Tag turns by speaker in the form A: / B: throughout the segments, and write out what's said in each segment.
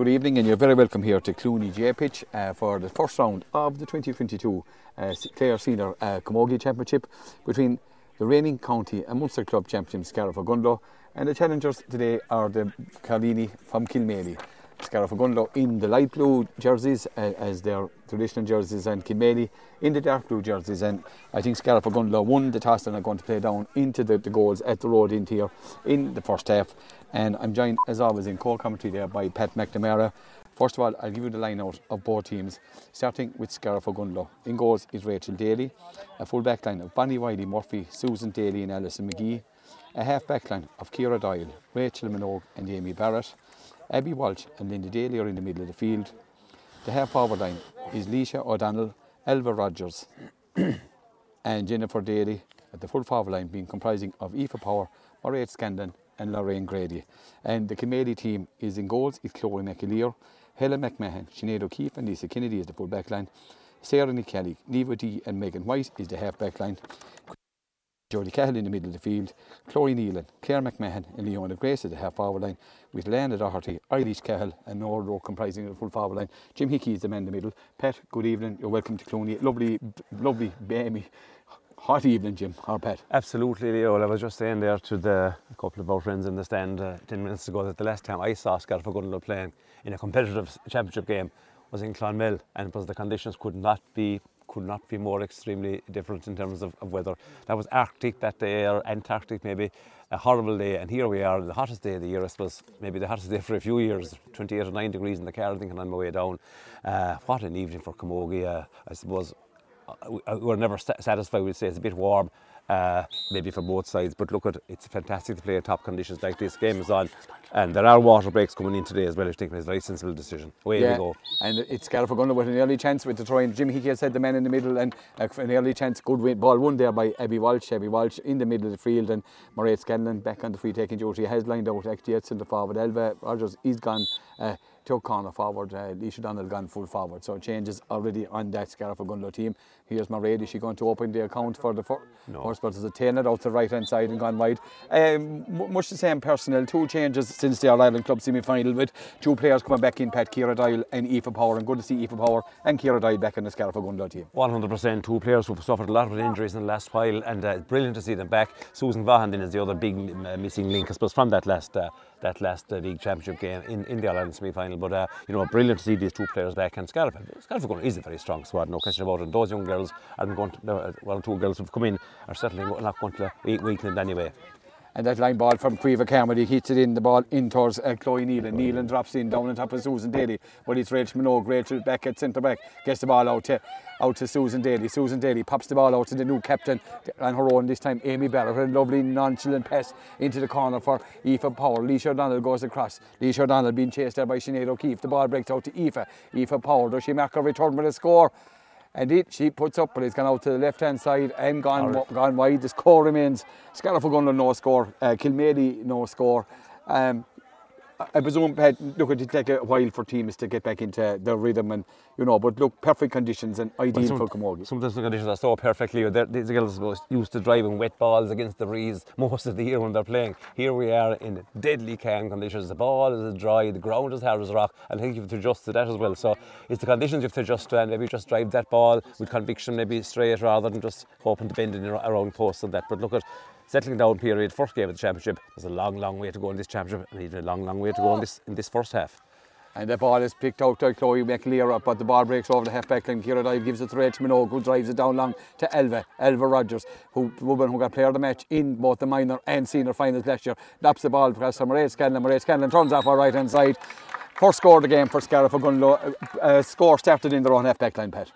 A: Good evening, and you're very welcome here to Clooney J Pitch uh, for the first round of the 2022 uh, Clare Senior uh, Camogie Championship between the reigning county and Munster Club champions Scariff and the challengers today are the Carlini from Kilmaley. Scariff in the light blue jerseys uh, as their traditional jerseys and Kilmaley in the dark blue jerseys and I think Scariff won the toss and are going to play down into the, the goals at the road into here in the first half and I'm joined as always in co-commentary there by Pat McNamara. First of all, I'll give you the line out of both teams, starting with Scariff Ogonnelloe. In goals is Rachel Daly, a full back line of Bonnie Wiley, Murphy, Susan Daly and Alison McGee, a half back line of Kira Doyle, Rachel Minogue and Amy Barrett, Abby Walsh and Linda Daly are in the middle of the field. The half forward line is Leisha O'Donnell, Elva Rogers and Jennifer Daly at the full forward line being comprising of Aoife Power, Mairead Scanlon and Lorraine Grady. And the Kilmaley team is in goals is Chloe McAleer, Helen McMahon, Sinead O'Keefe and Lisa Kennedy is the full back line. Sarah Kelly, Neva D and Megan White is the half back line. Jodie Cahill in the middle of the field, Chloe Nealon, Claire McMahon and Leona Grace at the half forward line, with Lana Doherty, Eilish Cahill and Nora Rowe comprising the full forward line. Jim Hickey is the man in the middle. Pat, good evening. You're welcome to Clooney. Lovely, lovely, Amy. Hot evening, Jim, our pet.
B: Absolutely, Leo. I was just saying there to the a couple of our friends in the stand uh, 10 minutes ago that the last time I saw Scariff Ogonnelloe playing in a competitive championship game was in Clonmel and it was the conditions could not be could not be more extremely different in terms of, of weather. That was Arctic that day, or Antarctic maybe, a horrible day. And here we are, the hottest day of the year, I suppose, maybe the hottest day for a few years, 28 or 9 degrees in the car, thinking on my way down. Uh, what an evening for Camogie, uh, I suppose. We're never satisfied, we'd say it's a bit warm, uh, maybe for both sides. But look at it's fantastic to play in top conditions like this. Game is on, and there are water breaks coming in today as well. I think it's a very sensible decision. Away
A: yeah,
B: we go.
A: And it's going with an early chance with the try. And Jim Hickey has said the man in the middle, and uh, an early chance, good win, ball won there by Abby Walsh. Abby Walsh in the middle of the field, and Mairead Scanlon back on the free taking duty has lined out actually in the forward. Elva Rogers, he's gone. Uh, took corner forward, uh, Leisha Donald gone full forward. So changes already on that Scariff team. Here's Mairead, is she going to open the account for the first?
B: No.
A: Horse, but there's a 10 out to the right hand side and gone wide. Um, much the same personnel, two changes since the All Ireland Club semi final with two players coming back in, Pat Kira Doyle and Aoife Power. And good to see Aoife Power and Kira Doyle back in the Scariff team.
B: 100%. Two players who've suffered a lot of injuries in the last while, and uh, brilliant to see them back. Susan Vahan is the other big uh, missing link, I suppose, from that last. Uh, that last uh, league championship game in, in the All Ireland semi final. But uh, you know, brilliant to see these two players back. And Scariff, Scariff is a very strong squad, no question about it. And Those young girls aren't going to, uh, well, two girls who've come in are certainly not going to weaken it anyway.
A: And that line ball from Caoimhe Carmody hits it in the ball in towards uh, Chloe Nealon. Nealon drops in down on top of Susan Daly. But it's Rachel Minogue. Rachel back at centre back. Gets the ball out to, out to Susan Daly. Susan Daly pops the ball out to the new captain on her own this time, Amy Barrett. A lovely nonchalant pass into the corner for Aoife Power. Leisha O'Donnell goes across. Leisha O'Donnell being chased there by Sinead O'Keefe. The ball breaks out to Aoife. Aoife Power. Does she mark a return with a score? And it, she puts up, but it's gone out to the left hand side and gone right. gone wide. The score remains Scariff Ogonnelloe no score, uh, Kilmaley no score. Um, I presume, Pat, look, it'll take a while for teams to get back into their rhythm and, you know, but look, perfect conditions and ideal
B: some,
A: for Camogie.
B: Sometimes the conditions are so perfectly, these girls are used to driving wet balls against the breeze most of the year when they're playing. Here we are in deadly calm conditions. The ball is dry, the ground is hard as rock, and I think you have to adjust to that as well. So it's the conditions you have to adjust to, and maybe just drive that ball with conviction, maybe straight rather than just hoping to bend it around posts and that. But look at settling down period, first game of the championship. There's a long, long way to go in this championship, and even a long, long way to go in this in this first half.
A: And the ball is picked out by Chloe McAleer, up, but the ball breaks over the half back line. Kira Dive gives it to Rachel Minogue, who drives it down long to Elva, Elva Rogers, who woman who got player of the match in both the minor and senior finals last year. Laps the ball across to Mairead Scanlon. Mairead Scanlon turns off our right hand side. First score of the game for Scariff Ogonnelloe. Uh, uh, score started in their own half back line, Pat.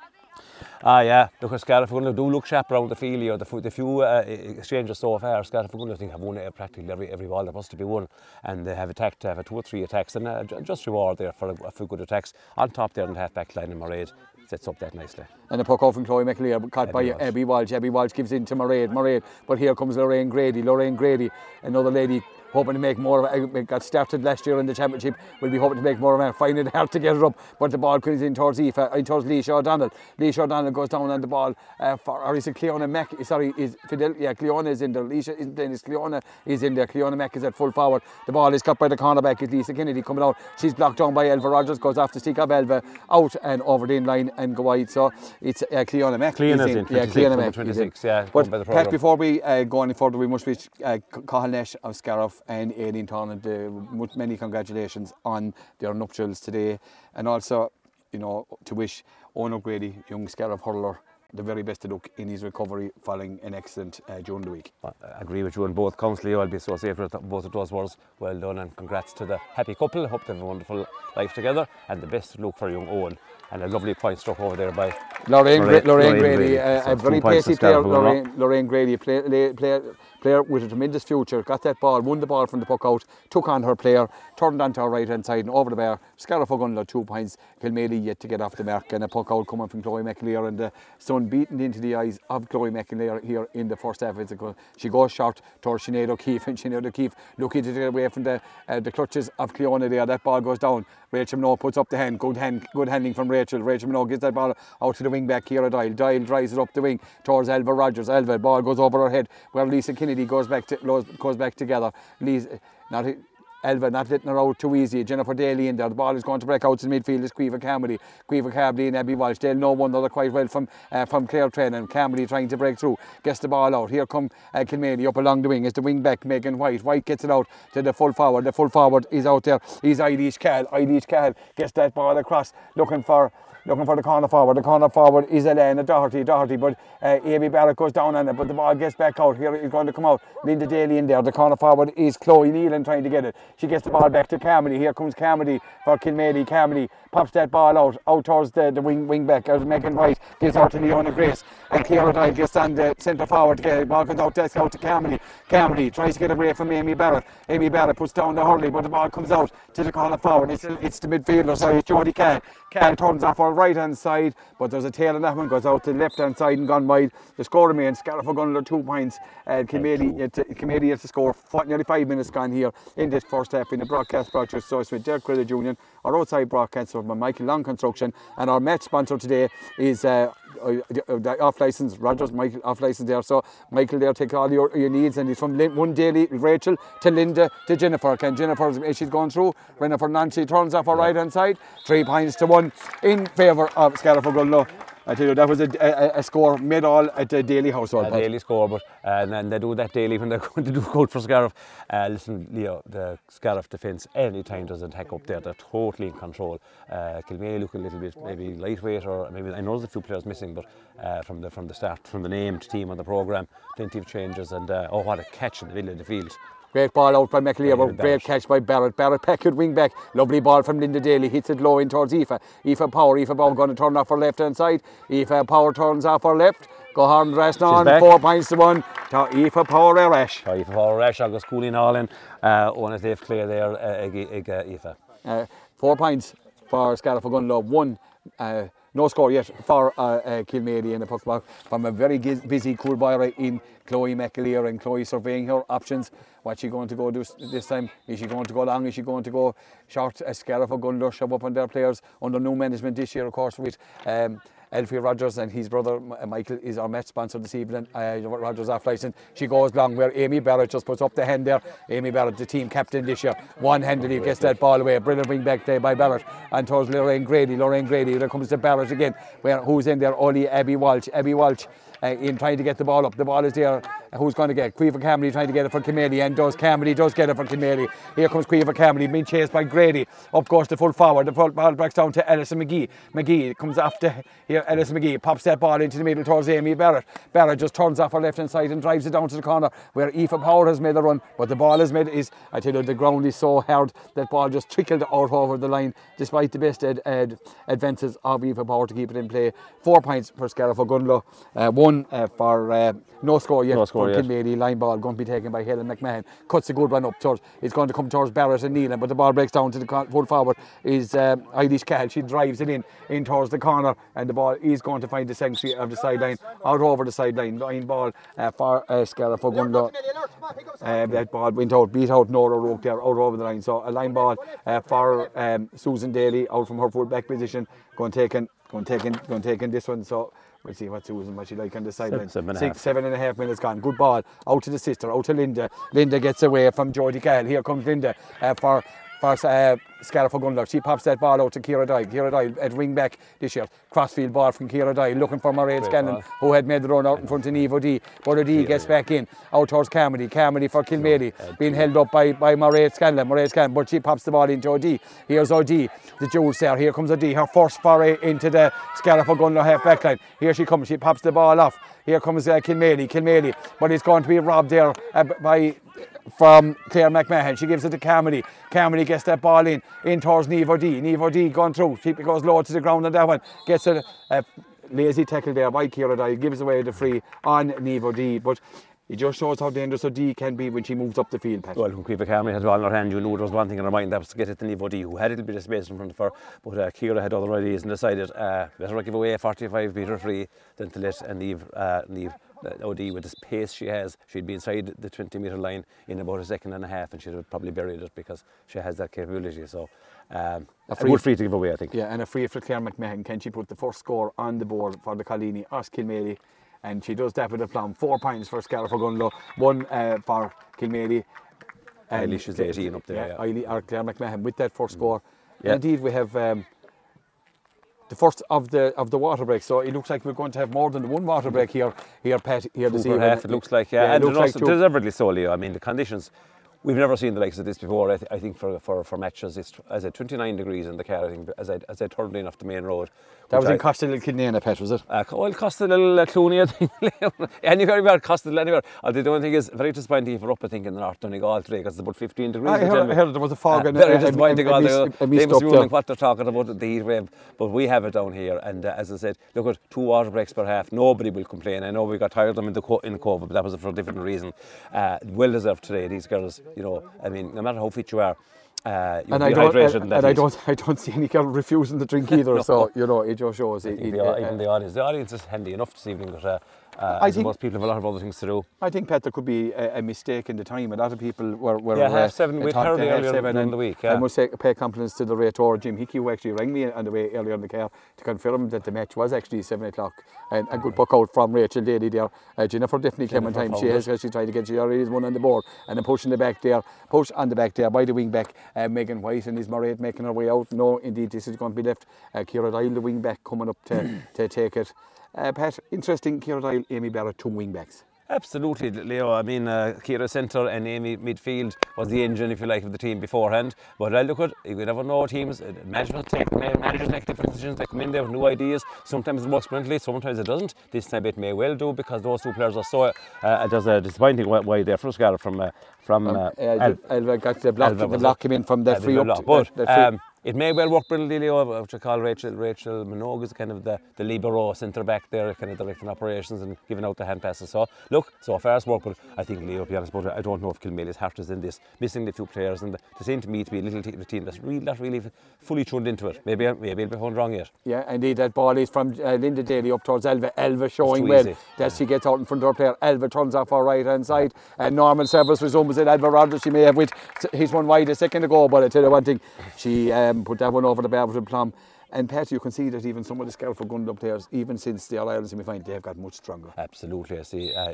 B: Ah, yeah. Look, at Scariff Ogonnelloe do look sharp around the field here. The, the few uh, exchanges so far, Ogonnelloe I think have won practically every, every ball that was to be won. And they have attacked, have a two or three attacks, and uh, just reward there for a, few good attacks. On top there in the half back line in Mairead sets up that nicely.
A: And the puck out from Chloe McAleer, caught Abby by Walsh. Abby Walsh. Abby Walsh gives in to Mairead, Mairead. But here comes Lorraine Grady. Lorraine Grady, another lady hoping to make more of it. got started last year in the championship. We'll be hoping to make more of it. Finding it hard to get it up, but the ball comes in towards Aoife, uh, towards Leisha O'Donnell. Leisha O'Donnell goes down on the ball uh, for, or is it Cleona Mack? Sorry, is Fidel? Yeah, Cleona is in there. Leisha isn't in. Is Cleona is in there. Cleona Mack is at full forward. The ball is cut by the cornerback. It's Lisa Kennedy coming out. She's blocked down by Elva Rogers. Goes off to stick up Elva out and over the in line and go wide. So it's uh, Cleona Mack.
B: Cleona's
A: is
B: in.
A: Yeah,
B: 26,
A: Cleona Mack. is
B: 26,
A: in.
B: yeah,
A: But
B: the
A: Pat, before we uh, go any further, we must wish uh, Cahill Nash of Scariff and Aileen Tonnant uh, many congratulations on their nuptials today, and also, you know, to wish Owen O'Grady, young Scariff hurler, the very best of luck in his recovery following an accident uh, during the week.
B: I agree with you on both counts, Leo. I'll be so safe with both of those words. Well done and congrats to the happy couple. Hope they have a wonderful life together and the best of luck for young Owen. And a lovely point struck over there by
A: Lorraine,
B: Lorraine-
A: Lorraine,
B: Lorraine
A: Grady,
B: Grady.
A: uh,
B: So
A: a very pacey player. Lorraine, Lorraine Grady, play, play, player, player with a tremendous future. Got that ball, won the ball from the puck out, took on her player, turned onto her right hand side and over the bar. Scariff Ogonnelloe, two points. Kilmaley yet to get off the mark and a puck out coming from Chloe McAleer and the sun beaten into the eyes of Chloe McAleer here in the first half. It's She goes short towards Sinead O'Keefe and Sinead O'Keefe looking to get away from the uh, the clutches of Cleona there. That ball goes down. Rachel Minogue puts up the hand. Good hand, good handling from Rachel. Rachel Minogue gets that ball out to the wing back here. At Dial. Dial drives it up the wing towards Elva Rogers. Elva ball goes over her head where Lisa Kennedy goes back to goes back together. Lisa, not Elva not letting her out too easy. Jennifer Daly in there. The ball is going to break out the midfield. It's Caoimhe Carmody. Caoimhe Carmody and Abby Walsh. They'll know one another quite well from uh, from Clare Train and Carmody trying to break through. Gets the ball out. Here come uh, Kilmaley up along the wing. It's the wing back Megan White. White gets it out to the full forward. The full forward is out there. He's Eilish Cahill. Eilish Cahill gets that ball across looking for looking for the corner forward. The corner forward is Elena Doherty, Doherty, but uh, Amy Barrett goes down on it, but the ball gets back out. Here it's going to come out. Linda Daly in there. The corner forward is Chloe Nealon trying to get it. She gets the ball back to Carmody. Here comes Carmody for Kilmaley. Carmody pops that ball out, out towards the, the wing wing back. Out Megan White gives out to Leona Grace. And Ciara Dye gets on the centre forward. The ball comes out, that's out to Carmody. Carmody tries to get away from Amy Barrett. Amy Barrett puts down the hurley, but the ball comes out to the corner forward. It's, it's the midfielder, sorry, it's Jodie Cahill. Cahill turns off her right hand side, but there's a tail on that one, goes out to the left hand side and gone wide. The score remains Scariff Ogonnelloe two points. Uh, yet to- Kilmaley has to score nearly five minutes gone here in this first half in the broadcast brought to so with Derek Credit Union, our outside broadcaster by Michael Long Construction, and our match sponsor today is. Uh, uh, uh, off license, Rogers, Michael off license there. So Michael there take all your, your needs, and he's from Lin- one daily Rachel to Linda to Jennifer. Can Jennifer, as she's going through, Jennifer Nancy turns off her right hand side, three points to one in favour of Scariff Ogonnelloe. I tell you, that was a, a, a score made all at the daily household.
B: a
A: Pat.
B: daily score, but uh, and then they do that daily when they're going to do code for Scariff. Uh, listen, Leo, the Scariff defence anytime does an attack up there, they're totally in control. Uh, Kilmaley look a little bit maybe lightweight, or maybe I know there's a few players missing, but uh, from the from the start, from the named team on the programme, plenty of changes, and uh, oh, what a catch in the middle of the field.
A: Great ball out by McLeod, great catch by Barrett. Barrett Peckett wing back. Lovely ball from Linda Daly. Hits it low in towards Aoife. Aoife Power. Aoife Power going to turn off her left hand side. Aoife Power turns off her left. Go hard and rest on. Four points to one. To Aoife Power Arash.
B: Right, for Rash, agus cooling all in, uh, one as they've clear there, uh, ag, uh, Aoife.
A: Uh, four points for Scariff Ogonnelloe. One. Uh, no score yet for uh, uh, Kilmaley in the puck back from a very busy Coolbira in Chloe McAleer and Chloe surveying her options. What's she going to go do this time? Is she going to go long? Is she going to go short? A Uh, Scariff Ogonnelloe shove up on their players under new management this year, of course, with um, Elfie Rogers and his brother uh, Michael is our match sponsor this evening. Uh, Rogers off license. She goes long where Amy Barrett just puts up the hand there. Amy Barrett, the team captain this year, one-handedly gets that ball away. Brilliant wing back there by Barrett and towards Lorraine Grady. Lorraine Grady. There comes the Barrett again. Where who's in there? Only Abby Walsh. Abby Walsh. Uh, in trying to get the ball up. The ball is there. Who's going to get? Caoimhe Carmody trying to get it for Kilmaley and does Carmody does get it for Kilmaley. Here comes Caoimhe Carmody being chased by Grady. Up goes the full forward. The full ball breaks down to Alison McGee. McGee comes after here. Alison McGee pops that ball into the middle towards Amy Barrett. Barrett just turns off her left hand side and drives it down to the corner where Aoife Power has made the run. But the ball is made is I tell you the ground is so hard that ball just trickled out over the line despite the best ad, ad, advances of Aoife Power to keep it in play. Four points for Scariff Ogonnelloe. Uh, one uh, for uh, no score yet
B: No score sure
A: for
B: yet.
A: Kilmaley. Line ball going to be taken by Helen McMahon. Cuts a good one up towards. It's going to come towards Barrett and Nealon, but the ball breaks down to the con- full forward. Is um, Eilish Cahill. She drives it in in towards the corner, and the ball is going to find the sanctuary of the sideline out over the sideline. Line ball uh, for uh, Scariff Ogonnelloe. Uh, that ball went out, beat out Nora Roke there, out over the line. So a line ball uh, for um, Susan Daly out from her full back position, going taking, going taking, going taking this one. So we'll see what Susan what she like on the sideline.
B: seven
A: Six,
B: half.
A: seven and a half minutes gone. Good ball out to the sister, out to Linda. Linda gets away from Jodie Cahill. Here comes Linda uh, for. For uh, Scariff Ogonnelloe. She pops that ball out to Kira Doyle. Kira Doyle at wing back this year. Crossfield ball from Kira Doyle looking for Mairead
B: Great
A: Scanlon
B: ball.
A: who had made the run out in front of Neve O'D. But O'D gets back in out towards Carmody. Carmody for Kilmaley being held up by, by Mairead Scanlon. Mairead Scanlon, but she pops the ball into O'D. Here's O'D, the jewels there. Here comes O'D, her first foray into the for Gunlow half back line. Here she comes, she pops the ball off. Here comes uh, Kilmaley, Kilmaley, but it's going to be robbed there uh, by from Claire McMahon. She gives it to Carmody. Carmody gets that ball in, in towards. Neve O'D gone through. She goes low to the ground on that one. Gets a, a lazy tackle there by Kira Dye. Gives away the free on Neve O'D. But it just shows how dangerous O'D can be when she moves up the field, Pat.
B: Well, when Caoimhe Carmody had the ball in her hand, you knew there was one thing in her mind, that was to get it to Nivo D, who had a little bit of space in front of her, but uh, Kira had other ideas and decided uh, better give away a 45 metre free than to let uh, Neve, uh, uh, OD, with the pace she has, she'd be inside the 20 metre line in about a second and a half, and she'd have probably buried it because she has that capability. So, um, a
A: free-
B: good free to give away, I think.
A: Yeah, and a free for Claire McMahon. Can she put the first score on the board for the Colini or Kilmaley? And she does that with a plum. Four points for Scariff Ogonnelloe, one uh, for Kilmaley. And
B: Eilish is 18 up there, yeah.
A: Eilish, or Claire McMahon with that first score.
B: Yeah.
A: Indeed, we have um, the first of the of the water break. So it looks like we're going to have more than one water break here, here, Pat, here this evening.
B: half, it looks like, yeah.
A: it
B: and
A: looks
B: also,
A: like
B: deservedly so, Leo. I mean, the conditions, we've never seen the likes of this before. I, th- I think for, for, for matches, it's as at 29 degrees in the car, I think, as I, as I turned in off the main road.
A: That was
B: which
A: in
B: I-
A: Costa del Kidney, pet was it?
B: Uh, well, it cost a little uh, Clooney, I think. anywhere about cost a anywhere. Although the only thing is, very disappointing if we're up, I think, in the North Donegal today, because it's about 15 degrees.
A: I heard. I heard there was a fog
B: Uh,
A: and
B: very
A: a, a,
B: disappointing.
A: a, a,
B: although
A: mist, a
B: they must be wondering what they're talking about the heat wave, but we have it down here. And uh, as I said, look at two water breaks per half. Nobody will complain. I know we got tired of them in the co- in COVID, but that was for a different reason. Uh, well deserved today. These girls, you know, I mean, no matter how fit you are, uh,
A: and I don't, and, and I don't, I don't see any girl refusing to drink either. So you know, it just shows. It, it,
B: the,
A: uh,
B: even the audience, the audience is handy enough this evening, but uh, uh,
A: I
B: I
A: think-
B: most people have a lot of other things to do.
A: I think, Pat, there could be a, a mistake in the time. A lot of people were. were
B: Yeah,
A: uh,
B: half seven. We'd
A: thought
B: heard
A: had
B: earlier
A: seven, in
B: the week,
A: I
B: yeah.
A: must say, pay compliments to the rator, Jim Hickey, who actually rang me on the way earlier in the car to confirm that the match was actually 7 o'clock. And a good puck out from Rachel Daly there. Uh, Jennifer definitely came on time. She has actually tried to get, she already one on the board. And then pushing the back there, push on the back there by the wing back, uh, Megan White and Liz Murray making her way out. No, indeed, this is going to be left. Uh, Kira Doyle, the wing back, coming up to, to take it. Uh, Pat, interesting, Kira Doyle, Amy Barrett, two wing backs.
B: Absolutely, Leo. I mean, uh, Kira centre and Amy midfield was the engine, if you like, of the team beforehand. But I look at, you never know teams, uh, management take, managers make different decisions, they come in there with new ideas. Sometimes it works brilliantly, sometimes it doesn't. This time it may well do because those two players are so, uh, there's a disappointing why- why they're first got from, uh, from uh,
A: Uh,
B: Al-
A: Alva got the block,
B: Alva
A: the block came in from the
B: Uh,
A: free up.
B: block. But
A: free-
B: um, it may well work brilliantly, Leo, which I call Rachel Rachel Minogue is kind of the, the libero centre back there, kind of directing operations and giving out the hand passes. So look, so far it's worked, but I think Leo, to be honest, but I don't know if Kilmaley's heart is in this, missing the few players, and they seem to me to be a little te- team that's really not really fully tuned into it. Maybe maybe I'll be found wrong yet.
A: Yeah, indeed, that ball is from uh, Linda Daly up towards Elva. Elva showing well that she gets out in front of her player. Elva turns off her right hand side. And Norman Service resumes it. Elva Rogers, she may have with he's one wide a second ago, but I tell you one thing, she um, put that one over the bar plum. And Pat, you can see that even some of the Scariff Ogonnelloe players, even since the All Ireland semi final, they've got much stronger.
B: Absolutely, I see. Uh,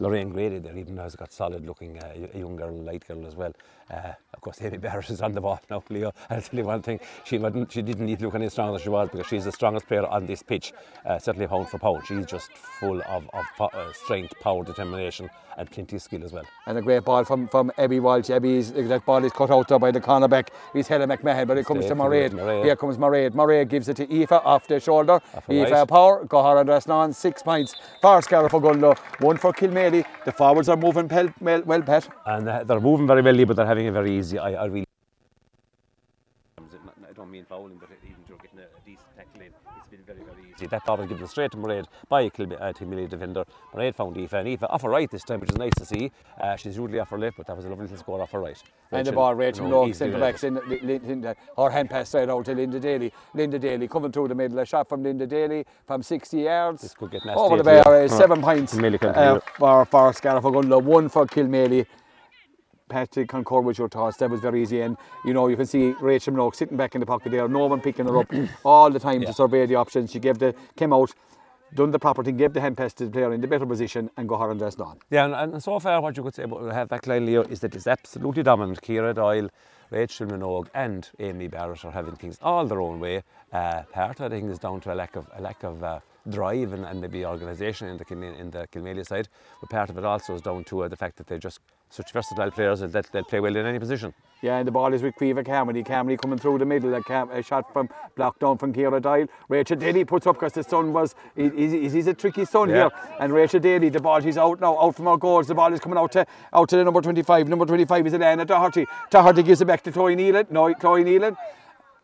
B: Lorraine Grady there, even has got solid looking uh, young girl, light girl as well. Uh, of course, Amy Barrett is on the ball now, Leo. I'll tell you one thing, she, wasn't, she didn't need to look any stronger than she was because she's the strongest player on this pitch, uh, certainly pound for pound. She's just full of, of uh, strength, power, determination, and plenty of skill as well.
A: And a great ball from, from Abby Walsh. Abby's, that ball is cut out there by the cornerback. He's Helen McMahon, but it comes to
B: Mistake,
A: Mairead.
B: Mairead.
A: Here comes Mairead. Mairead gives it to Aoife off the shoulder.
B: Off her
A: Aoife
B: right.
A: Power, Gohar and Rasnan, six points. for Scariff Ogonnelloe, one for Kilmaley. The forwards are moving pel- well, well, Pat.
B: And uh, they're moving very well, but they're having a very easy. I, I really I don't mean fouling, but even you're getting a, a decent tackle in, it's been very. That ball was given straight to Mairead by a Kilm- uh, defender. Mairead found Aoife, and Aoife off her right this time, which is nice to see. Uh, she's usually off her left, but that was a lovely little score off her right.
A: And the
B: Rachel,
A: ball,
B: you
A: Rachel
B: know,
A: Minogue, centre back, Lin- her hand pass straight out to Linda Daly. Linda Daly coming through the middle, a shot from Linda Daly from 60 yards.
B: This could get nasty
A: Over the bar, uh, seven points uh, for, for Scariff one for Kilmaley. Patrick Concord with your thoughts. That was very easy, and you know you can see Rachel Minogue sitting back in the pocket there. No one picking her up all the time
B: Yeah.
A: to survey the options. She gave the came out, done the proper thing, gave the hand pass to the player in the better position, and go hard and undressed on.
B: Yeah, and, and so far what you could say about the half-back line, Leo, is that it's absolutely dominant. Kira Doyle, Rachel Minogue and Amy Barrett are having things all their own way. Uh, part of it, I think is down to a lack of a lack of uh, drive and, and maybe organisation in the in the Kilmaley side. But part of it also is down to uh, the fact that they're just such versatile players that they'll play well in any position.
A: Yeah, and the ball is with Caoimhe Carmody. Carmody coming through the middle. A, cam- a shot from blocked down from Kira Doyle. Rachel Daly puts up because the sun was. he- He's, he's a tricky sun
B: Yeah.
A: here. And Rachel Daly, the ball, she's out now, out from our goals. The ball is coming out to out to the number 25. Number 25 is Elena Doherty. Doherty gives it back to Chloe Nealon. No, Chloe Nealon.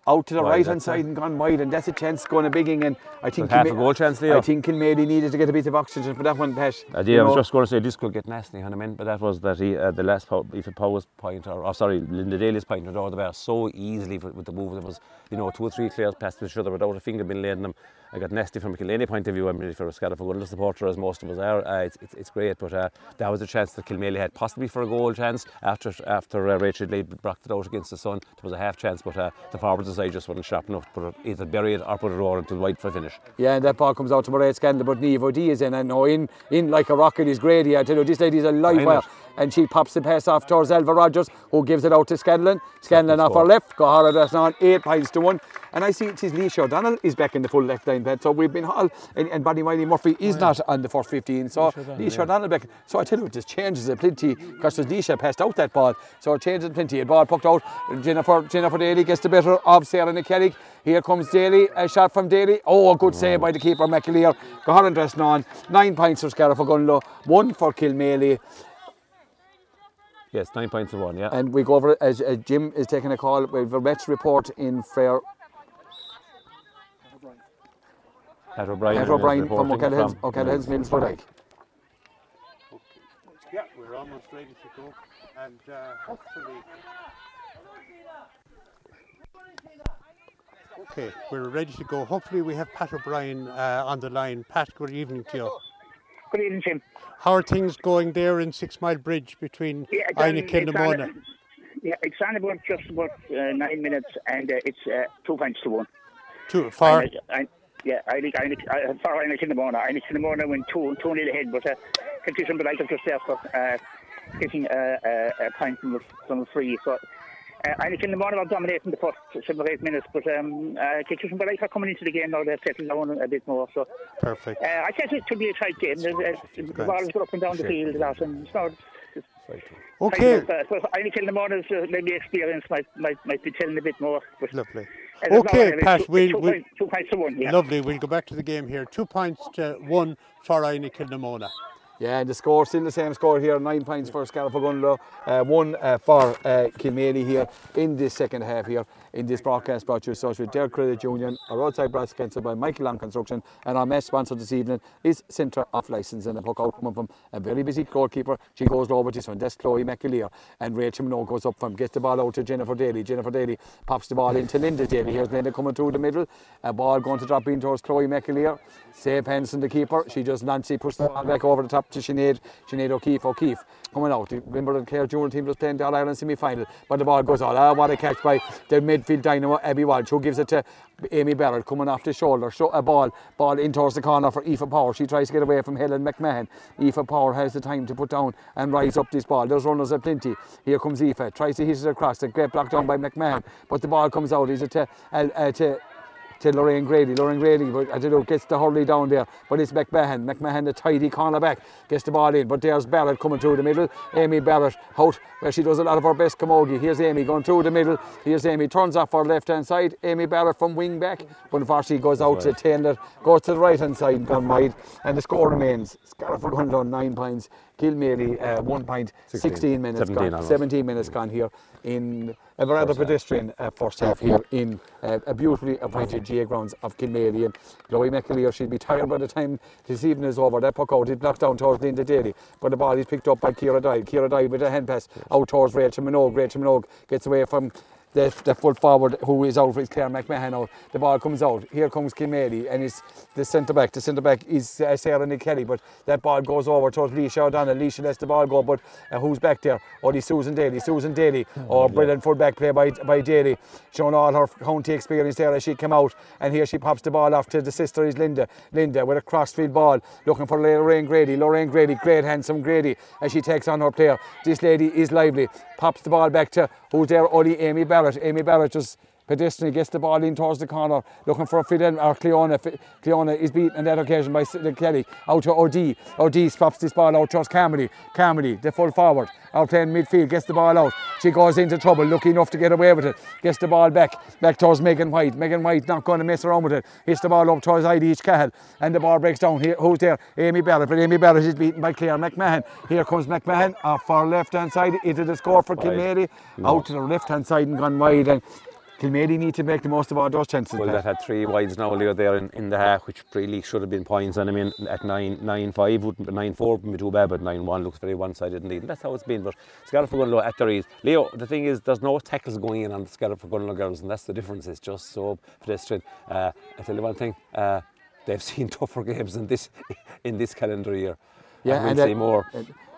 A: Out to the
B: Wide,
A: right hand
B: it.
A: side and gone wide, and that's a chance going a bigging. And I think
B: half a goal chance, Leo.
A: I think Kilmaley needed to get a bit of oxygen for that one, Pat.
B: Uh,
A: You
B: yeah, I was
A: know.
B: just going to say this could get nasty, and I meant, but that was that he, uh, the last po- if it Powell's point, or, or sorry, Linda Daly's point, went over the bar so easily with, with the move. There was, you know, two or three players passed each other without a finger being laid in them. I got nasty from a Kilkenny point of view. I'm really for a Scariff supporter, as most of us are. Uh, it's, it's, it's great, but uh, that was a chance that Kilmaley had, possibly for a goal chance after after uh, Rachel Lee blocked it out against the sun. There was a half chance, but uh, the forwards side just wasn't sharp enough to put it, either bury it or put it over until wide for a finish.
A: Yeah, and that ball comes out to Mairead Scandal, but Neve O'D is in, and no, in, in like a rocket is Grady. I tell you, this lady's a live wire. And she pops the pass off towards Elva Rogers, who gives it out to Scanlon. Scanlon off
B: score.
A: her left, got her that's on eight points to one. And I see it is Leisha O'Donnell is back in the full left line bed. So we've been all, and, and Bonnie Wiley Murphy is not on the first 15. So Leisha O'Donnell back. So I tell you, it just changes a plenty because Leisha passed out that ball. So it changes plenty. A ball pucked out. Jennifer Jennifer Daly gets the better of Sarah McKellick. Here comes Daly, a shot from Daly. Oh, a good save by the keeper, McAleer. Got her dressed on. Nine points for Scariff Ogonnelloe, one for Kilmaley.
B: Yes, nine points to one, yeah.
A: And we go over as, as Jim is taking a call. We have a match report in Frere.
B: Pat O'Brien.
A: Pat O'Brien from
B: reporting
A: O'Callaghan's,
B: from-
A: O'Callaghan's Middlesbrough Dyke.
C: Yeah, we're almost ready to go, and uh, hopefully. Okay, we're ready to go. Hopefully, we have Pat O'Brien uh, on the line. Pat, good evening to you.
D: Good evening, Jim.
C: How are things going there in Six Mile Bridge between
D: Yeah, it's
C: Einik and
D: it's on- Yeah, it's on about just about uh, nine minutes, and uh, it's uh, two points to one.
C: Two, far.
D: And, uh, I, yeah, I think I think uh, for Inagh Kilnamona. Einik in the morning went two two nil ahead, but uh, Constitution but I just there for uh, getting uh, uh, a point from the from the free. So. Uh, Inagh Kilnamona are dominating the first seven or eight minutes, but um, uh, Constitution but are coming into the game now. They've settled down a bit more. So
C: Perfect.
D: uh, I guess it could be a tight game. Uh, the ball is up and down the field a lot, and it's not.
C: Okay,
D: I suppose in the morning, uh, maybe experience might, might might be telling a bit more. But
C: lovely. Okay, Pat, we'll,
D: two,
C: we'll,
D: points, two points to one. Yeah.
C: lovely. We'll go back to the game here. Two points to one for Inagh Kilnamona.
A: Yeah, and the score still the same score here. Nine points for Scariff Ogonnelloe, uh, one uh, for uh, here in this second half here in this broadcast brought to you associated with Dare Credit Union, a roadside brass cancelled by Michael Lamb Construction, and our match sponsor this evening is Centre of License and a puck out coming from a very busy goalkeeper. She goes over this one. That's Chloe McAleer, and Rachel Minogue goes up from gets the ball out to Jennifer Daly. Jennifer Daly pops the ball into Linda Daly. Here's Linda coming through the middle. A ball going to drop in towards Chloe McAleer. Save Henson, the keeper. She just Nancy pushes the ball back over the top to Sinead. Sinead O'Keefe. O'Keefe coming out. Remember the Clare Junior team was playing the All Ireland semi final, but the ball goes out. Ah, what a catch by the midfield dynamo Abby Walsh, who gives it to Amy Barrett coming off the shoulder. Show a ball, ball in towards the corner for Aoife Power. She tries to get away from Helen McMahon. Aoife Power has the time to put down and rise up this ball. There's runners at plenty. Here comes Aoife, tries to hit it across. The great block down by McMahon, but the ball comes out. Is it to, uh, to to Lorraine Grady. Lorraine Grady, but I don't know, gets the hurley down there, but it's McMahon. McMahon, the tidy corner back, gets the ball in, but there's Barrett coming through the middle. Amy Barrett out where she does a lot of her best camogie. Here's Amy going through the middle. Here's Amy, turns off her left hand side. Amy Barrett from wing back, but unfortunately goes out to Taylor, goes to the right hand side and gone wide. And the score remains Gunlow nine points, Kilmaley uh, one point, 16,
B: 16
A: minutes
B: 17
A: gone,
B: almost.
A: 17 minutes gone here in a rather pedestrian uh, first half here in uh, a beautifully appointed GA grounds of Kilmaley. And Chloe McAleer, she'll be tired by the time this evening is over. That puck out, it blocked down towards Linda Daly. But the ball is picked up by Kira Dye. Kira Dye with a hand pass out towards Rachel Minogue. Rachel Minogue gets away from the, the full forward who is out is Claire McMahon. The ball comes out. Here comes Kilmaley and it's the centre back. The centre back is uh, Sarah Nick Kelly, but that ball goes over towards Leisha O'Donnell. Leisha lets the ball go, but uh, who's back there? Oh, Susan Daly. Susan Daly. Oh, brilliant full back play by, by Daly, showing all her county experience there as she came out. And here she pops the ball off to the sister is Linda. Linda with a crossfield ball, looking for Lorraine Grady. Lorraine Grady, great handsome Grady, as she takes on her player. This lady is lively. Pops the ball back to who's there? Only Amy Barrett. Amy Barrett just pedestrian gets the ball in towards the corner, looking for Fidel or Cleona. Cleona is beaten on that occasion by Kelly. Out to OD. OD stops this ball out towards Carmody. Carmody, the full forward, out playing midfield, gets the ball out. She goes into trouble, lucky enough to get away with it. Gets the ball back, back towards Megan White. Megan White not going to mess around with it. Hits the ball up towards Heidi Cahill, and the ball breaks down. Here, who's there? Amy Barrett, but Amy Barrett is beaten by Claire McMahon. Here comes McMahon off far left hand side into the score for Kilmaley. Out to the left hand side and gone wide. And Kilmaley need to make the most of all those chances.
B: Well,
A: Pat.
B: that had three wides now earlier there in, in the half, which really should have been points. And I mean, at 9 9 5, wouldn't, 9 4 wouldn't be too bad, but 9 1 looks very one sided indeed. And that's how it's been. But Scariff going to at their ease. Leo, the thing is, there's no tackles going in on the Scariff are going girls, and that's the difference. It's just so pedestrian. Uh, I tell you one thing, uh, they've seen tougher games in this, in this calendar year.
A: Yeah,
B: and
A: and
B: we'll see
A: that-
B: more.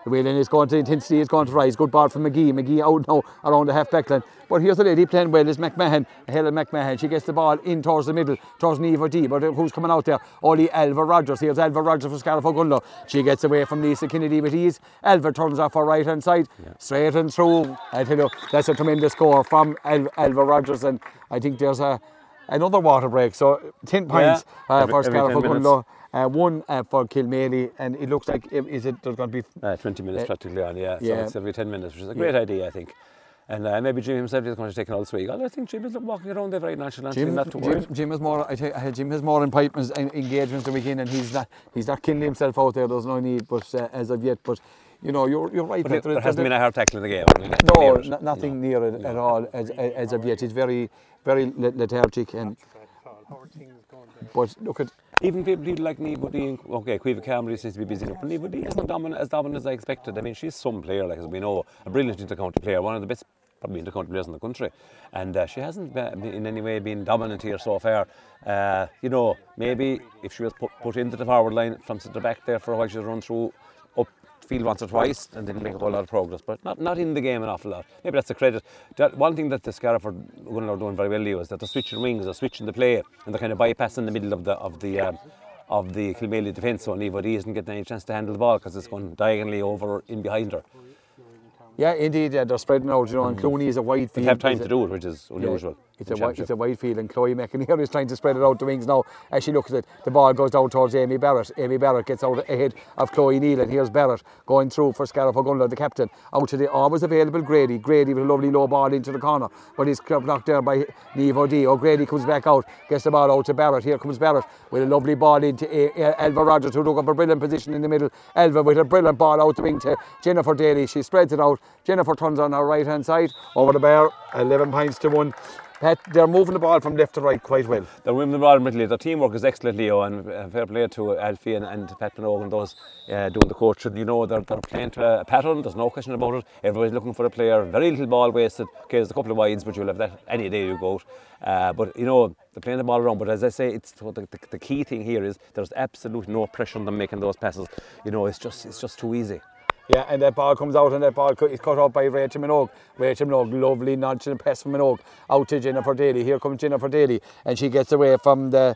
A: The way then it's going to intensity is going to rise. Good ball from McGee. McGee out now around the half back line. But here's the lady playing well is McMahon. Helen McMahon. She gets the ball in towards the middle, towards Neva D. But who's coming out there? Only Alva Rogers. Here's Alva Rogers for Scariff Ogonnelloe. She gets away from Lisa Kennedy with ease. Alva turns off her right hand side, straight and through. I tell you, that's a tremendous score from Alva Rogers. And I think there's a another water break. So 10 points uh,
B: every-
A: for
B: every
A: Scariff
B: 10 minutes.
A: Ogonnelloe. Uh, one uh, for Kilmaley, and it looks like i- is it there's going to be
B: Uh, 20 minutes
A: Uh,
B: practically on, yeah. So
A: yeah.
B: it's every 10 minutes, which is a great idea, I think. And uh, maybe Jim himself is going to take an all swig. I think Jim is walking around there very nonchalantly,
A: Jim,
B: not too
A: Jim. Jim has more. I tell you, Jim has more impediments and engagements the weekend, and he's not. He's not killing himself out there. There's no need, but uh, as of yet, but you know, you're you're right.
B: But
A: that
B: there,
A: there-
B: hasn't
A: there-
B: been a hard tackle in the game.
A: No,
B: near it.
A: no- nothing near it at all as, as of yet. It's very very lethargic, and but look at
B: Even people, people like Nivo D, okay, Caoimhe Camry seems to be busy, but Nivo D isn't dominant, as dominant as I expected. I mean, she's some player, like as we know, a brilliant intercounty player, one of the best, probably intercounty players in the country. And uh, she hasn't been, in any way been dominant here so far. Uh, you know, maybe if she was put, put into the forward line from centre back there for a while, she'd run through up field once or twice and didn't make a whole lot of progress, but not, not in the game an awful lot. Maybe that's the credit. That, one thing that the are going are doing very well, Leo, is that they're switching wings, they're switching the play, and they're kind of bypassing the middle of the of the um, of the Kilmaley defence. So D isn't getting any chance to handle the ball because it's going diagonally over in behind her.
A: yeah, indeed, yeah, they're spreading out. You know, and Clooney is a wide field.
B: They have time to do it, which is
A: Yeah,
B: unusual.
A: It's a, wi- it's a wide field, and Chloe McInerney is trying to spread it out the wings now. As she looks at it, the ball goes down towards Amy Barrett. Amy Barrett gets out ahead of Chloe Neal, and here's Barrett going through for Scariff Ogonnelloe, the captain. Out to the always available Grady. Grady with a lovely low ball into the corner, but he's blocked there by Neve O'D. O'Grady comes back out, gets the ball out to Barrett. Here comes Barrett with a lovely ball into uh, Elva Rogers, who took up a brilliant position in the middle. Elva with a brilliant ball out the wing to Jennifer Daly. She spreads it out. Jennifer turns on her right hand side over the bar, 11 points to one. Pat, they're moving the ball from left to right quite well.
B: They're winning the ball immediately. Their teamwork is excellent, Leo, and uh, fair play to Alfie and, and Pat Minogue and those uh, doing the coach. You know, they're, they're playing to a pattern, there's no question about it. Everybody's looking for a player, very little ball wasted. Okay, there's a couple of wides, but you'll have that any day you go. Uh, but, you know, they're playing the ball around. But as I say, it's the, the, the key thing here is there's absolutely no pressure on them making those passes. You know, it's just it's just too easy.
A: Yeah, and that ball comes out, and that ball is cut out by Rachel Minogue. Rachel Minogue, lovely nonchalant pass from Minogue out to Jennifer Daly. Here comes Jennifer Daly, and she gets away from the.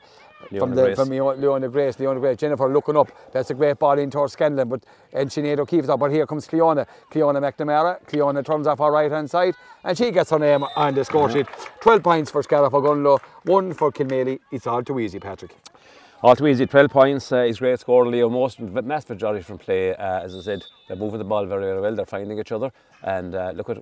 A: From
B: Leona
A: the
B: Grace.
A: from Leo- Leona Grace, Leona Grace, Jennifer looking up. That's a great ball in towards Scanlon, but and Sinead O'Keefe's up. But here comes Cleona, Cleona McNamara. Cleona turns off her right hand side, and she gets her name on the score sheet. Mm-hmm. Twelve points for Scariff Ogonnelloe, one for Kilmaley. It's all too easy, Patrick.
B: All too easy, 12 points uh, is great score, Leo. Most, vast majority from play, uh, as I said, they're moving the ball very, very well. They're finding each other, and uh, look at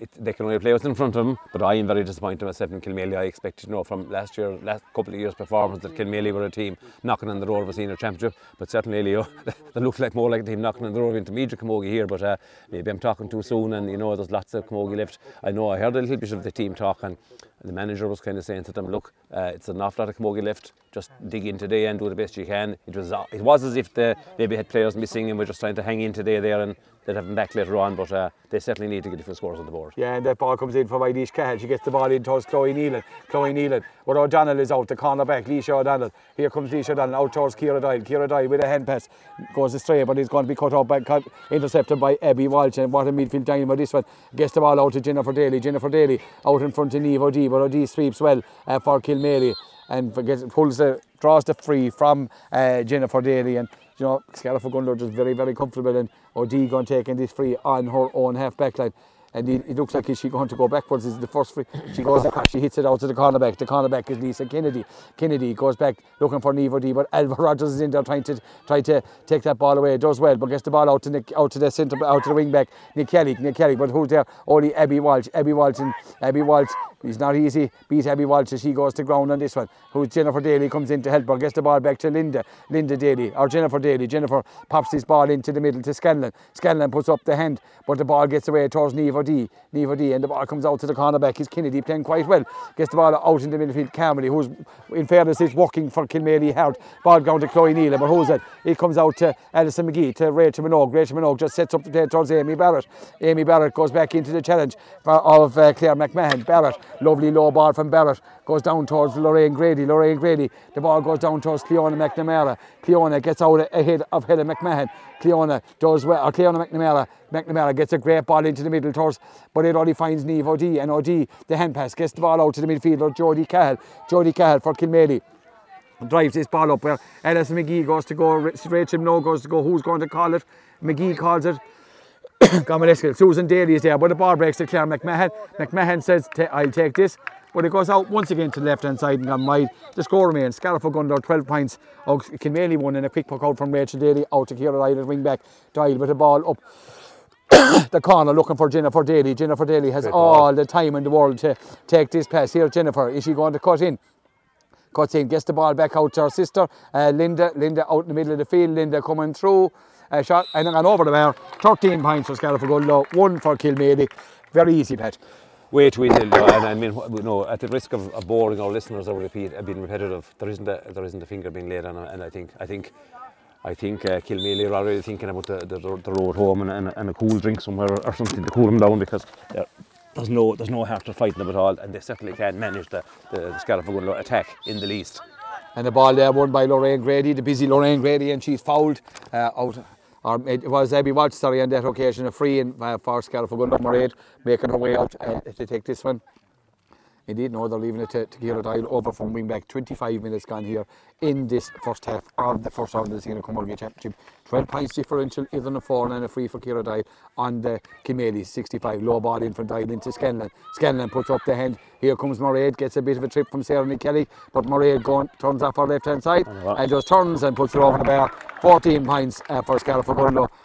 B: it, they can only play what's in front of them. But I am very disappointed myself in Kilmaley. I expected, you know, from last year, last couple of years' performance, that Kilmaley were a team knocking on the door of a senior championship. But certainly, Leo, they look like more like a team knocking on the door of intermediate Camogie here. But uh, maybe I'm talking too soon, and you know, there's lots of Camogie left. I know I heard a little bit of the team talk, and the manager was kind of saying to them, "Look, uh, it's an awful lot of Camogie left. Just dig in today and do the best you can." It was it was as if they maybe had players missing and we're just trying to hang in today there and they'd have them back later on. But uh, they certainly need to get few scores on the board.
A: Yeah, and that ball comes in from Eilish Cahill. She gets the ball in towards Chloe Nealon. Chloe Nealon. But O'Donnell is out, the corner back. Leisha O'Donnell. Here comes Leisha O'Donnell out towards Kira Doyle. Kira Doyle with a hand pass goes astray, but he's going to be cut off by cut, intercepted by Abby Walsh. And what a midfield dynamo this one. Gets the ball out to Jennifer Daly. Jennifer Daly out in front of Neve O'D, but O'D sweeps well uh, for Kilmaley and gets, pulls the draws the free from uh, Jennifer Daly and you know Scariff Ogonnelloe just very very comfortable and going taking this free on her own half back line and it, it looks like she's going to go backwards. This is the first free. She goes across, she hits it out to the cornerback. The cornerback is Lisa Kennedy. Kennedy goes back looking for Neve O'D, but Alva Rogers is in there trying to try to take that ball away. It Does well, but gets the ball out to Nick, out to the centre, out to the wing back, Nick Kelly. Nick Kelly, but who's there? Only Abby Walsh. Abby Walsh and Abby Walsh. It's not easy. Beat Abby Walsh as she goes to ground on this one. Who's Jennifer Daly comes in to help her. Gets the ball back to Linda. Linda Daly or Jennifer Daly. Jennifer pops this ball into the middle to Scanlon. Scanlon puts up the hand, but the ball gets away towards Neve O'D. Neve O'D and the ball comes out to the cornerback. Is Kennedy playing quite well? Gets the ball out in the midfield. Carmody, who's in fairness is working for Kilmaley hard. Ball down to Chloe Neal, but who's it? It comes out to Alison McGee to Rachel Minogue. Rachel Minogue just sets up the play towards Amy Barrett. Amy Barrett goes back into the challenge of uh, Claire McMahon. Barrett, lovely low ball from Barrett, goes down towards Lorraine Grady. Lorraine Grady, the ball goes down towards Cleona McNamara. Cleona gets out ahead of Helen McMahon. Cleona does well, or Cleona McNamara. McNamara gets a great ball into the middle towards, but it only finds Neve O'D. And O'D, the hand pass, gets the ball out to the midfielder, Jodie Cahill. Jodie Cahill for Kilmaley drives this ball up where Alison McGee goes to go, Rachel No goes to go, who's going to call it? McGee calls it. Gomeleskel. Susan Daly is there, but the ball breaks to Claire McMahon. McMahon says, I'll take this. But it goes out once again to the left hand side and gone wide. The score remains Scariff Ogonnelloe 12 points. Oh, Kilmaley won in a quick puck out from Rachel Daly out to Kira Ryder wing back. Dial with the ball up the corner looking for Jennifer Daly. Jennifer Daly has all the time in the world to take this pass. Here, Jennifer, is she going to cut in? Cuts in, gets the ball back out to her sister, uh, Linda. Linda out in the middle of the field. Linda coming through. Uh, shot and then over the bar. 13 points for Scariff Ogonnelloe, one for Kilmaley. Very easy, Pat.
B: way too easy. No, and I mean, you know, at the risk of, of boring our listeners, or repeat, being repetitive, there isn't a, there isn't a finger being laid on, it, and I think, I think, I think uh, Kilmaley are already thinking about the, the, the road home and, and, and a cool drink somewhere or something to cool them down because they're- there's no there's no heart to fighting them at all, and they certainly can't manage the the, the Scariff Ogonnelloe attack in the least.
A: And the ball there won by Lorraine Grady, the busy Lorraine Grady, and she's fouled uh, out. Or it was Abby Walsh, sorry, on that occasion, a free in uh, for Scariff Ogonnelloe Mairead, making her way out uh, to take this one. Indeed, no, they're leaving it to, to Kira Doyle over from wing back. 25 minutes gone here in this first half of the first round of the Senior Camogie Championship. 12 points differential, either a four and a free for Kira Doyle on the Kilmaley 65. Low ball in from Dial into Scanlon. Scanlon puts up the hand. Here comes Mairead, gets a bit of a trip from Sarah Nick Kelly, but Mairead going, turns off her left hand side and just turns and puts it over the bar. 14 points uh, for Scariff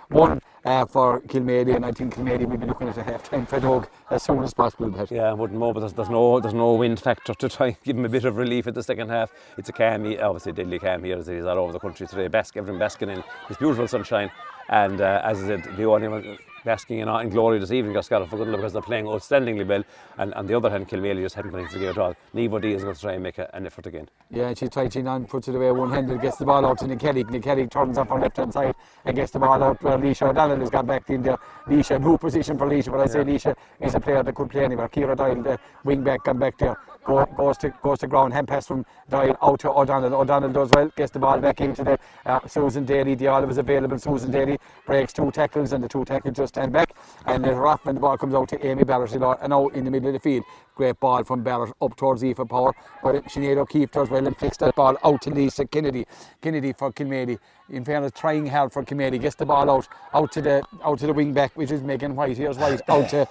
A: one uh, for Kilmaley, and I think Kilmaley will be looking at a half time for Doug as soon as possible. But
B: Yeah, I wouldn't know, but there's, there's no there's no wind factor to try and give him a bit of relief at the second half. It's a calm, he- obviously deadly calm here as it is all over the country today. Bask, everyone basking in this beautiful sunshine, and uh, as I said, the only one basking in, in glory this evening got Scariff Ogonnelloe because they're playing outstandingly well, and on the other hand, Kilmaley just hadn't put into the game at all. Nevo D is going to try and make a, an effort again.
A: Yeah, she tries in and puts it away one handed, gets the ball out to Nick Kelly. Nick Kelly turns up on left hand side and gets the ball out where Leisha O'Donnell has got back in there. Leisha, new position for Leisha, but I say Leisha is a player that could play anywhere. Kira Doyle, the wing back, come back there, go, goes to goes to ground, pass from Doyle out to O'Donnell. O'Donnell does well, gets the ball back into the uh, Susan Daly. The all was available. Susan Daly breaks two tackles and the two tackles just stand back. And then rough and the ball comes out to Amy Barrett and out in the middle of the field. Great ball from Barrett up towards Aoife Power. But Sinead O'Keefe does well and flicks that ball out to Lisa Kennedy. Kennedy for Kilmaley. In fairness, trying hard for Kilmaley. Gets the ball out out to the out to the wing back, which is Megan White. Here's White out to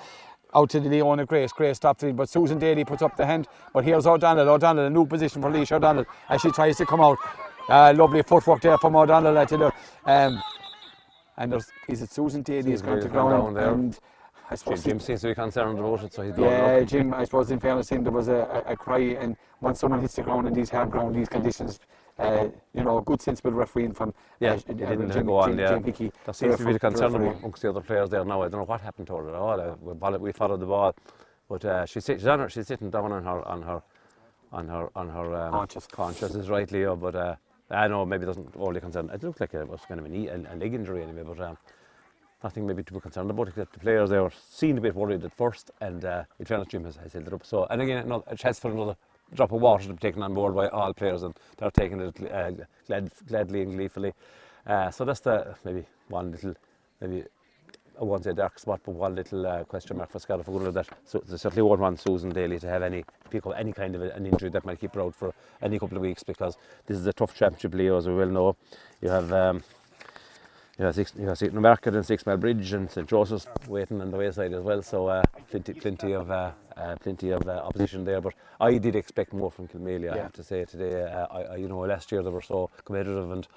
A: out to the Leona Grace. Grace stops it, but Susan Daly puts up the hand. But here's O'Donnell. O'Donnell, a new position for Leisha O'Donnell as she tries to come out. Uh, lovely footwork there from O'Donnell. I tell you. Um, and there's is it Susan Daly is
B: Susan
A: going to ground
B: down there.
A: and I suppose
B: Jim seems to be concerned about it, so he's
A: yeah. Jim, I suppose in fairness him, there was a, a, a cry, and once someone hits the ground in these hard ground, these conditions, uh, you know, good sensible refereeing from
B: Yeah,
A: uh, uh,
B: didn't
A: Jim,
B: go on, yeah.
A: Hickey.
B: There seems to be the concern
A: referee.
B: amongst the other players there now. I don't know what happened to her at all. Uh, we, followed, we followed the ball, but uh, she's, sit- she's, on her, she's sitting down on her on her on her on her um,
A: Conscious.
B: conscious is right, Leo. But uh, I know maybe doesn't overly concern. It looked like it was kind of a, knee, a, a leg injury anyway, but. Um, Nothing maybe to be concerned about except the players they were seemed a bit worried at first and uh, in fairness Jim has, has held it up. So and again another, a chance for another drop of water to be taken on board by all players and they're taking it uh, glad, gladly and gleefully. Uh, so that's the maybe one little maybe I won't say dark spot, but one little uh, question mark for Scariff Ogonnelloe that so they certainly won't want Susan Daly to have any pick up any kind of an injury that might keep her out for any couple of weeks because this is a tough championship, Leo, as we well know. You have um, you have St. Market and Six Mile Bridge and St Joseph's waiting on the wayside as well. So uh, plenty, plenty of uh, uh, plenty of uh, opposition there. But I did expect more from Kilmaley. I have to say today. Uh, I, I, you know, last year they were so competitive and.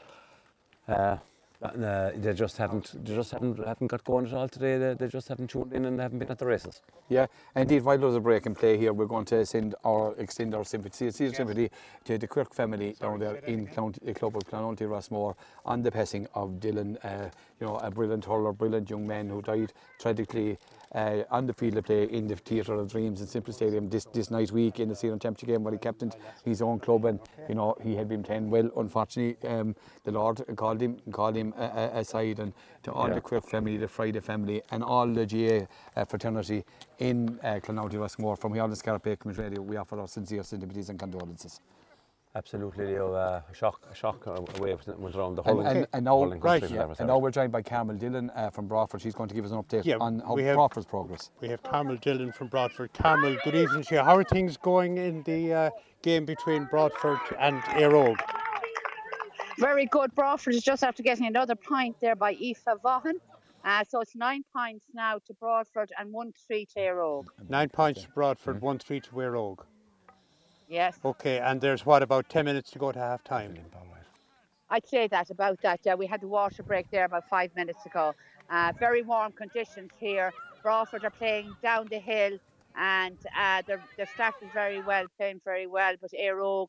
B: Uh, uh, they just haven't, they just haven't, haven't got going at all today. They, they just haven't tuned in and haven't been at the races.
A: Yeah, indeed, while there's a break in play here, we're going to send our extend our sympathy, sincere sympathy to the Quirke family down there in County, the club of Clonoulty Rossmore on the passing of Dillon, uh, you know, a brilliant hurler, brilliant young man who died tragically uh, on the field of play in the Theatre of Dreams in Semple Stadium this, this night week in the Senior Championship game where he captained his own club and, you know, he had been playing well. Unfortunately, um, the Lord called him called him uh, uh, aside and to all
B: Yeah.
A: the Quirke family, the Friday family and all the GA uh, fraternity in uh, Clonoulty Rossmore from here on the Scarpa Community Radio, we offer our sincere sympathies and condolences.
B: Absolutely, Leo. Uh, a shock, a shock uh, wave went around the whole
A: and, and now,
B: hurling
C: Right, yeah.
A: and now we're joined by Carmel Dillon uh, from Broadford. She's going to give us an update
C: Yeah,
A: on how
C: we have-
A: Broadford's progress.
C: We have Carmel Dillon from Broadford. Carmel, good evening to you. How are things going in the uh, game between Broadford and Éire Óg?
E: Very good. Broadford is just after getting another point there by Aoife Vaughan. Uh, so it's nine points now to Broadford and one three to Éire Óg.
C: Nine points to Broadford, one three to Éire Óg.
E: Yes,
C: Okay, and there's what about ten minutes to go to half time?
E: I'd say that about that. Yeah, we had the water break there about five minutes ago. Uh, very warm conditions here. Broadford are playing down the hill and uh, they're, they're starting very well, playing very well. But Éire Óg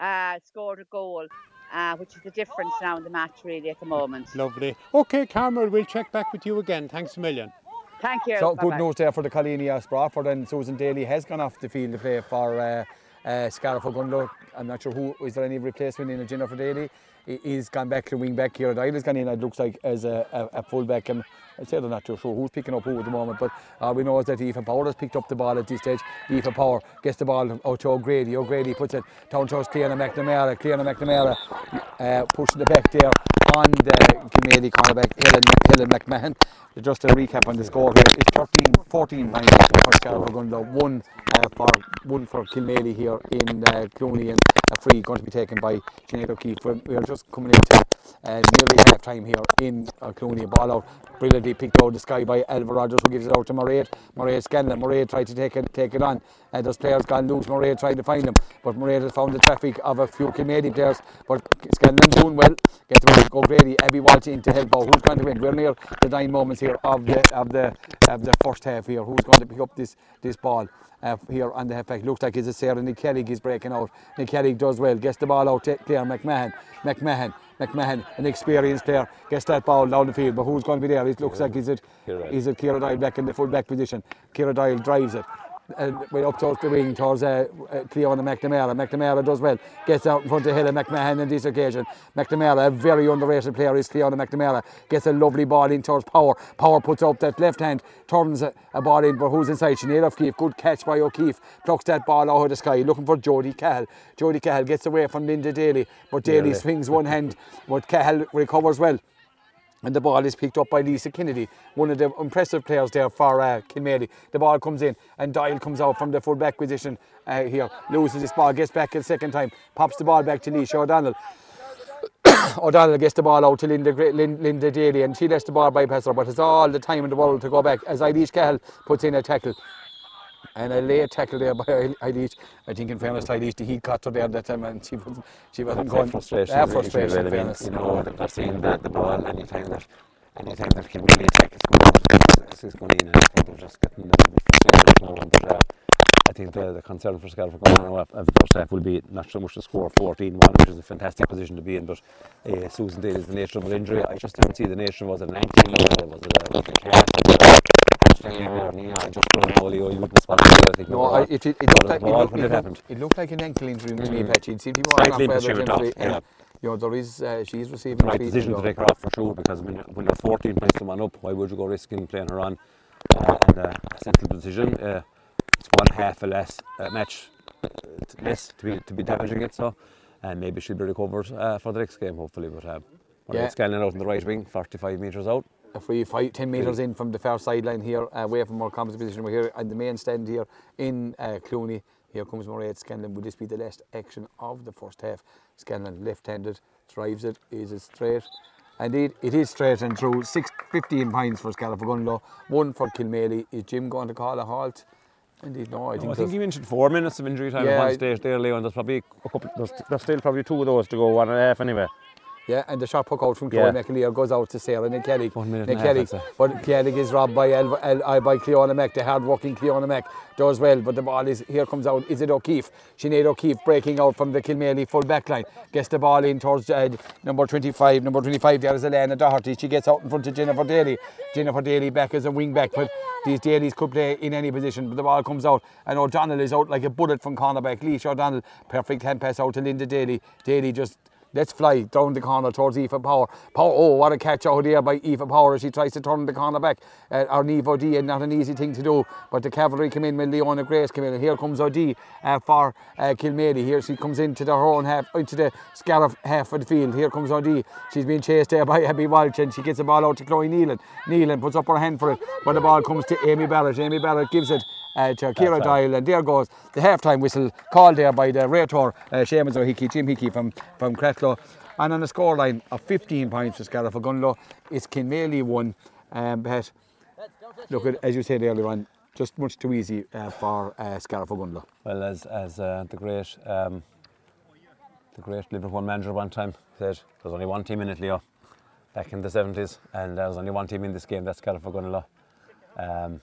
E: uh, scored a goal, uh, which is the difference now in the match, really, at the moment.
C: Lovely. Okay, Carmel, we'll check back with you again. Thanks a million.
E: Thank you.
A: So good
E: Bye-bye.
A: news there for the Colinias Broadford and Susan Daly has gone off the field to play for uh, uh, Scariff Ogonnelloe. I'm not sure who is there any replacement in Jennifer Daly. He- He's gone back to wing back here. Dylan's gone in. It looks like as a, a, a full back. Um, I'd say they're not too sure who's picking up who at the moment, but all we know is that Aoife Power has picked up the ball at this stage. Aoife Power gets the ball out to O'Grady. O'Grady puts it down towards Cleona McNamara. Cleona McNamara uh, pushing the back there on the Kilmaley cornerback Helen, McMahon. Just a recap on the score here. It's 13 14 points for Scariff Ogonnelloe, one uh, for one for Kilmaley here in uh, Clooney and a free going to be taken by Sinead O'Keefe. We're, just coming into uh, nearly half time here in uh, Clooney. Ball out brilliantly picked out the sky by Elva Rogers who gives it out to Mairead. Mairead Scanlon. Mairead tried to take it take it on. Uh, those players gone loose. Mairead tried to find them, but Mairead has found the traffic of a few Kilmaley players. But Scanlon doing well. Gets away. Go Grady. Abby Walsh in to help out. Who's going to win? We're near the nine moments here of the of the of the first half here. Who's going to pick up this this ball? uh, here on the halfback. Looks like it's a Sarah Nick Kelly is breaking out. Nick Kelly does well, gets the ball out to Claire McMahon. McMahon, McMahon, an experienced player, gets that ball down the field. But who's going to be there? It looks like is it is it Kira Doyle back in the full back position. Kira Doyle drives it. And way up towards the wing, towards uh, uh, Cleona McNamara. McNamara does well, gets out in front of Helen McMahon on this occasion. McNamara, a very underrated player, is Cleona McNamara. Gets a lovely ball in towards Power. Power puts up that left hand, turns a, a ball in, but who's inside? Sinead O'Keefe. Good catch by O'Keefe. Plucks that ball out of the sky, looking for Jodie Cahill. Jodie Cahill gets away from Linda Daly, but Daly
B: Nearly.
A: swings one hand, but Cahill recovers well. And the ball is picked up by Lisa Kennedy, one of the impressive players there for uh, Kilmaley. The ball comes in and Doyle comes out from the full back position uh, here, loses this ball, gets back a second time, pops the ball back to Leisha O'Donnell. O'Donnell gets the ball out to Linda, Linda Daly and she lets the ball bypass her, but it's all the time in the world to go back as Eilish Cahill puts in a tackle. And a late tackle there by Eilish. I think in fairness to Eilish, the heat caught her there that time and she wasn't, she wasn't going.
B: frustration. Really,
A: frustration,
B: really, I
A: fairness.
B: You know, they're- seeing the, the ball anytime that anytime that can really attack is going it's, it's going in, and I think they're just getting a little bit frustrated at the moment. But uh, I think the, the concern for for going up of the first half will be not so much the score 14-1, which is a fantastic position to be in, but uh, Susan Daly is the nature of her injury. I just didn't see the nature. Was it an ankle? Was it a, was it a? Was it a hamstring or knee? I just don't know. Leo, you wouldn't spot it. I think
A: No. I, it, it, it, looked like, it, looked, it, looked, it looked like an ankle injury to me. Patchy. It seemed to be more
B: Slightly
A: further
B: immature
A: injury.
B: yeah.
A: You know, there is, uh, she's receiving
B: right decision to take her off for sure because when you're, when you're 14 points to one up, why would you go risking playing her on? Uh, and uh, a sensible decision. Uh, it's one half a less uh, match uh, t- less to be to be damaging it. So, and maybe she'll be recovered uh, for the next game hopefully. But um,
A: Yeah.
B: Scanlon out on the right wing, 45 metres out.
A: If we fight 10 metres in from the far sideline here, away from our composite position, we're here at the main stand here in uh, Clooney. Here comes Mairead Scanlon. Would this be the last action of the first half? Scanlon left-handed, drives it, is it straight? Indeed, it is straight and through. Six, 15 points for Scariff Ogonnelloe, one for Kilmaley. Is Jim going to call a halt? Indeed, no, I think,
B: I think you mentioned four minutes of injury time
A: Yeah,
B: at one stage there, Leo, and there's probably a couple. There's, there's still probably two of those to go, one and a half anyway.
A: Yeah, and the shot puck out from Chloe
B: Yeah.
A: McAleer goes out to Sarah Nick
B: One minute
A: Nick
B: and a half,
A: Kelly.
B: I'd.
A: But Kelly is robbed by El, El, uh, by Cleona Mac, the hard working Cleona Mac does well, but the ball is here comes out. Is it O'Keefe? Sinead O'Keefe breaking out from the Kilmaley full back line. Gets the ball in towards uh, number 25. Number 25 there is Elena Doherty. She gets out in front of Jennifer Daly. Jennifer Daly back as a wing back, but these Daly's could play in any position, but the ball comes out and O'Donnell is out like a bullet from cornerback. Leash O'Donnell, perfect hand pass out to Linda Daly. Daly just Let's fly down the corner towards Aoife Power. Power, oh, what a catch out there by Aoife Power as she tries to turn the corner back. Uh, our Neve O'D, and not an easy thing to do. But the cavalry come in when Leona Grace come in. And here comes O'D uh, for uh, Kilmaley. Here she comes into the her own half, into the Scariff half of the field. Here comes O'D. She's being chased there by Abby Walsh and she gets the ball out to Chloe Nealon. Nealon puts up her hand for it, but the ball comes to Amy Barrett. Amy Barrett gives it uh, to Kira Doyle, and there goes the half-time whistle called there by the Rator, uh, Seamus O'Hickey, Jim Hickey from, from Cratloe. And on a scoreline of 15 points for Scariff Ogonnelloe, it's Kilmaley one. Um, but look, at, as you said earlier on, just much too easy uh, for uh, Scariff Ogonnelloe.
B: Well, as as uh, the great um, the great Liverpool manager one time said, there's only one team in it, Leo, back in the 70s, and there's only one team in this game. That's California. Um,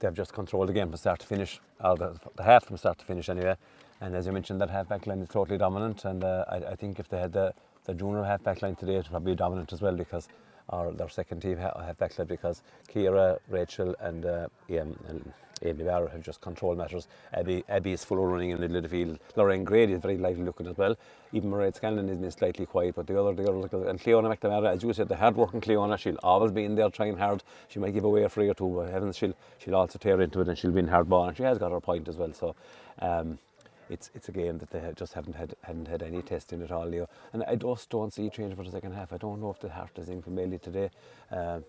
B: they've just controlled the game from start to finish, or the, the half from start to finish anyway. And as you mentioned, that half back line is totally dominant. And uh, I, I think if they had the, the junior half back line today, it would probably be dominant as well because, or their second team ha- half back line because Kira, Rachel, and uh, Ian, and Amy Barrett have just controlled matters. Abby, Abby is full running in the middle of the field. Lorraine Grady is very lively looking as well. Even Mairead Scanlon is been slightly quiet, but the other, the and Cleona McNamara, as you said, the hard working Cleona, she'll always be in there trying hard. She might give away a free or two, but heavens, she'll, she'll also tear into it and she'll win hard ball, and she has got her point as well. So, um, it's it's a game that they just haven't had hadn't had any testing at all, Leo. And I just don't see change for the second half. I don't know if the heart is in for Bailey today. Uh,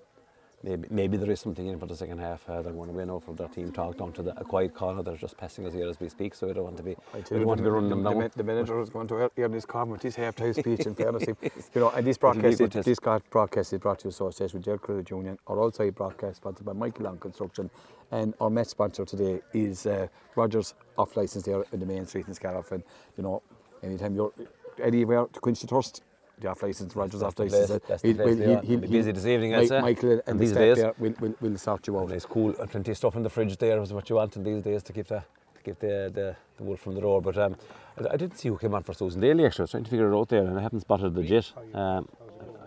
B: maybe maybe there is something in for the second half. Uh, they're going to win over their team talk down to the, a quiet corner. They're just passing us here as we speak, so we don't want to be we don't want to be running them
A: the,
B: down.
A: ma- the manager is going to hear this comment, this half-time speech in fairness. you know, and this broadcast, this broadcast is brought to you association with Jail Credit Union, our outside broadcast sponsored by Michael Long Construction, and our match sponsor today is uh, Rogers off license there in the main street in Scariff. And you know, anytime you're anywhere to quench the thirst, the off license, Rogers off
B: the
A: license.
B: place, that's the
A: he'll-
B: place,
A: will-
B: yeah.
A: he'll-
B: He'll be
A: he'll-
B: busy this evening, I'd say.
A: Michael and,
B: And
A: the
B: these
A: staff
B: days.
A: there will, will, will sort you out.
B: Nice cool and plenty of stuff in the fridge there is what you want in these days to keep the to keep the the, the wool from the door. But um, I, I didn't see who came on for Susan Daly actually. I was trying to figure it out there and I haven't spotted the jet. Um,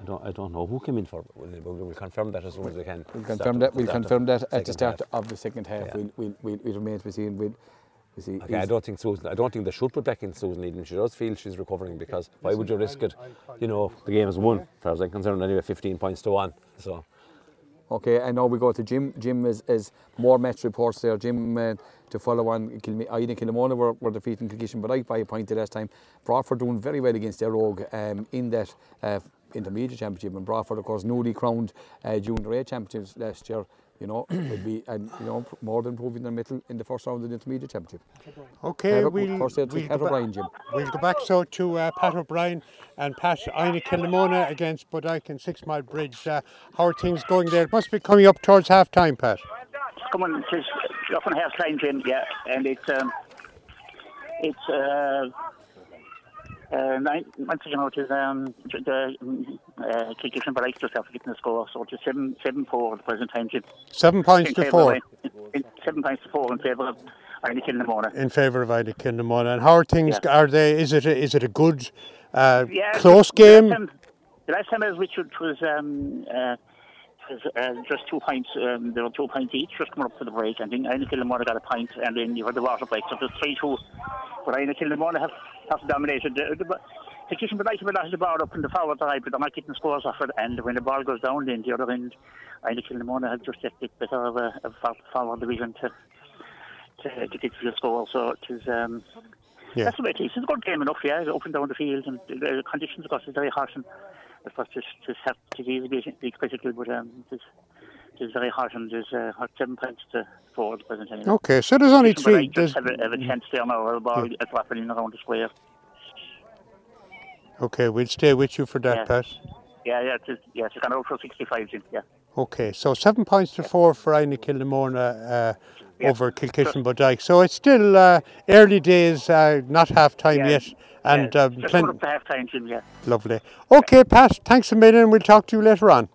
B: I don't I don't know who came in for. We'll, we'll, we'll confirm that as soon as we can.
A: We'll confirm that. We'll confirm that at the start
B: half.
A: of the second half.
B: Yeah.
A: We'll, we'll, we'll, it remains to be seen. We'll, we see.
B: Okay, I don't think Susan. I don't think they should put back in Susan Eden. She does feel she's recovering because why would you risk it? You know, the game is won. As far as I'm concerned, anyway, 15 points to one. So
A: Okay, and now we go to Jim. Jim is, is more match reports there. Jim uh, to follow on. Kilme- I think Kilnamona were, were defeating Kilkishen, but I by a point the last time. Broadford doing very well against their rogue um, in that uh, intermediate championship, and Broadford, of course, newly crowned uh, junior A champions last year. You know, would be and you know more than proving their mettle in the first round of the intermediate championship.
C: Okay,
A: Pat
C: we'll,
A: first they'll
C: we'll,
A: Pat
C: go
A: O'Brien,
C: back,
A: Jim.
C: we'll go back so to uh, Pat O'Brien and Pat Inagh Kilnamona against Bodyke and Six Mile Bridge. Uh, how are things going there? It must be coming up towards half time, Pat.
D: come on, it's off on half time, Jim. Yeah, and it's um, it's uh, nine, once again, it is um, the um, uh, Kilkishen Bodyke just after getting the score, so it's seven seven four at the present time,
C: Seven points to four
D: Seven points to four in favour of Irish in
C: in favour of Inagh Kilnamona. And how are things?
D: Yeah.
C: Are they? Is it? A, is it a good, uh,
D: Yeah,
C: close
D: the last
C: game?
D: time- The last time I was with you, was, um, uh, was uh, just two points. Um, there were two points each just coming up for the break. I think Ina Kilmore got a point, and then you had the water break. So it was 3 2. But Ina Kilmore have, dominated. The, the, the kitchen would like to have the ball up in the forward side, but they're not getting scores off. And when the ball goes down, then the other end, Ina Kilmore have just a bit better of a, of a forward division to, to, to get to the score. So it is. Um,
C: Yeah.
D: that's the way it is. It's a good game enough, yeah, up and down the field, and the, the conditions, of course, is very harsh. And of course, just just have to easy be, be critical, but um, it's, it's very harsh, and there's uh, hard seven points to four at the present time.
C: Okay, so there's only three.
D: I
C: There's,
D: just have a, have a chance there now, a ball yeah. in around the square.
C: okay, we'll stay with you for that,
D: Yeah.
C: Pat.
D: Yeah, yeah, it's, yeah, it's gone out for 65, Jim, yeah.
C: Okay, so seven points to four for Inagh Kilnamona uh,
D: Yeah.
C: over Kilkishen Bodyke. So it's still uh, early days, uh, not half time
D: Yeah.
C: yet, and
D: yeah,
C: um,
D: just
C: plen-
D: going up to half time, Jim, yeah.
C: lovely. Okay, Pat, thanks a million. We'll talk to you later on.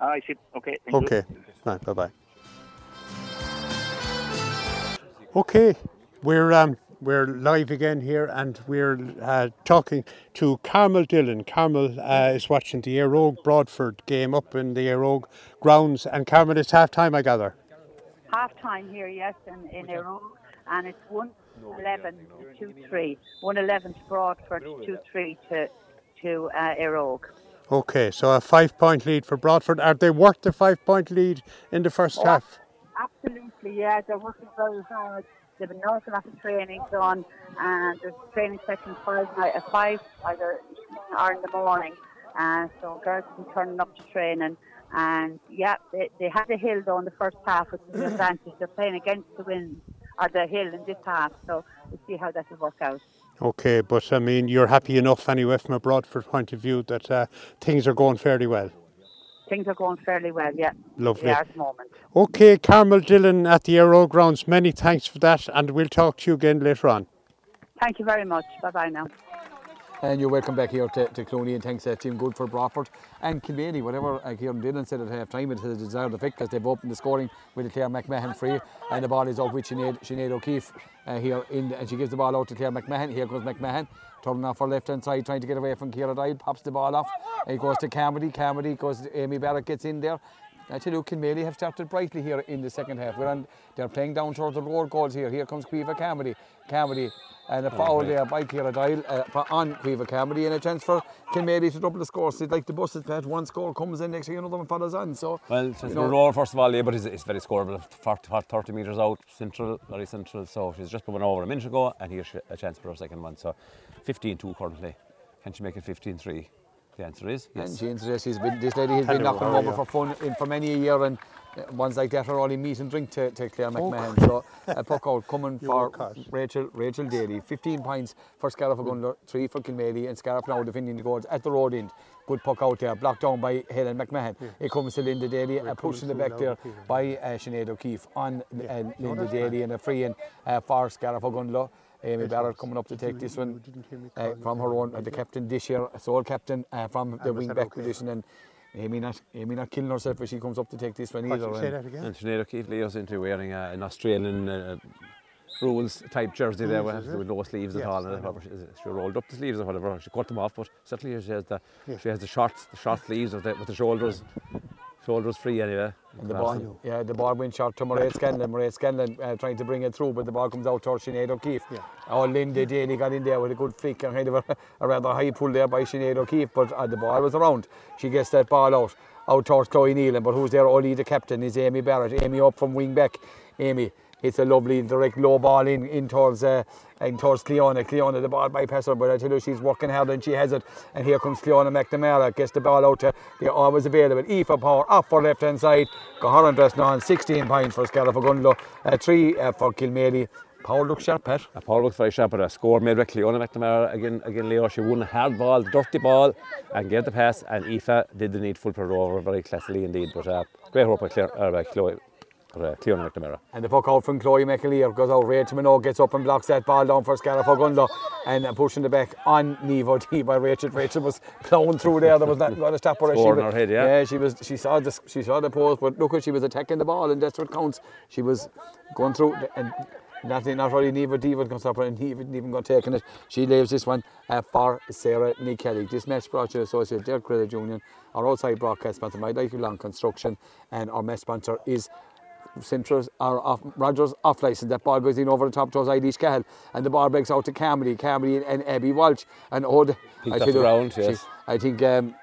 D: All right, Jim, okay, thank you.
C: Okay, right, bye bye. Okay, we're um, we're live again here, and we're uh, talking to Carmel Dillon. Carmel uh, is watching the Éire Óg Broadford game up in the Éire Óg grounds, and Carmel, it's half time, I gather.
E: half time here, yes, in, in Iran, and it's 111 to 2 3. 111 to Broadford, 2 3 to, to uh, Éire Óg.
C: Okay, so a five point lead for Broadford. Are they worth the five point lead in the first half?
E: Absolutely, yeah, they're working very hard. They've been an awful lot of training done, and there's training sessions five night at five either or in the morning. Uh, so girls will be turning up to training. And yeah, they, they had the hill though in the first half, which is an advantage. They're playing against the wind or the hill in this half, so we'll see how that will work out.
C: Okay, but I mean, you're happy enough anyway from a Broadford point of view that uh, things are going fairly well.
E: Things are going fairly well, yeah.
C: Lovely.
E: Are at the moment.
C: Okay, Carmel Dillon at the Aero Grounds, many thanks for that, and we'll talk to you again later on.
E: Thank you very much. Bye bye now.
A: And you're welcome back here to, to Clooney and thanks to Team Good for Broadford and Kilmaley, whatever uh, Kieran Dillon said at half time, it has a desired effect because they've opened the scoring with the Claire McMahon free and the ball is out with Sinead, Sinead O'Keefe uh, here in, and she gives the ball out to Claire McMahon. Here goes McMahon, turning off her left hand side, trying to get away from Kira Doyle, pops the ball off. And it goes to Carmody, Carmody goes Amy Barrett, gets in there. I tell you, Kilmaley have started brightly here in the second half. We're on, they're playing down towards the road goals here. Here comes Caoimhe Carmody. Carmody and a foul there by Kira Doyle uh, for, on Caoimhe Carmody and a chance for Kilmaley to double the score. So it's like the buses, Pat. One score comes in, next thing another one follows on. So,
B: Well, since we're first of all, yeah, but it's, it's very scoreable. 40, 30 metres out, central, very central. So she's just one over a minute ago, and here's a chance for her second one. So 15-2 currently. Can she make it 15-3? The answer is yes.
A: And she insists she's been, this lady has been knocking
C: how
A: them
C: are
A: over for fun in, for many a year, and ones like that are only meat and drink to, to Claire McMahon. So a puck out coming for. Rachel Rachel Daly. 15 points for Scariff Ogonnelloe, 3 for Kilmaley, and Scariff now defending the goals at the road end. Good puck out there, blocked down by Helen McMahon. It comes to Linda Daly, uh, pushed in the back there by uh, Sinead O'Keefe on uh, Linda Daly and a free in uh, for Scariff. Amy Barrett coming up to take this one uh, from her own, uh, the captain this year, sole captain uh, from the wing back position, and Amy not Amy not killing herself when she comes up to take this one either.
C: say
A: and-
C: that again?
B: And Sinead O'Keefe leads into wearing uh, an Australian uh, rules type jersey there
C: Rules,
B: with, with no sleeves
C: Yes,
B: at all. And whatever she, she rolled up the sleeves or whatever. She cut them off, but certainly she has the
C: Yeah.
B: she has the short the short sleeves with the, with the shoulders shoulders free anyway.
A: The ball, yeah, the ball went short to Mairead Scanlon. Mairead Scanlon uh, trying to bring it through, but the ball comes out towards Sinead O'Keefe.
C: Yeah.
A: Oh, Linda Daly got in there with a good flick and kind of a, a rather high pull there by Sinead O'Keefe, but uh, the ball was around. She gets that ball out, out towards Chloe Nealon, but who's there? Ollie, the captain, is Amy Barrett. Amy up from wing back. Amy hits a lovely direct low ball in, in towards uh, in towards Cleona. Cleona, the ball bypass her, but I tell you, she's working hard and she has it. And here comes Cleona McNamara, gets the ball out to the always available. Aoife Power up for left hand side. Go her and dress now on 16 points for Scariff Ogonnelloe, uh, 3 uh, for Kilmaley. Power looks sharp, Pat.
B: Uh, Paul looks very sharp, but a score made with Cleona McNamara again, again Leo. She won a hard ball, dirty ball, and gave the pass. And Aoife did the needful for over very classily indeed. But uh, great work by, Claire, uh, by Chloe. Uh, Cleona McNamara.
A: And the puck out from Chloe McAleer goes out. Rachel Minogue gets up and blocks that ball down for Scariff Ogonnelloe and pushing the back on Nevo D by Rachel. Rachel was plowing through there. There was nothing going to stop her.
B: Score
A: She was-
B: her head, yeah.
A: Yeah, she was. She saw the she saw the post, but look, at she was attacking the ball, and that's what counts. She was going through and. Nothing, not really Neva Diva can stop her and he even even got taking it. She leaves this one uh, for Sarah Nick Kelly. This match brought to you associate Derek Credit Union, our outside broadcast sponsor, My Life Long Construction, and our match sponsor is Centros or off, Rogers off license. That ball goes in over the top towards Eilish Cahill and the ball breaks out to Camry, Camry and, and Abby Walsh. And
B: Picked
A: I
B: the
A: you, she-
B: yes.
A: I think um,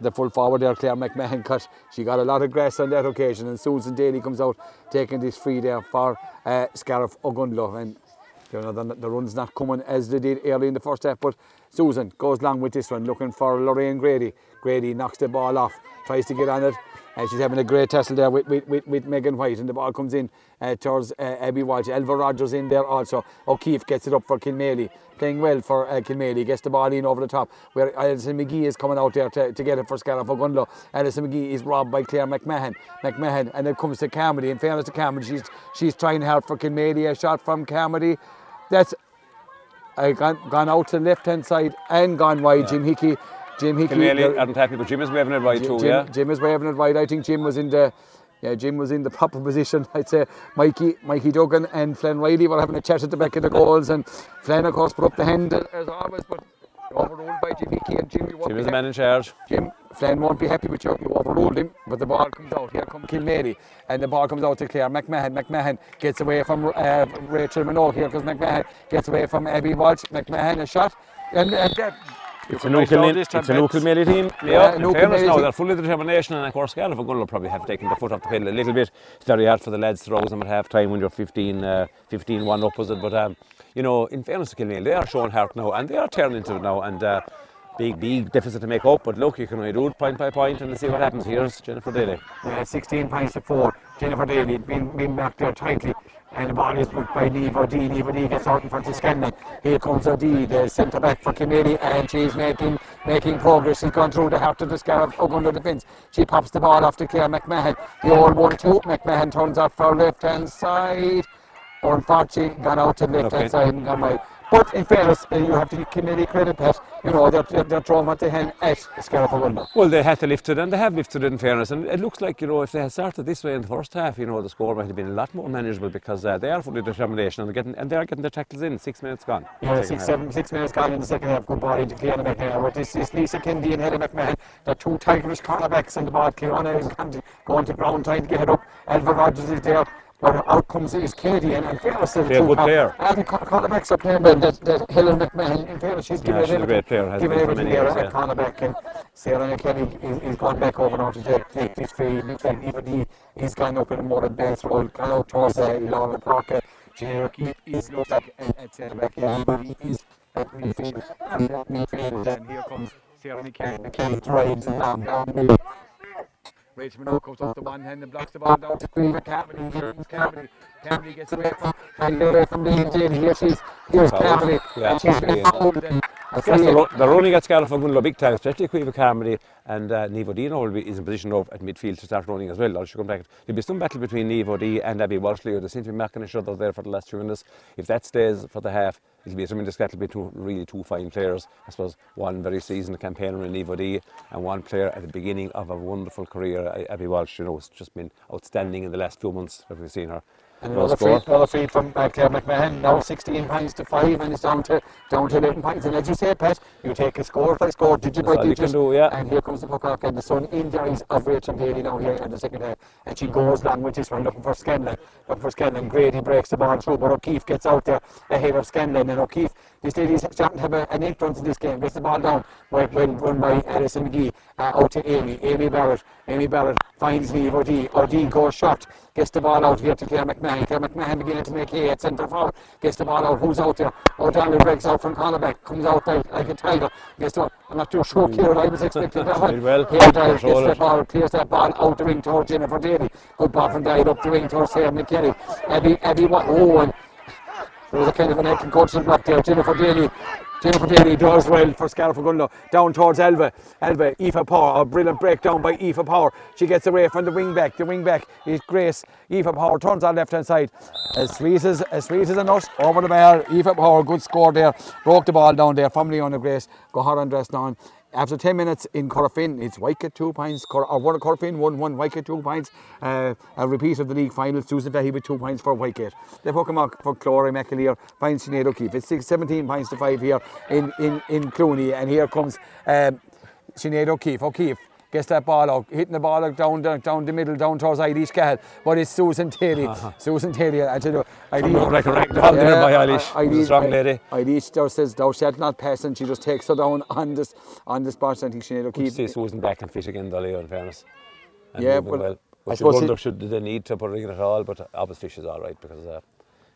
A: the full forward there, Claire McMahon cut. She got a lot of grass on that occasion, and Susan Daly comes out taking this free there for uh, Scariff Ogonnelloe. And you know, the, the run's not coming as they did early in the first half, but Susan goes long with this one, looking for Lorraine Grady. Grady knocks the ball off, tries to get on it, and she's having a great tussle there with, with, with, with Megan White, and the ball comes in uh, towards uh, Abby Walsh. Elva Rogers in there also. O'Keefe gets it up for Kilmaley, playing well for uh, Kilmaley, gets the ball in over the top, where Alison McGee is coming out there to, to get it for Scariff Ogonnelloe. Alison McGee is robbed by Claire McMahon. McMahon, and it comes to Carmody. In fairness to Carmody, she's, she's trying hard for Kilmaley, a shot from Carmody. That's uh, gone, gone out to the left hand side and gone wide. Jim Hickey, Jim Hickey.
B: Kilmaley
A: the-
B: aren't happy, but Jim is waving it right
A: Jim,
B: too, yeah.
A: Jim is waving it wide. I think Jim was in the yeah, Jim was in the proper position. I'd say Mikey, Mikey Duggan and Flann Riley were having a chat at the back of the goals, and Flann of course put up the hand as always, but overruled by Jim Hickey and Jimmy. won't
B: Jim is the man in charge.
A: Jim Flynn won't be happy with you. You overruled him, but the ball comes out. Here come Kilmaley, and the ball comes out to Claire McMahon. McMahon gets away from uh, Rachel Minogue. Here comes McMahon, gets away from Abby Walsh. McMahon a shot, and, and that.
B: It's a new it's a new Kilmaley team.
A: Yeah,
B: Yeah, in fairness now, they're full of determination, and of course, Scariff and Ogonnelloe probably have taken the foot off the pedal a little bit. It's very hard for the lads to rouse them at half time when you're 15, uh, 15 1 up, was it? But, um, you know, in fairness to Kilmaley, they are showing heart now, and they are turning into it now, and uh, big, big deficit to make up. But look, you can only do it point by point and see what happens. Here's Jennifer Daly.
A: Uh, 16 points to 4. Jennifer Daly being, being back there tightly. And the ball is put by Neva D. Neva D gets out in front of Scanlon. Here comes O'D, the centre back for Kilmaley, and she's making making progress. She's gone through the heart of the Scarab, up under the fence. She pops the ball off to Claire McMahon. The old 1 2. McMahon turns out for left hand side. Unfortunately, gone out to the left hand
B: Okay.
A: side and gone wide. But in fairness, uh, you have to give credit, Pat. You know, they're, they're, they're throwing what they can at Scariff Ogonnelloe.
B: Well, they had to lift it, and they have lifted it in fairness. And it looks like, you know, if they had started this way in the first half, you know, the score might have been a lot more manageable because uh, they are fully determination and they're getting, and they are getting their tackles in. Six minutes gone.
A: Yeah, six,
B: half.
A: seven, six minutes gone in the second half. Good ball into Cleona McMahon. But this is Lisa Kennedy and Helen McMahon. The two tigerish cornerbacks and the ball. Cleona is going to, going to ground trying to get it up. Elva Rogers is there. But out comes is Katie and, and fairness
B: They're a good player.
A: And cornerbacks are playing. That, that Helen McMahon, in fairness, she's given
B: Yeah, she's a
A: everything.
B: great player, has
A: given
B: been for many
A: there
B: years,
A: at
B: yeah.
A: cornerback. And Sarah McKenny is, is going back over now to take, this field. Like even he, he's gone up in a more advanced role. Gone out towards uh, Ilana Parker. Jane O'Keefe is looks like at, centre back. Yeah, but he is at midfield. And at midfield. And here comes Sarah McKenny. McKenny drives down, down middle. Rachel goes off the one hand and blocks the ball down to Queen Cavaney. Here comes Cavaney. Cavaney gets away from, trying to get away from Lee Jane. Here she's, here's. Cavaney.
B: Yeah,
A: And she's been fouled. A
B: Yes,
A: free
B: they're,
A: in.
B: ru- they're running at Scariff and Ogonnelloe big time, especially Caoimhe Carmody and uh, Nevo Dino will be, is in position of, at midfield to start running as well. I should come back. There'll be some battle between Nevo D and Abby Walshley. They seem to be marking each other there for the last few minutes. If that stays for the half, it'll be a tremendous battle between really two fine players. I suppose one very seasoned campaigner in Nevo D and one player at the beginning of a wonderful career. Abby Walsh, you know, has just been outstanding in the last few months that we've seen her.
A: And
B: No
A: another feed, another feed from uh, Claire McMahon, now 16 points to 5 and it's down to down to 11 points. And as you say, Pat, you take a score by score, digit
B: That's
A: by digit.
B: do, yeah.
A: And here comes the puck off and the sun in the eyes of Rachel Daly now here in the second half. And she goes long with this one, looking for Scanlon. Looking for Scanlon. Grady breaks the ball through, but O'Keefe gets out there ahead of Scanlon. And O'Keefe, lady's starting to have a, an influence in this game. Gets the ball down, well, well run by Alison McGee, uh, out to Amy. Amy Barrett. Amy Barrett finds Neve O'D. O'D goes short, gets the ball out here to Claire McMahon. Claire McMahon beginning to make hay at centre forward, gets the ball out. Who's out there? O'Donnell breaks out from cornerback, comes out like, like a tiger. Gets the, I'm not too sure, Kieran, I was expecting that one.
B: Well.
A: Here Dyer gets the ball, clears that ball out the ring towards Jennifer Daly. Good ball from Dyer up the ring towards Sarah McKenny. Abby, Abby, what? Oh, and There's a kind of an to the back there. Jennifer Daly. Jennifer Daly does well for Scariff Ogonnelloe. Down towards Elva. Elva, Aoife Power. A brilliant breakdown by Aoife Power. She gets away from the wing back. The wing back is Grace. Aoife Power turns on left hand side. As sweet as, as sweet as a nut. Over the bar. Aoife Power, good score there. Broke the ball down there from Leona Grace. Go hard and dress down. After 10 minutes in Corofin, it's Wycott 2 points, Cor- or one Corofin 1 1, Wycott 2 points. Uh, a repeat of the league final, Susan Fahey with 2 points for Wycott. The him for Chloe McAleer, finds Sinead O'Keefe. It's six, 17 points to 5 here in, in, in Clooney, and here comes um, Sinead O'Keefe. O'Keefe gets that ball out, hitting the ball out down, down, down the middle, down towards Eilish Cahill. But it's Susan Taylor. Susan Taylor, I tell you,
B: up like a rag doll there by Eilish.
A: I-
B: a strong lady.
A: Eilish says, thou shalt not pass, and she just takes her down on this, on the spot. I think Sinead O'Keefe.
B: see Susan back and fit again, Dolly, in fairness. And
A: Yeah, but
B: well.
A: I
B: But you
A: suppose
B: wonder, should they need to put her in at all? But obviously she's all right because uh,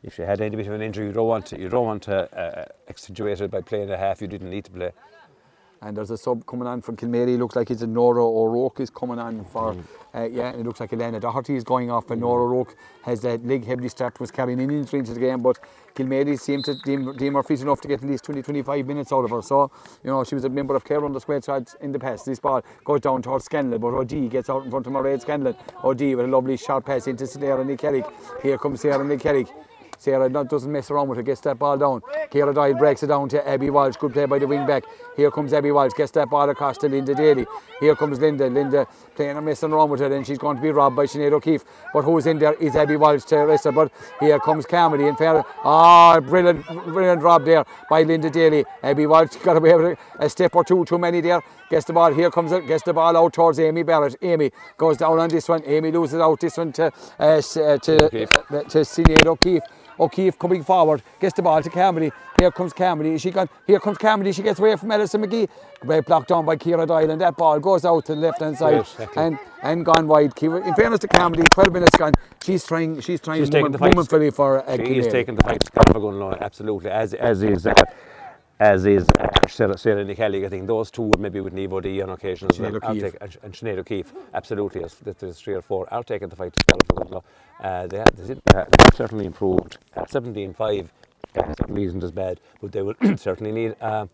B: if she had any bit of an injury, you don't want to, you don't want to uh, accentuate it by playing a half you didn't need to play.
A: And there's a sub coming on from Kilmaley. Looks like it's a Nora O'Rourke is coming on for,
B: Mm.
A: uh, yeah, and it looks like Elena Doherty is going off. And Nora O'Rourke has that leg heavily strapped, was carrying an injury into the game. But Kilmaley seemed to deem, deem her fit enough to get at least 20 25 minutes out of her. So, you know, she was a member of Clare under square sides in the past. This ball goes down towards Scanlon, but OD gets out in front of Mairead Scanlon. OD with a lovely sharp pass into Sarah Nick Carrick. Here comes Sarah Nick Carrick. Sarah doesn't mess around with it, gets that ball down. Kira Doyle breaks it down to Abby Walsh, good play by the wing back. Here comes Abby Walsh, gets that ball across to Linda Daly. Here comes Linda, Linda playing and messing around with it, and she's going to be robbed by Sinead O'Keefe. But who's in there is Abby Walsh to arrest her. But here comes Carmody and fair. Ah, brilliant, brilliant rob there by Linda Daly. Abby Walsh got away with it, a step or two too many there. Gets the ball, here comes it, gets the ball out towards Amy Barrett. Amy goes down on this one. Amy loses out this one to, uh, uh, to,
B: O'Keefe.
A: uh, to Sinead O'Keefe. O'Keefe coming forward, gets the ball to Carmody. Here comes Carmody. She got, here comes Carmody. She gets away from Alison McGee. Well blocked down by Kira Doyle, and that ball goes out to the left hand side
B: Yes,
A: and and gone wide. Kira, in fairness to Carmody, 12 minutes gone. She's trying. She's trying
B: She's taking
A: moment,
B: the fight.
A: for uh,
B: She is taking the fight to absolutely, as as is uh, as is uh, Sarah, Nikelly. I think those two would maybe with Nevo D on occasion as well. I'll take- and, and Sinead O'Keefe, absolutely. As there's three or four, are taking the fight to. Uh, they, have, they, uh, they certainly improved. Uh, 17-5 uh, certainly isn't as bad, but they will certainly need. Uh,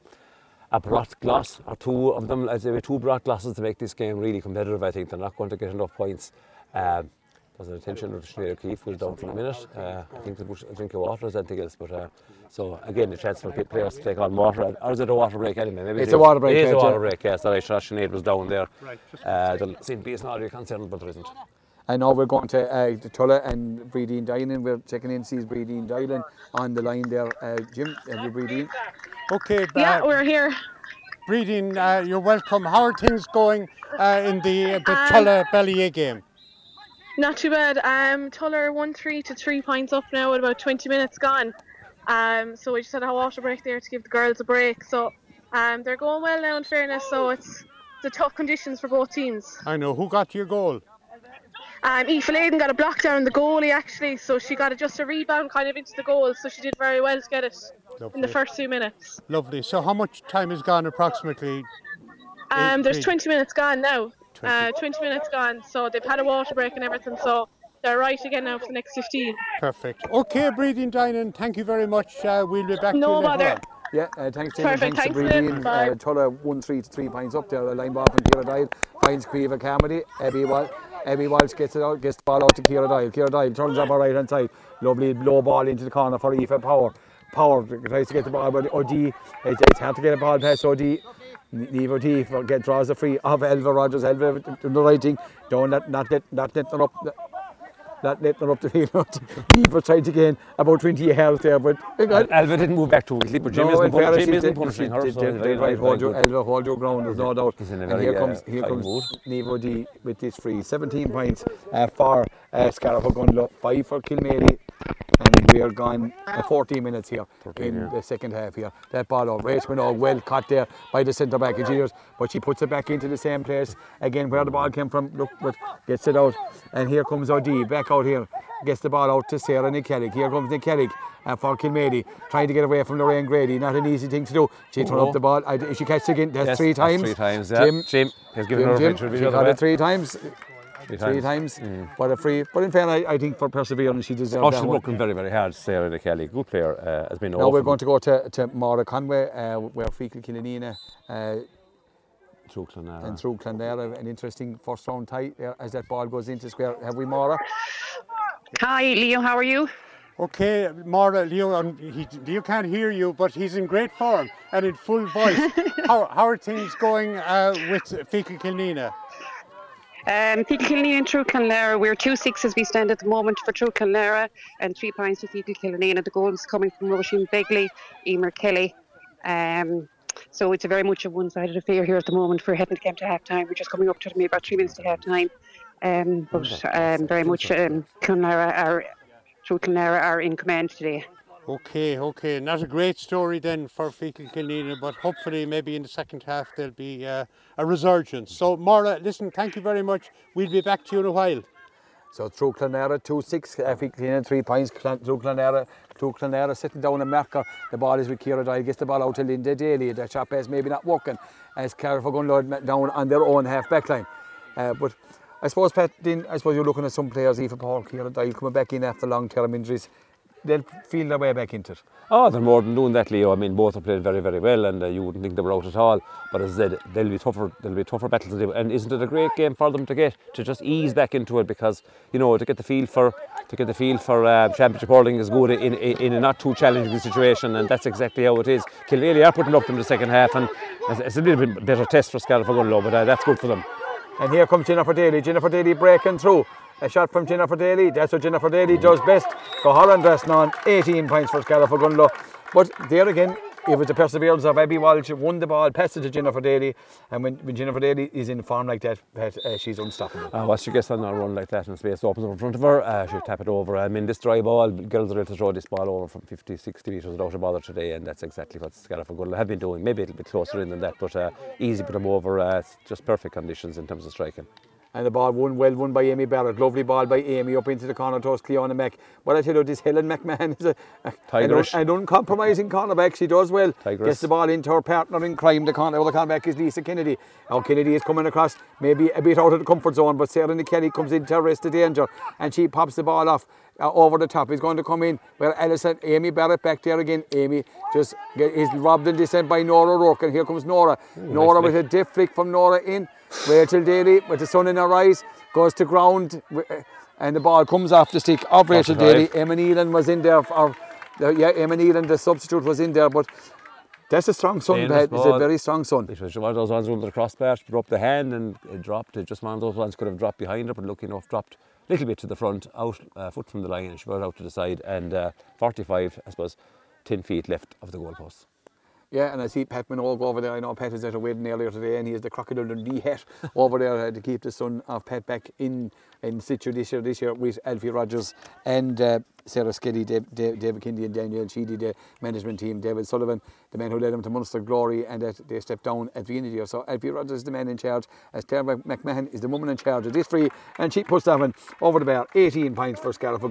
B: a broth glass or two of them, as there were two broth glasses to make this game really competitive. I think they're not going to get enough points. Um, there's an attention of Sinead O'Keefe who's down for a minute. Uh, I think the bush, a drink of water is anything else. But uh, so again, the chance for players to take on water. Or is it a water break anyway? Maybe
A: It's
B: it
A: a water break,
B: It is a water break. Yes, sorry, Sinead was down there.
C: Right, just-
B: Uh, there seemed to be a small concern, but there isn't.
A: And now we're going to uh, to Tulla and Breedine Dylan. We're checking in, sees Breedine Dylan on the line there. Uh, Jim, have you Breedine?
C: Okay,
F: Yeah,
C: uh,
F: we're here.
C: Breeding, uh, you're welcome. How are things going uh, in the the
F: Um,
C: Tulla Ballier game?
F: Not too bad. Um, Tuller one three to three points up now with about twenty minutes gone. Um, so we just had a water break there to give the girls a break. So um, they're going well now. In fairness, so it's the tough conditions for both teams.
C: I know. Who got your goal?
F: Um, Aoife Laden got a block down the goalie actually, so she got a, just a rebound kind of into the goal. So she did very well to get it in the first two minutes.
C: Lovely. So how much time has gone approximately?
F: Um, there's 20 minutes gone now.
C: 20.
F: Uh, 20 minutes gone. So they've had a water break and everything. So they're right again now for the next 15.
C: Perfect. Okay, Breeding Dynan, thank you very much. Uh, we'll be back
F: No
C: to you later
F: bother.
C: on.
A: Yeah, uh, thanks, Jim.
F: Perfect,
A: Thanks, to
F: thanks, Lynn.
A: Breedine.
F: Bye.
A: Uh, Tulla 1 3 to 3 points up there. A line ball from Kira Doyle. Finds Quiva Carmody. Abby Walsh. Abby Walsh gets it out, gets the ball out to Kira Doyle. Kira Doyle turns up her right hand side. Lovely low ball into the corner for Aoife Power. Power tries to get the ball, but OD, it's, it's hard to get a ball past OD. OD for get draws the free of Elva Rogers. Elva doing the right thing. Don't let not let not let them up. Not let them up the field. People tried to gain about 20 yards there, but
B: Alva didn't move back too easily, but Jim
A: no,
B: isn't,
A: in
B: pun- Jim isn't punishing her. so
A: did-
B: he's
A: did
B: very,
A: right, hold your. Elva, hold your ground, there's no doubt.
B: A
A: and here
B: uh,
A: comes here comes. Nevo D with this free. 17 points uh, for uh, Scariff Ogonnelloe, 5 for Kilmaley, and we are gone uh, 14 minutes here in
B: yeah.
A: the second half here. That ball out, Rach Minogue, well caught there by the centre back engineers, but she puts it back into the same place again where the ball came from. Look, but gets it out, and here comes OD back out here, gets the ball out to Sarah Nick Here comes Nick Kellick. Uh, for Kilmaley, trying to get away from Lorraine Grady, not an easy thing to do. She turned
B: Oh.
A: up the ball. I, she catched it again. That's
B: Yes,
A: three
B: that's
A: times.
B: three times, yeah.
A: Jim,
B: Jim has given
A: Jim,
B: her
A: Jim, she got it three times.
B: Three
A: three
B: times.
A: times. But a free. But in fairness, I, I think for perseverance, she deserves
B: Oh,
A: that
B: she's
A: one.
B: working very, very hard, Sarah De Kelly. Good player. Uh, has been
A: Now we're going to go to, to Mara Conway, uh, where Feakle Killanena uh,
B: through Clonlara.
A: and through Clonlara. An interesting first round tie there as that ball goes into square. Have we Mara?
G: Hi, Leo. How are you?
C: Okay, Mara, Leo, um, he, Leo can't hear you, but he's in great form and in full voice. how, how are things going uh, with Feakle Killanena?
G: Um, Feakle Killanena and Truagh Clonlara. We're two six as we stand at the moment for Truagh Clonlara and three points for Feakle And The goals coming from Roisin Begley, Emer Kelly. Um, so it's a very much a one-sided affair here at the moment. We're heading to game to half time. We're just coming up to maybe about three minutes to half time. Um, but um, very much um, are Truagh Clonlara are in command today.
C: Okay, okay, not a great story then for Feakle Killanena, but hopefully maybe in the second half there'll be uh, a resurgence. So, Mara, listen, thank you very much. We'll be back to you in a while.
A: So through Clonlara, 2 6, uh, Killanena, three points. Through Clonlara, through Clonlara, sitting down a marker. The ball is with Kira Dye, gets the ball out to Linda Daly. The shot pass maybe not working as Carriff going down on their own half back line. Uh, but I suppose, Pat, Dean, I suppose you're looking at some players, even Paul Kira Dye coming back in after long term injuries. They'll feel their way back into it.
B: Oh, they're more than doing that, Leo. I mean, both are playing very, very well, and uh, you wouldn't think they were out at all. But as I said, they'll be tougher. They'll be tougher battles. And isn't it a great game for them to get to just ease back into it? Because you know, to get the feel for to get the feel for uh, championship hurling is good in, in, in a not too challenging situation, and that's exactly how it is. Kilmaley are putting up in the second half, and it's, it's a little bit better test for Scariff Ogonnelloe, but uh, that's good for them.
A: And here comes Jennifer Daly. Jennifer Daly breaking through. A shot from Jennifer Daly. That's what Jennifer Daly does best. Go Holland dressing on 18 points for Scariff Ogonnelloe. But there again, it was the perseverance of Abby Walsh, won the ball, passed it to Jennifer Daly. And when, when Jennifer Daly is in form like that, Pat, uh, she's unstoppable.
B: Uh, once she gets on a run like that and space opens up in front of her, uh, she'll tap it over. I mean, this dry ball, girls are able to throw this ball over from 50, 60 metres without a bother today, and that's exactly what Scariff and Ogonnelloe have been doing. Maybe a little bit closer in than that, but uh, easy put them over. Uh, just perfect conditions in terms of striking.
A: And the ball won well won by Amy Barrett. Lovely ball by Amy up into the corner towards Cleona Mack. But I tell you, this Helen McMahon is a, a, an, un,
B: Tigerish.
A: an uncompromising cornerback. She does well.
B: Tigress.
A: Gets the ball into her partner in crime. The corner, other cornerback is Lisa Kennedy. Now Kennedy is coming across, maybe a bit out of the comfort zone, but Sarah Kelly comes in to arrest the danger, and she pops the ball off. Uh, over the top, he's going to come in. Well, Alison, Amy Barrett back there again. Amy just get, is robbed in descent by Nora Rourke, and here comes Nora. Nora with a deft flick from Nora in. Rachel Daly with the sun in her eyes goes to ground, uh, and the ball comes off the stick of Rachel Daly.
B: 45.
A: Emma Nealon was in there. Uh, yeah, Emma Nealon, the substitute, was in there, but that's a strong Pat. It's a very strong son.
B: It was one of those ones under the crossbar, she put up the hand and it dropped. It just one of those ones could have dropped behind her, but lucky enough, dropped a little bit to the front, out uh, foot from the line, and she brought out to the side. And uh, 45, I suppose, 10 feet left of the goalpost.
A: Yeah, and I see Pat Minogue over there. I know Pet was at a wedding earlier today, and he has the crocodile Dundee hat over there uh, to keep the son of Pet back in in situ this year. This year with Alfie Rogers and uh, Sarah Skiddy, Dave, Dave, David Kindy, and Daniel Sheedy, the management team, David Sullivan, the man who led them to Munster glory, and that they stepped down at the end of the year. So Alfie Rogers is the man in charge, as Mc- McMahon is the woman in charge of this three, and she puts that one over the bar. 18 points for Scariff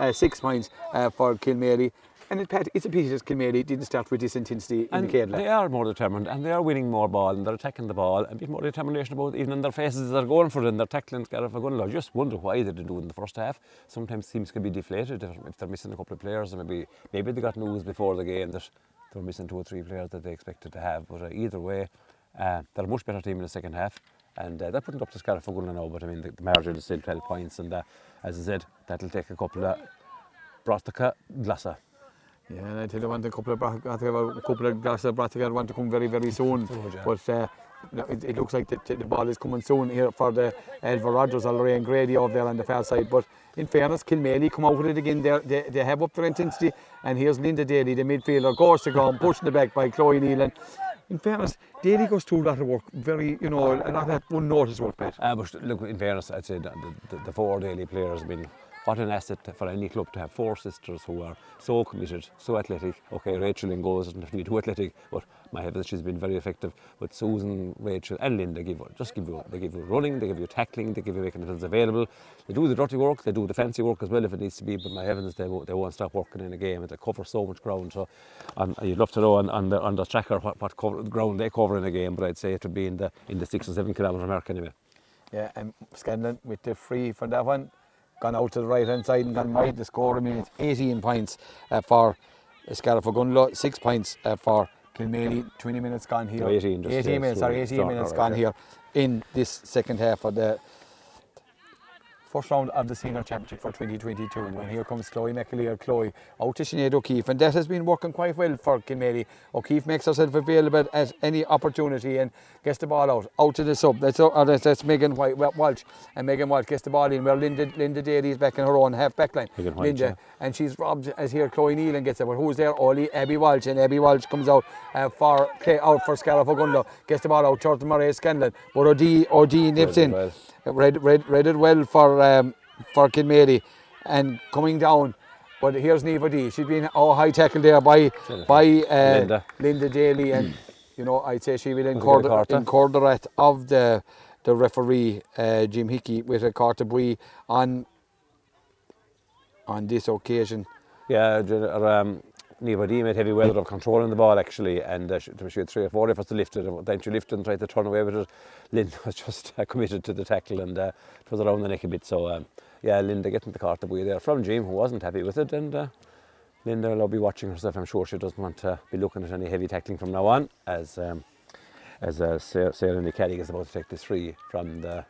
A: uh, six points uh, for Kilmaley. And it, Pat, it's a pity that Kilmaley didn't start with this intensity in
B: And
A: the Caidla.
B: they are more determined and they are winning more ball and they're attacking the ball and a bit more determination about it, even in their faces as they're going for it and they're tackling Scariff Ogonnelloe. I just wonder why they didn't do it in the first half. Sometimes teams can be deflated if, they're missing a couple of players or maybe maybe they got news before the game that they're missing two or three players that they expected to have. But uh, either way, uh, they're a much better team in the second half. And uh, they're putting up to Scariff Ogonnelloe now, but I mean the, the margin is still 12 points and uh, as I said, that'll take a couple of Brotaka Glassa.
A: Yeah, and I tell you, I want a couple of bra- I think a couple of glasses of Bratigan want to come very, very soon.
B: yeah.
A: But uh, it, it looks like the, the ball is coming soon here for the Elva Rogers or Lorraine Grady over there on the far side. But in fairness, Kilmaley come out with it again. They're, they they have up their intensity. And here's Linda Daly, the midfielder, goes to ground, pushing the back by Chloe Nealon. In fairness, Daly goes through a lot of work, very, you know, a lot of unnoticed work, Pat.
B: Uh, but look, in fairness, I'd say the, the, the four daily players have been what an asset for any club to have four sisters who are so committed, so athletic. Okay, Rachel in goals doesn't be too athletic, but my heavens, she's been very effective. But Susan, Rachel, and Linda give just give you they give you running, they give you tackling, they give you making it available. They do the dirty work, they do the fancy work as well if it needs to be. But my heavens, they won't, they won't stop working in a game and they cover so much ground. So, and you'd love to know on, on the on the tracker what, what cover, ground they cover in a game. But I'd say it would be in the in the six or seven kilometre mark anyway.
A: Yeah, and Scanlon with the free for that one. Gone out to the right hand side and gone wide. The score I mean it's 18 points uh, for Scariff Ogonnelloe, 6 points uh, for Kilmaley. 20 minutes gone here.
B: No, 18 just,
A: 18 minutes,
B: so
A: sorry, 18 minutes gone here in this second half of the first round of the senior championship for 2022 and here comes Chloe McAleer. Chloe out to Sinead O'Keefe. And that has been working quite well for Kilmaley O'Keefe makes herself available at any opportunity and gets the ball out out to the sub. That's, uh, that's, that's Megan White, Walsh. And Megan Walsh gets the ball in. Where Linda, Linda Daly is back in her own half back line.
B: Megan White, yeah.
A: and she's robbed as here Chloe Nealon gets it. But who's there? Ollie Abby Walsh. And Abby Walsh comes out uh, for play out for Scariff gets the ball out towards Mairead Scanlon. But O'D O'D nips in. Read, read, read it well for um, for Kilmaley and coming down. But here's Neva D. She's been all high tackle there by by uh,
B: Linda.
A: Linda Daly and you know I'd say she will
B: Was it
A: incur
B: a quarter?
A: incur the wrath of the the referee uh, Jim Hickey with a bui on on this occasion.
B: Yeah, um, D made heavy weather of controlling the ball actually, and uh, she, had three or four efforts to lift it, and then she lifted and tried to turn away with it. Linda was just uh, committed to the tackle, and uh, it was around the neck a bit. So, um, yeah, Linda getting the cart away there from Jim, who wasn't happy with it, and uh, Linda will be watching herself. I'm sure she doesn't want to be looking at any heavy tackling from now on, as um, as uh, Sarah, Sarah Nickaddy is about to take the three from the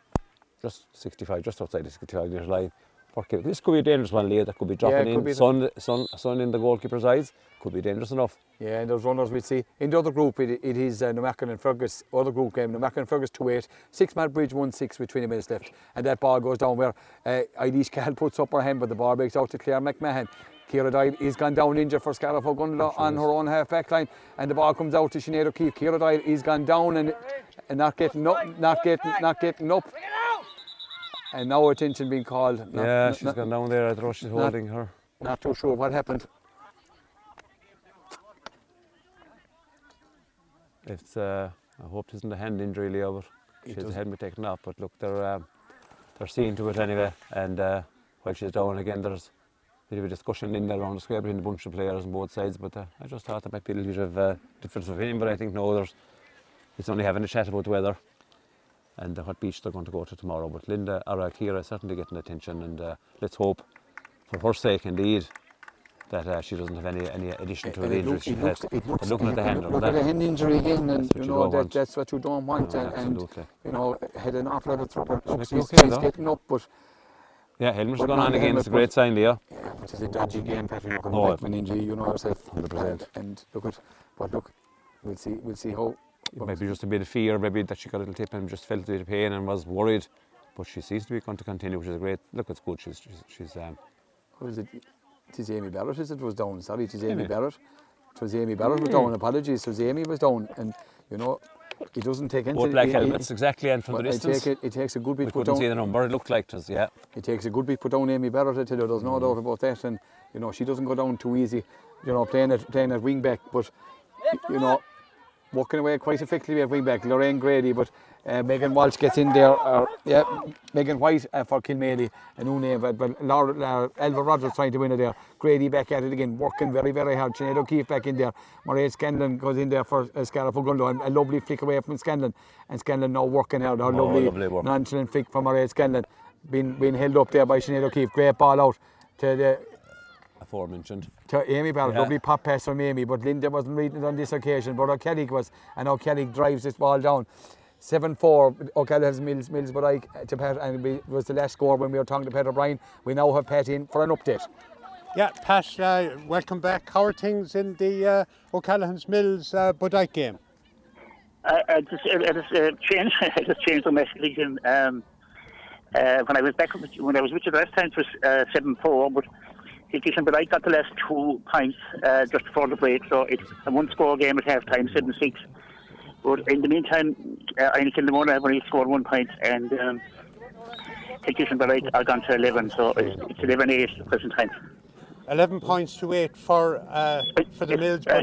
B: just 65, just outside the 65 metre line. For Kil- This could be a dangerous one, Leah. That could be dropping
A: it could
B: in.
A: be the-
B: sun, sun, sun in the goalkeeper's eyes. Could be dangerous enough.
A: Yeah, and those runners we'd see. In the other group, it, it is uh, Namakan and Fergus, other group game, Namakan and Fergus 2 8, 6 man bridge 1 6 with 20 minutes left. And that ball goes down where uh, Eilish Cahill puts up her hand, but the ball breaks out to Claire McMahon. Kira Doyle is gone down injured for Scariff Ogonnelloe on her own half back line, and the ball comes out to Sinead O'Keefe. Kira Doyle is gone down and, and not getting up, not getting, not getting up. And now attention being called. Not,
B: yeah,
A: not-
B: she's
A: not,
B: gone down there. I thought she's holding her.
A: not too sure what happened.
B: It's, uh, I hope it isn't a hand injury, Leo, but
A: It
B: she has a
A: doesn't.
B: helmet taken off. But look, they're, um, they're seeing to it anyway. And uh, while she's down again, there's a bit of a discussion in there around the square between a bunch of players on both sides. But uh, I just thought there might be a little bit of uh, difference of opinion. But I think no, there's, it's only having a chat about the weather and uh, what beach they're going to go to tomorrow. But Linda or uh, Kira certainly getting attention, and uh, let's hope, for her sake indeed, that uh, she doesn't have any any addition to the injury
A: looks-
B: she
A: it
B: had.
A: looks- it looks-
B: looking at the hand,
A: Look at the hand injury again, and you know that, that's what you don't want.
B: Yeah,
A: and,
B: absolutely.
A: you know, had an awful lot of trouble. She's,
B: be
A: she's
B: okay, though.
A: getting up, but
B: Yeah, helmet's
A: But
B: gone on again. It's a great sign, Leo.
A: yeah, but it's a dodgy game, Patrick. Coming
B: Oh,
A: back an injury, you know yourself.
B: 100%.
A: And look at, but look, we'll see, we'll see how.
B: It might be just a bit of fear, maybe that she got a little tip and just felt a bit of pain and was worried. But she seems to be going to continue, which is a great. Look, it's good. She's she's, she's um,
A: Who is it? It is Amy Barrett, is it? was down. Sorry, it is Amy
B: Amy.
A: Barrett. It was Amy Barrett was down. Apologies, it was Amy was down, and you know, it doesn't take anything.
B: both black
A: it- it-
B: helmets exactly, and from the distance,
A: take it, it takes a good bit
B: we
A: put
B: couldn't
A: down.
B: see the number. It looked like it was, yeah.
A: It takes a good bit put down Amy Barrett, I tell you, there's no doubt about that. And, you know, she doesn't go down too easy, you know, playing at, playing at wing back, but, you know, working away quite effectively at wing back. Lorraine Grady, but uh, Megan Walsh gets in there. Uh, yeah, Megan White uh, for Kilmaley, and Une, but, but Laura, Laura, Elva Rogers trying to win it there. Grady back at it again, working very, very hard. Sinead O'Keefe back in there. Murray Scanlon goes in there for uh, Scariff Ogonnelloe, and a lovely flick away from Scanlon. And Scanlon now working hard. How lovely,
B: lovely work.
A: nonchalant flick from Murray Scanlon. Being, being held up there by Sinead O'Keefe. Great ball out to the
B: Aforementioned.
A: To Amy Barrett.
B: Yeah.
A: Lovely pop pass from Amy, but Linda wasn't reading it on this occasion. But O'Kelly was, and O'Kelly drives this ball down. 7 4. O'Kelly has Mills, Mills, but I to Pat, and it was the last score when we were talking to Pat O'Brien. We now have Pat in for an update.
C: Yeah, Pat, uh, welcome back. How are things in the uh, O'Callaghan's Mills uh, Bodyke game?
D: Uh, it just, it, it has uh, changed. it has changed dramatically. And, um, uh, when I was back with, when I was with you last time, it was uh, seven four, but Kitchen, but I got the last two points uh, just before the break, so it's a one-score game at half time, seven six. But in the meantime, uh, I in the morning I've only scored one point, and um, Kitchen, but I I gone to eleven, so it's, it's 11-8 at the present time.
C: 11 points to 8 for uh, for the Mills
D: Uh.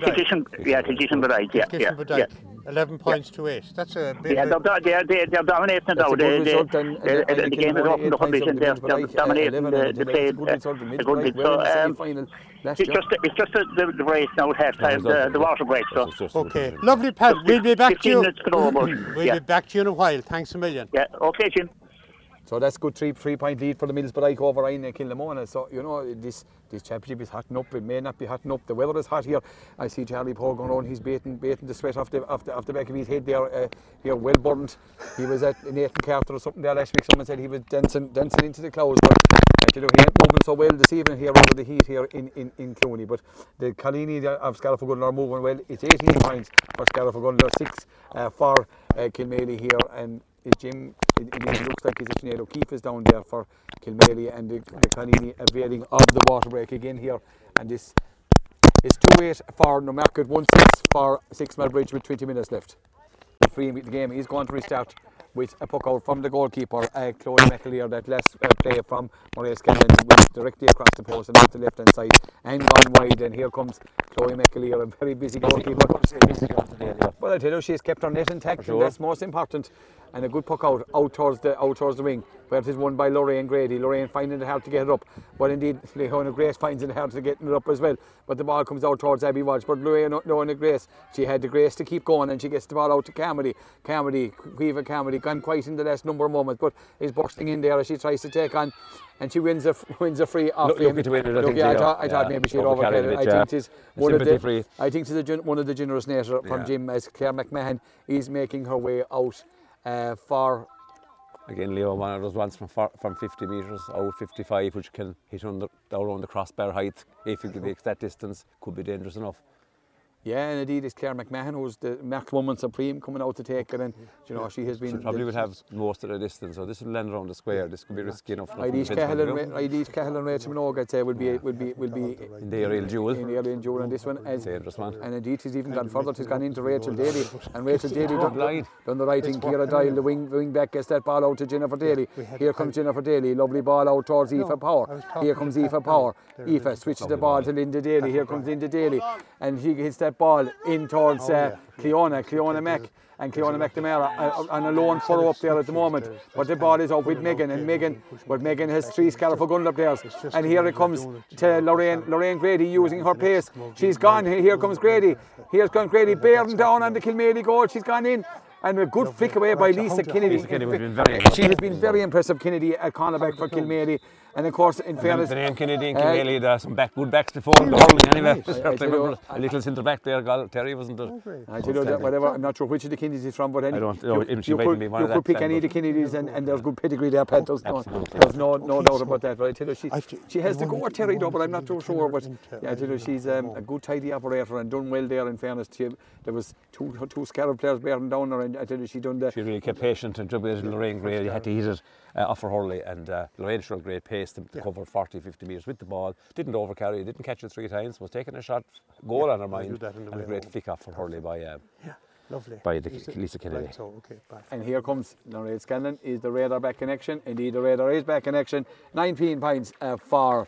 D: Yeah, Kitchen, but I, yeah, yeah, yeah.
C: Bodyke. 11 points to 8. That's a big.
D: Yeah, they're, they're, they're, they're dominating
A: That's
D: now.
A: a good
D: They, they,
A: and-
D: they,
A: and- and
D: the game is
A: only
D: up in the
A: points
D: competition. They're,
A: Mills,
D: they're
A: like, uh,
D: dominating
A: 11
D: the,
A: and
D: the
A: 11
D: play.
A: is a good
D: uh,
A: result. The Mills
D: a good
A: Budike
D: bit.
A: well
D: So
A: in the
D: um,
A: semi-final last
D: it's just it's just the, the, the race now at half time, the, the water break. So
B: It's just a good
C: Okay, lovely, Pat. We'll be back to
D: 15
C: you.
D: minutes to go,
C: We'll be back to you in a while. Thanks a million.
D: yeah. Okay, Jim.
A: So that's good three three point lead for the Middlesbrough over Ryan and Kilnamona. So you know this this championship is hotting up. It may not be hotting up. The weather is hot here. I see Charlie Paul going on. He's baiting baiting the sweat off the off the, off the back of his head there. Uh, here well burned. He was at Nathan Carter or something there last week. Someone said he was dancing dancing into the clouds. But you know, he ain't moving so well this evening here over the heat here in, in, in Clooney. But the Colini of Scariff are moving well. It's 18 points for Scariff six uh, for uh, Kilmaley here. And Jim, it, it looks like his Sinead O'Keefe is down there for Kilmaley and the, the availing of the water break again here. And this is 2 8 for No Newmarket, 1 6 for Six Mile Bridge with 20 minutes left. The, Free the game. He's going to restart with a puck out from the goalkeeper, uh, Chloe McAleer, that last uh, play from Maurice Scanlon went directly across the post and out the left hand side and gone wide. And here comes Chloe McAleer, a very busy goalkeeper. But I tell you, she's kept her net intact,
B: Sure.
A: and that's most important. And a good puck out, out towards the out towards the wing, where it is won by Lorraine Grady. Lorraine finding it hard to get it up, but indeed Leona Grace finds it hard to get it up as well. But the ball comes out towards Abby Walsh. But Leona, Leona Grace, she had the grace to keep going, and she gets the ball out to Carmody. Carmody, Caoimhe Carmody, gone quite in the last number of moments, but is bursting in there as she tries to take on. And she wins a wins a free off
B: Look-
A: him.
B: lucky to win it, I
A: Look,
B: think,
A: yeah, I thought, I thought
B: Yeah,
A: maybe she'd
B: overcarried
A: it. I
B: yeah.
A: think it is one of the
B: free.
A: I think gen- one of the generous nature from
B: Yeah.
A: Jim as Claire McMahon is making her way out uh, for
B: Again, Leo, one of those ones from far, from 50 metres, out 55, which can hit under, down around the crossbar height. If you makes that distance, could be dangerous enough.
A: Yeah, and indeed it's Claire McMahon who's the Mac Woman Supreme coming out to take it, and you know she has been.
B: She probably would have most of the distance, so this will land around the square. This could be risky enough. from
A: I'd each
B: defence
A: Cahill
B: point
A: and
B: of view.
A: Eilish Cahill and Rachel Minogue, I'd say would be would be will be
B: In the aerial duel.
A: in the early and duel on this one. As,
B: Dangerous one.
A: And indeed, he's even gone further. He's gone into Rachel Daly, and Rachel Daly done,
B: blind.
A: done the right thing. Kira Doyle, the wing, wing back, gets that ball out to Jennifer Daly. Here comes Jennifer Daly. Lovely ball out towards Aoife Power. Here comes Aoife Power. Aoife switches the ball to Linda Daly. Here comes Linda Daly, and she hits that ball in towards uh, Cleona, Cleona Mack. And Cleona McNamara uh, on a lone furrow up there at the moment. But the ball is out with Megan, and Megan, but Megan has three Scariff gun up there. And here it comes to Lorraine, Lorraine Grady using her pace. She's gone. Here comes Grady. Here's comes Grady bearing down on the Kilmaley goal. She's gone in. And a good flick away by Lisa Kennedy.
B: Lisa Kennedy has been very
A: She has been very impressive, Kennedy, at cornerback for Kilmaley. And of course, in fairness,
B: The name Kennedy and
A: uh,
B: Kilmaley, there are some back, good backs before the hurling anyway.
A: I you
B: remember a little centre back there, Gal- Terry, wasn't it?
A: I tell you that whatever. I'm not sure which of the Kennedys is from, but any,
B: I don't know,
A: You,
B: she
A: you
B: might
A: could,
B: be one
A: you
B: of
A: could pick any of the
B: but-
A: Kennedys, and, and there's good pedigree there, Pat. There's no,
B: Absolutely.
A: there's no, no doubt about that. But I tell you, she,
C: I've-
A: she has the go
C: wanted-
A: Terry, though,
C: I
A: but I'm not too sure. But yeah, I tell you, she's um, a good, tidy operator and done well there. In fairness, to she, there was two two Scarab players bearing down her, and I tell you, she done that.
B: She really kept patient and jubilated Lorraine Gray. You had to hit it uh, off her hurley, and uh, Lorraine showed great pace to, to cover 40, 50 metres with the ball. Didn't overcarry, didn't catch it three times, was taking a shot, goal on her mind,
C: that on the
B: and a
C: way
B: great
C: home.
B: flick off her hurley by. Uh,
C: Yeah, lovely.
B: By the-
C: Is it-
B: Lisa Kennedy.
C: Right, so, okay.
A: And here comes Lorraine Scanlon. Is the radar back in action? Indeed, the radar is back in action. 19 points uh, for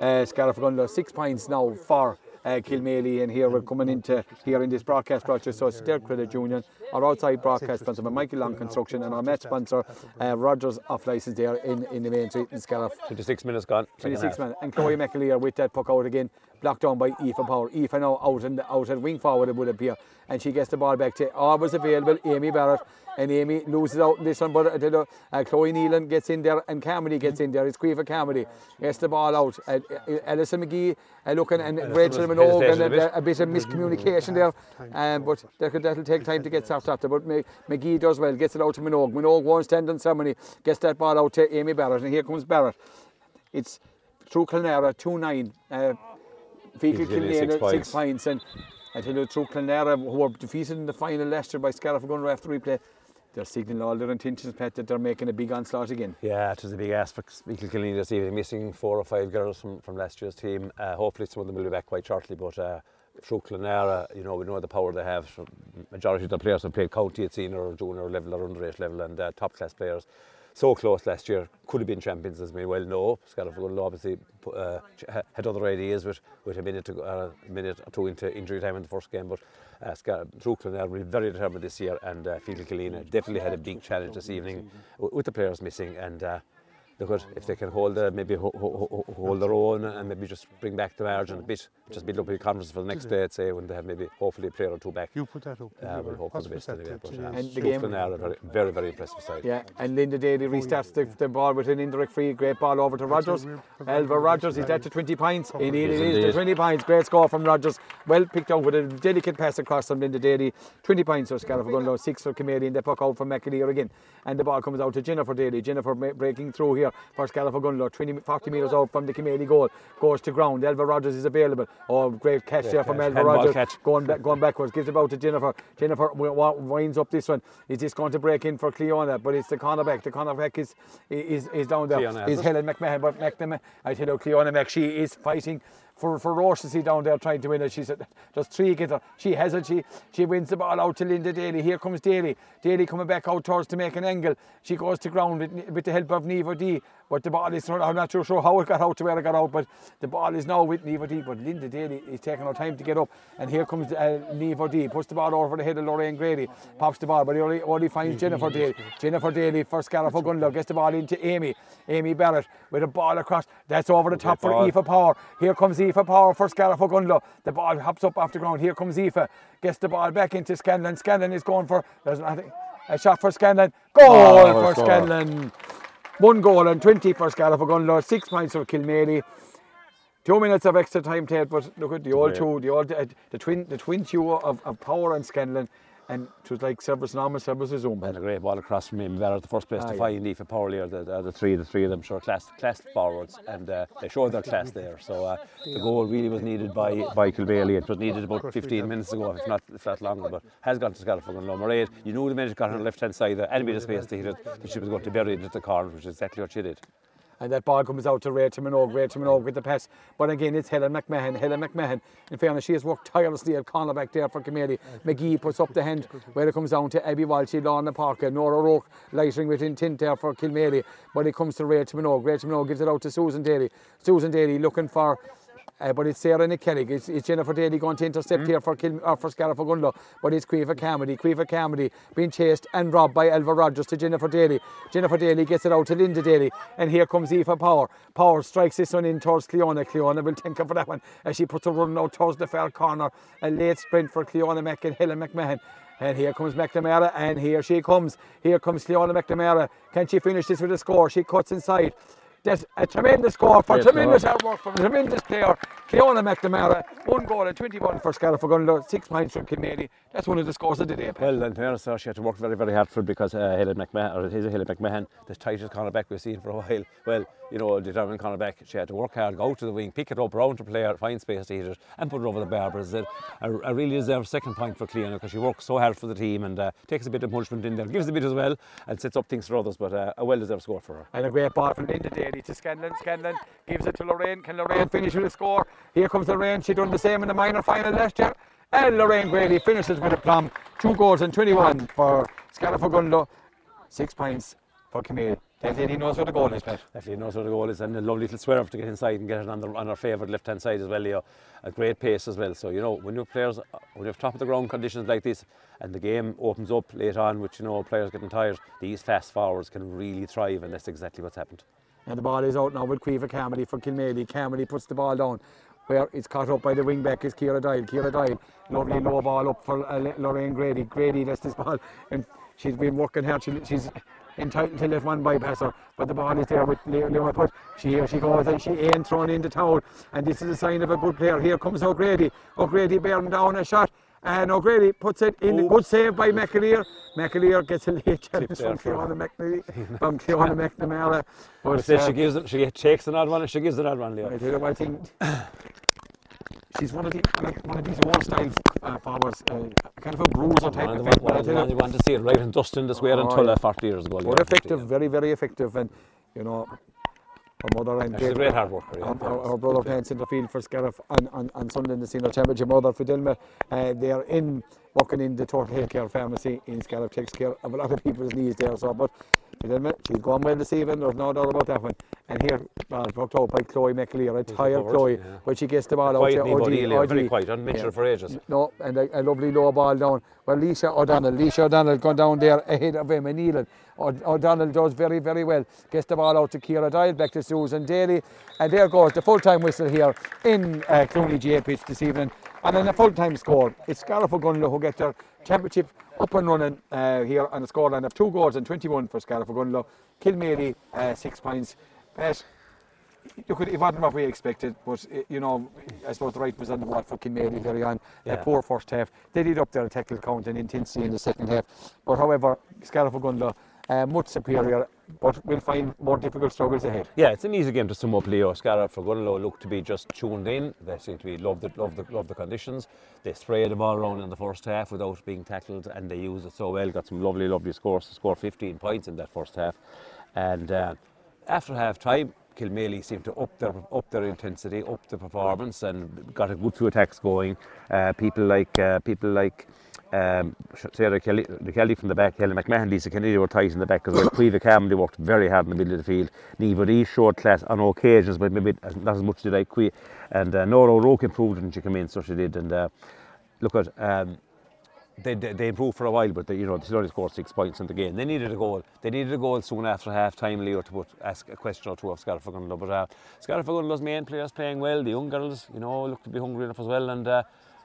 A: uh, Scariff Six points now for uh, Kilmaley. And here we're coming into here in this broadcast broadcast. So it's their credit union, our outside broadcast sponsor Michael Long Construction, and our match sponsor uh, Rogers off license there in, in the main street in Scariff.
B: 26 minutes gone.
A: 26 minutes. And Chloe McAleer with that puck out again, blocked down by Aoife Power. Aoife now out and out at wing forward it would appear. And she gets the ball back to always available Amy Barrett. And Amy loses out in this one, but uh, uh, Chloe Nealon gets in there and Carmody gets in there. It's Caoimhe Carmody. Gets the ball out. Uh, uh, Alison McGee uh, looking and Rachel Minogue and
B: a
A: uh, a bit of miscommunication there. Um, but that'll take time to get sorted after. But McGee does well, gets it out to Minogue. Minogue won't stand on ceremony, gets that ball out to Amy Barrett. And here comes Barrett. It's Truagh Clonlara, 2 9. Uh,
B: Feakle
A: Killanena,
B: six
A: six,
B: points.
A: points. And I tell you, through Kilnara, who were defeated in the final last year by Scariff Gunner after replay, they're signalling all their intentions, Pat, that they're making a big onslaught again.
B: Yeah, it was a big ask for Michael Killeen this evening, missing four or five girls from, from last year's team. Uh, hopefully some of them will be back quite shortly, but uh, Truagh Clonlara, you know, we know the power they have. So majority of the players have played county at senior or junior level or underage level and uh, top class players. So close last year, could have been champions as we well know. Scariff Ogonnelloe obviously uh, had other ideas with, with a minute, to, uh, a minute or two into injury time in the first game, but uh, Scar- will be very determined this year and uh, Fetal Killeen definitely had a big challenge this evening. With the players missing and uh, look at if they can hold uh, maybe ho- ho- ho- hold their own and maybe just bring back the margin a bit, just build up a confidence for the next day. I'd say when they have maybe hopefully a player or two back.
C: You put that up.
B: Uh, we'll hope for the best
C: What's
B: anyway.
C: that
B: But uh,
A: And the game-
B: Glenara are very, very, very impressive side.
A: Yeah, and Linda Daly restarts the, the ball with an indirect free. Great ball over to Rogers. Elva Rogers, he's at to 20 points. Indeed, it
B: Yes,
A: to 20 points. Great score from Rogers. Well picked out with a delicate pass across from Linda Daly. 20 points for Scariff Ogonnelloe, 6 for Kilmaley, and they puck out from McAleer again. And the ball comes out to Jennifer Daly. Jennifer breaking through here for Scariff Ogonnelloe. 20, 40 metres out from the Kilmaley goal. Goes to ground. Elva Rogers is available. Oh, great catch there from. Elva Rogers.
B: catch.
A: Going, back, going backwards. Gives it out to Jennifer. Jennifer wi- wi- winds up this one. Is this going to break in for Cleona? But it's the cornerback. The cornerback is, is, is down there.
B: Cleona,
A: is? Helen McMahon. But McNamara, I tell you, Cleona Mac, she is fighting for for Roche to see down there trying to win it. She's uh, just three get her. She has it. She she wins the ball out to Linda Daly. Here comes Daly. Daly coming back out towards to make an angle. She goes to ground with, with the help of Neva D. But the ball is. I'm not sure, sure how it got out to where it got out. But the ball is now with Neva D. But Linda Daly is taking her time to get up. And here comes uh, Neva D. Puts the ball over the head of Lorraine Grady. Pops the ball, but he only, only finds Jennifer Daly. Jennifer Daly for Ogonnelloe gets the ball into Amy. Amy Barrett with a ball across. That's over the top for. Aoife Power. Here comes Aoife Power for Ogonnelloe. The ball hops up off the ground. Here comes Aoife. Gets the ball back into Scanlon. Scanlon is going for there's nothing. A shot for Scanlon. Goal
B: Oh,
A: for. Scanlon. One goal and 20 for Scariff Ogonnelloe. Six points for Kilmaley. Two minutes of extra time, Ted, but look at the old
B: Yeah.
A: two, the old uh, the twin the twin duo of, of Power and Scanlon, and it was like service normal service his own
B: And a great ball across from him. They're the first place
A: Ah,
B: to find Aoife Powerley are the, are the three, the three of them, sure, class, class forwards, and uh, they showed their class there. So uh, the goal really was needed by by Kilmaley. It was needed about 15 minutes ago, if not if not longer, but has gone to Scariff and Lower Eight. You knew the minute it got on the left hand side, any bit space to hit it, that she was going to bury it at the corner, which is exactly what she did.
A: And that ball comes out to Rachel Minogue, Rachel Minogue with the pass. But again, it's Helen McMahon. Helen McMahon, in fairness, she has worked tirelessly at corner back there for Committee. McGee puts up the hand where it comes down to Abby Walshy, Lorna Parker, Nora Rourke, lightering with intent there for Kilmaley. But it comes to Rachel Minogue. Rachel Minogue gives it out to Susan Daly. Susan Daly looking for. Uh, but it's Sarah Nick It's, it's Jennifer Daly going to intercept here for Kil, uh, for Scariff. But it's Caoimhe Carmody. Caoimhe Carmody being chased and robbed by Elva Rogers to Jennifer Daly. Jennifer Daly gets it out to Linda Daly. And here comes Aoife Power. Power strikes this one in towards Cleona. Cleona will think of that one as she puts a run out towards the far corner. A late sprint for Cleona Mack and Helen McMahon. And here comes McNamara, and here she comes. Here comes Cleona McNamara. Can she finish this with a score? She cuts inside. That's a tremendous score for
B: Great
A: tremendous hard work from a tremendous player. Cleona McNamara, one goal and 21 for Scariff Ogonnelloe, six points from Kilmaley. That's one of the scores of the day.
B: Well, in fairness, she had to work very, very hard for it because uh, Helen McMahon, or his Helen McMahon, the tightest cornerback we've seen for a while. Well, you know, the German cornerback, she had to work hard, go to the wing, pick it up, round to player, find space to hit it, and put it over the bar. But as I said, I, I really deserve second point for Cleona because she works so hard for the team and uh, takes a bit of punishment in there, gives a bit as well, and sets up things for others. But uh, a well-deserved score for her.
A: And a great ball from Linda Daly to Scanlon. Scanlon gives it to Lorraine. Can Lorraine finish with a score? Here comes Lorraine. She done the same in the minor final last year. And Lorraine Grady finishes with a plum. Two goals and 21 for Scariff Ogonnelloe. Six points for Kilmaley. Lady knows where the goal is, Pat.
B: Actually, knows where the goal is, and a lovely little swerve to get inside and get it on, the, on our favoured left hand side as well. Leo. A great pace as well. So, you know, when you have players, when you have top of the ground conditions like this, and the game opens up late on, which, you know, players getting tired, these fast forwards can really thrive, and that's exactly what's happened.
A: And the ball is out now with Caoimhe Carmody for Kilmaley. Carmody puts the ball down. Where it's caught up by the wing back is Kira Doyle. Kira Doyle, lovely low ball up for uh, Lorraine Grady. Grady lets this ball, and she's been working hard. She, she's entitled to let one bypass her, but the ball is there with Leo Leo Put. She here she goes and she ain't thrown in the towel, and this is a sign of a good player. Here comes O'Grady. O'Grady bearing down a shot. And O'Grady puts it in. Good save by McAleer. McAleer gets a late challenge from Cleona McNamara. From Cleona McNamara. But,
B: She says
A: uh,
B: she gives it, she takes an odd one, and she gives an odd one, Leo.
A: I you, I think she's one of the like one of these old style uh, forwards, uh, kind of a bruiser type
B: One
A: of
B: of
A: thing.
B: ones-
A: But I
B: one
A: tell
B: ones
A: you,
B: want to see it right in the square in
A: Oh,
B: Tulla
A: yeah.
B: 40 years ago.
A: But effective,
B: 50,
A: very very effective, and you know, her mother and
B: yeah. She's a great hard worker. Yeah,
A: Her, her, her brother playing centre field for Scariff on, on, on Sunday in the senior championship. Mother Fidelma, uh, they are in working in the total health care pharmacy in Scariff, takes care of a lot of people's needs there. So, but she's gone well this evening. There's no doubt about that one. And here, well, brought out by Chloe McAleer, a tired Chloe,
B: yeah.
A: but she gets the ball out
B: Quiet,
A: to
B: Niamh
A: Odie.
B: O'Neill, very quiet. Haven't mentioned her for ages.
A: No, and a, a lovely low ball down. Well, Leisha O'Donnell, Leisha O'Donnell gone down there ahead of him and Nealon. O'Donnell does very, very well. Gets the ball out to Kira Doyle, back to Susan Daly. And there goes the full-time whistle here in uh, Clooney GA pitch this evening. And then a full-time score. It's Scariff who get their championship up and running uh, here on a scoreline of two goals and 21 for Scariff Ogonnelloe. Kilmaley, uh, six points. Pat, look, it wasn't what we expected, but you know, I suppose the right was on the board for Kilmaley very on.
B: Yeah.
A: A poor first half. They did up their tackle count and intensity in the second half. But however, Scariff uh, much superior, but we'll find more difficult struggles ahead.
B: Yeah, it's an easy game to sum up. Leo Scarra for Gunlow look to be just tuned in. They seem to be love the love the love the conditions. They spray the ball around in the first half without being tackled, and they use it so well. Got some lovely, lovely scores. To score 15 points in that first half, and uh, after half time. Kilmaley seemed to up their up their intensity, up the performance, and got a good few attacks going. Uh, people like uh, people like um, Sarah Kelly, the Kelly from the back, Helen McMahon, Lisa Kennedy were tight in the back as well. Priva Cam, they worked very hard in the middle of the field. Neva Ree showed class on occasions, but maybe not as much did I Quee. And uh, Nora O'Rourke improved when she came in, so she did. And uh, look at um, they, they, they improved for a while, but they, you know they only scored six points in the game. They needed a goal. They needed a goal soon after half time, Leo, to put, ask a question or two of Gunlow. But uh, Gunlow's main players playing well. The young girls, you know, look to be hungry enough as well. And uh,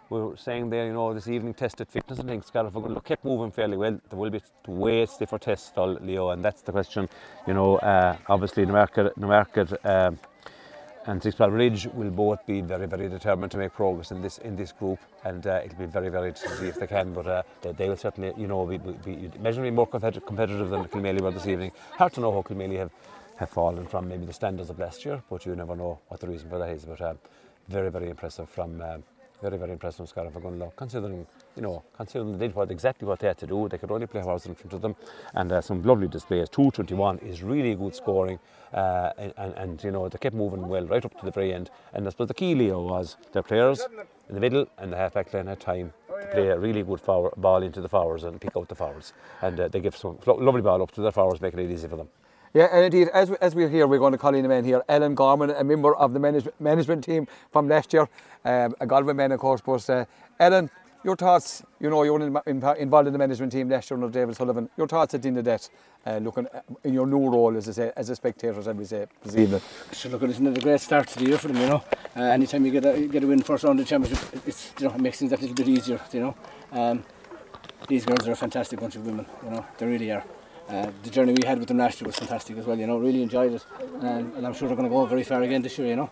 B: we were saying there, you know, this evening tested fitness and things. Scariff Ogonnelloe kept moving fairly well. There will be way stiffer tests, Leo, and that's the question. You know, uh, obviously, the market. Um, and Six Ball Ridge will both be very, very determined to make progress in this in this group, and uh, it'll be very, very to see if they can. But uh, they, they will certainly, you know, be, be immeasurably more competitive, than Kilmaley were this evening. Hard to know how Kilmaley have, have fallen from maybe the standards of last year, but you never know what the reason for that is. But um, very, very impressive from. Um, very, very impressive from Scariff Ogonnelloe, considering, you know, considering they did what, exactly what they had to do. They could only play horse in front of them, and uh, some lovely displays. 221 is really good scoring, uh, and, and, and, you know, they kept moving well right up to the very end. And I suppose the key, Leo, was their players in the middle and the half-back line had time to play a really good foul, ball into the fouls and pick out the fouls. And uh, they give some lovely ball up to their fouls, making it easy for them.
A: Yeah, and indeed, as, as we're here, we're going to call in a man here, Ellen Gorman, a member of the management, management team from last year, um, a Galway man, of course. But uh, Ellen, your thoughts, you know, you were in, in, involved in the management team last year under David Sullivan. Your thoughts at the end of that, uh, looking at, in your new role as, I say, as a spectator, as we say, this evening.
H: So look, isn't it a great start to the year for them? You know, uh, anytime you get a get a win first round of the championship, it's you know it makes things a little bit easier. You know, um, these girls are a fantastic bunch of women. You know, they really are. Uh, the journey we had with them last year was fantastic as well. You know, really enjoyed it, and, and I'm sure they're going to go very far again this year. You know.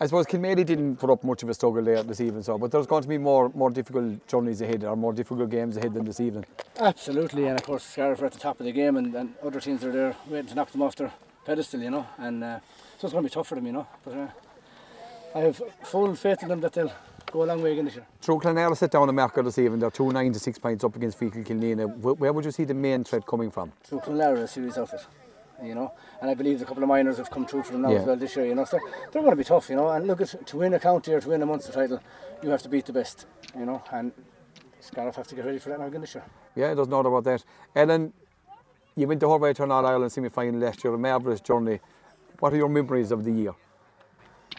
A: I suppose Kilmaley didn't put up much of a struggle there this evening, so but there's going to be more more difficult journeys ahead or more difficult games ahead than this evening.
H: Absolutely, and of course Scariff are at the top of the game, and, and other teams are there waiting to knock them off their pedestal. You know, and uh, so it's going to be tough for them. You know, but uh, I have full faith in them that they'll go a long way again this year.
A: Truagh Clonlara sit down and marker this evening. They're two nine to six points up against Feakle Killanena. Where, where would you see the main threat coming from?
H: Clonlara a series outfit, you know, and I believe a couple of minors have come through for them now
A: Yeah.
H: as well this year, you know. So they're going to be tough, you know. And look, at, to win a county or to win a Munster title, you have to beat the best, you know. And Scariff have to get ready for that now again this year.
A: Yeah, there's no doubt about that. Ellen, you went the whole way to an All Ireland semi final last year, a marvellous journey. What are your memories of the year?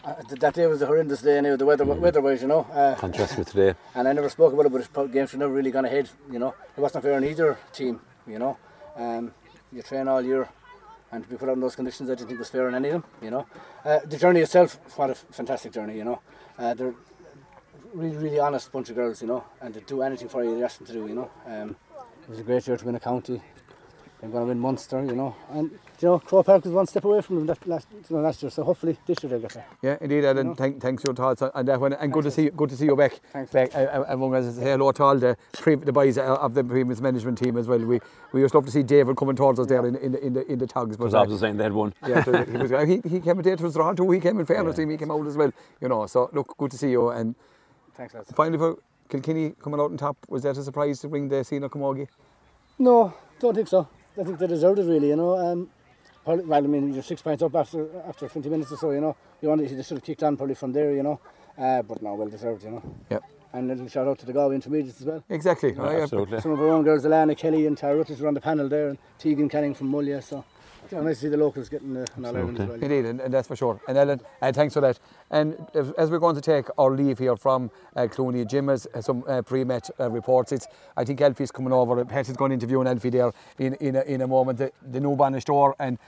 H: Uh, that day was a horrendous day, anyway, the weather weather-wise, you know. Uh,
B: Contrast with today.
H: and I never spoke about it, but it's games were never really gone ahead. You know, it wasn't fair on either team. You know, um, you train all year, and to be put out in those conditions, I didn't think was fair on any of them. You know, uh, the journey itself, what a fantastic journey. You know, uh, they're really, really honest bunch of girls. You know, and they do anything for you they ask them to do. You know, um, it was a great year to win a county. They're going to win Munster. You know, and you know, Croke Park was one step away from them that last, you know, last year. So hopefully this year they'll get there.
A: Yeah, indeed, Ellen. Thank, thanks for your thoughts on that one, and good to see you, good to see you back.
H: Thanks.
A: Back uh, uh, among us. Say hello to all the pre- the boys uh, of the previous management team as well. We we just love to see David coming towards us there in, in the in the in the tugs.
B: It was
A: uh,
B: saying they had won.
A: yeah, so he was. He, he came a day to us draw too. He came in fairness to him. He came out as well. You know. So look, good to see you. And
H: Thanks, lads.
A: finally, for Kilkenny coming out on top, was that a surprise to bring the Sina Camogie?
H: No, don't think so. I think they deserved it really, you know. Um, probably, well, I mean, you're six points up after after 20 minutes or so, you know. You wanted they should have kicked on probably from there, you know. Uh, but no, well deserved, you know.
A: Yep.
H: And a little shout out to the Galway intermediates as well.
A: Exactly.
B: Yeah,
A: Oh, yeah.
B: absolutely.
H: Some of our own girls, Alana Kelly and Tara Rutters, were on the panel there, and Tegan Canning from Mullagh. So Yeah, nice to see the locals getting uh, an All Ireland as well.
A: Indeed, and, and that's for sure. And Ellen, uh, thanks for that. And as, as we're going to take our leave here from uh, Clooney, Jim has has some uh, pre-match uh, reports. It's I think Elfie's coming over. Pat is going to interview an Elfie there in in a, in a moment. The, the new Bannish door and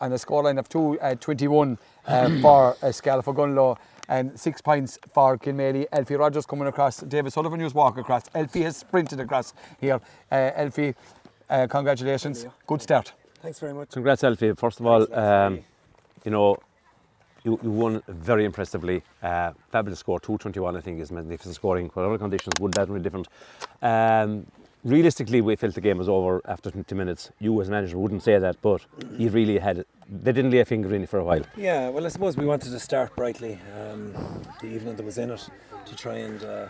A: and a scoreline of two uh, 21 uh, for uh, Scariff Ogonnelloe and six points for Kilmaley. Elfie Rogers coming across. David Sullivan was walking across. Elfie has sprinted across here. Uh, Elfie, uh, congratulations. Good start.
I: Thanks very much.
B: Congrats, Elfie. First of all, um, you know, you, you won very impressively. Uh, fabulous score, 221, I think, is magnificent scoring. Whatever conditions, would that be different? Um, realistically, we felt the game was over after 20 minutes. You, as manager, wouldn't say that, but you really had. They didn't lay a finger in it for a while.
I: Yeah, well, I suppose we wanted to start brightly um, the evening that was in it to try and uh,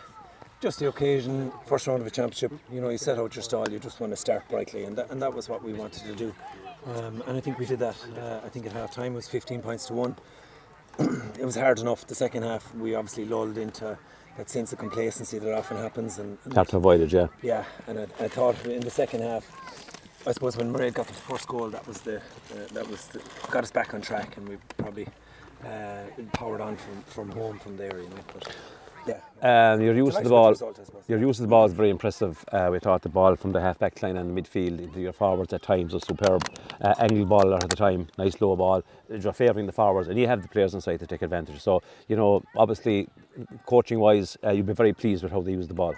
I: just the occasion, first round of a championship. You know, you set out your stall, you just want to start brightly, and that, and that was what we wanted to do. Um, and I think we did that. Uh, I think at half time it was 15 points to one. it was hard enough. The second half, we obviously lulled into that sense of complacency that often happens. And, and
B: avoid it, yeah.
I: yeah, and I, I thought in the second half, I suppose when Murray got the first goal, that was the uh, that was the, got us back on track, and we probably uh, powered on from, from home from there, you know. But yeah,
B: Um, your use of the ball,
I: with result,
B: your use of the ball is very impressive. Uh, we thought the ball from the half back line and the midfield into your forwards at times was superb. Uh, angle ball at the time, nice low ball. You're favouring the forwards, and you have the players inside to take advantage. So you know, obviously, coaching wise, uh, you'd be very pleased with how they use the ball.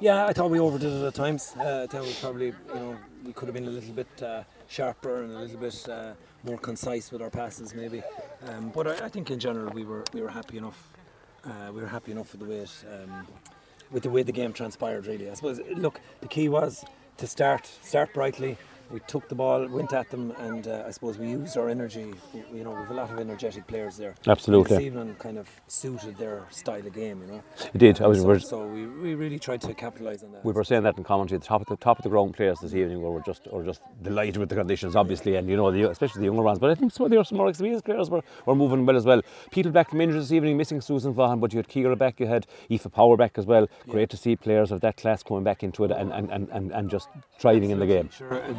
I: yeah, I thought we overdid it at times. Uh, I thought we probably, you know, we could have been a little bit uh, sharper and a little bit uh, more concise with our passes, maybe. Um, but I, I think in general we were we were happy enough. Uh, we were happy enough with the way it, um, with the way the game transpired. Really, I suppose. Look, the key was to start start brightly. We took the ball, went at them, and uh, I suppose we used our energy. You know, we've a lot of energetic players there.
B: Absolutely.
I: This evening kind of suited their style of game. You know.
B: It did. I was-
I: So,
B: we're-
I: so we, we really tried to capitalise on that.
B: We were saying that in commentary. The top of the top of the ground players this evening were just were just delighted with the conditions, obviously, and you know, the, especially the younger ones. But I think some of the some more experienced players were, were moving well as well. People back from injuries this evening, missing Susan Vaughan, but you had Kira back, you had Aoife Power back as well. Great to see players of that class coming back into it and, and, and, and, and just thriving in the game.
I: Sure, uh,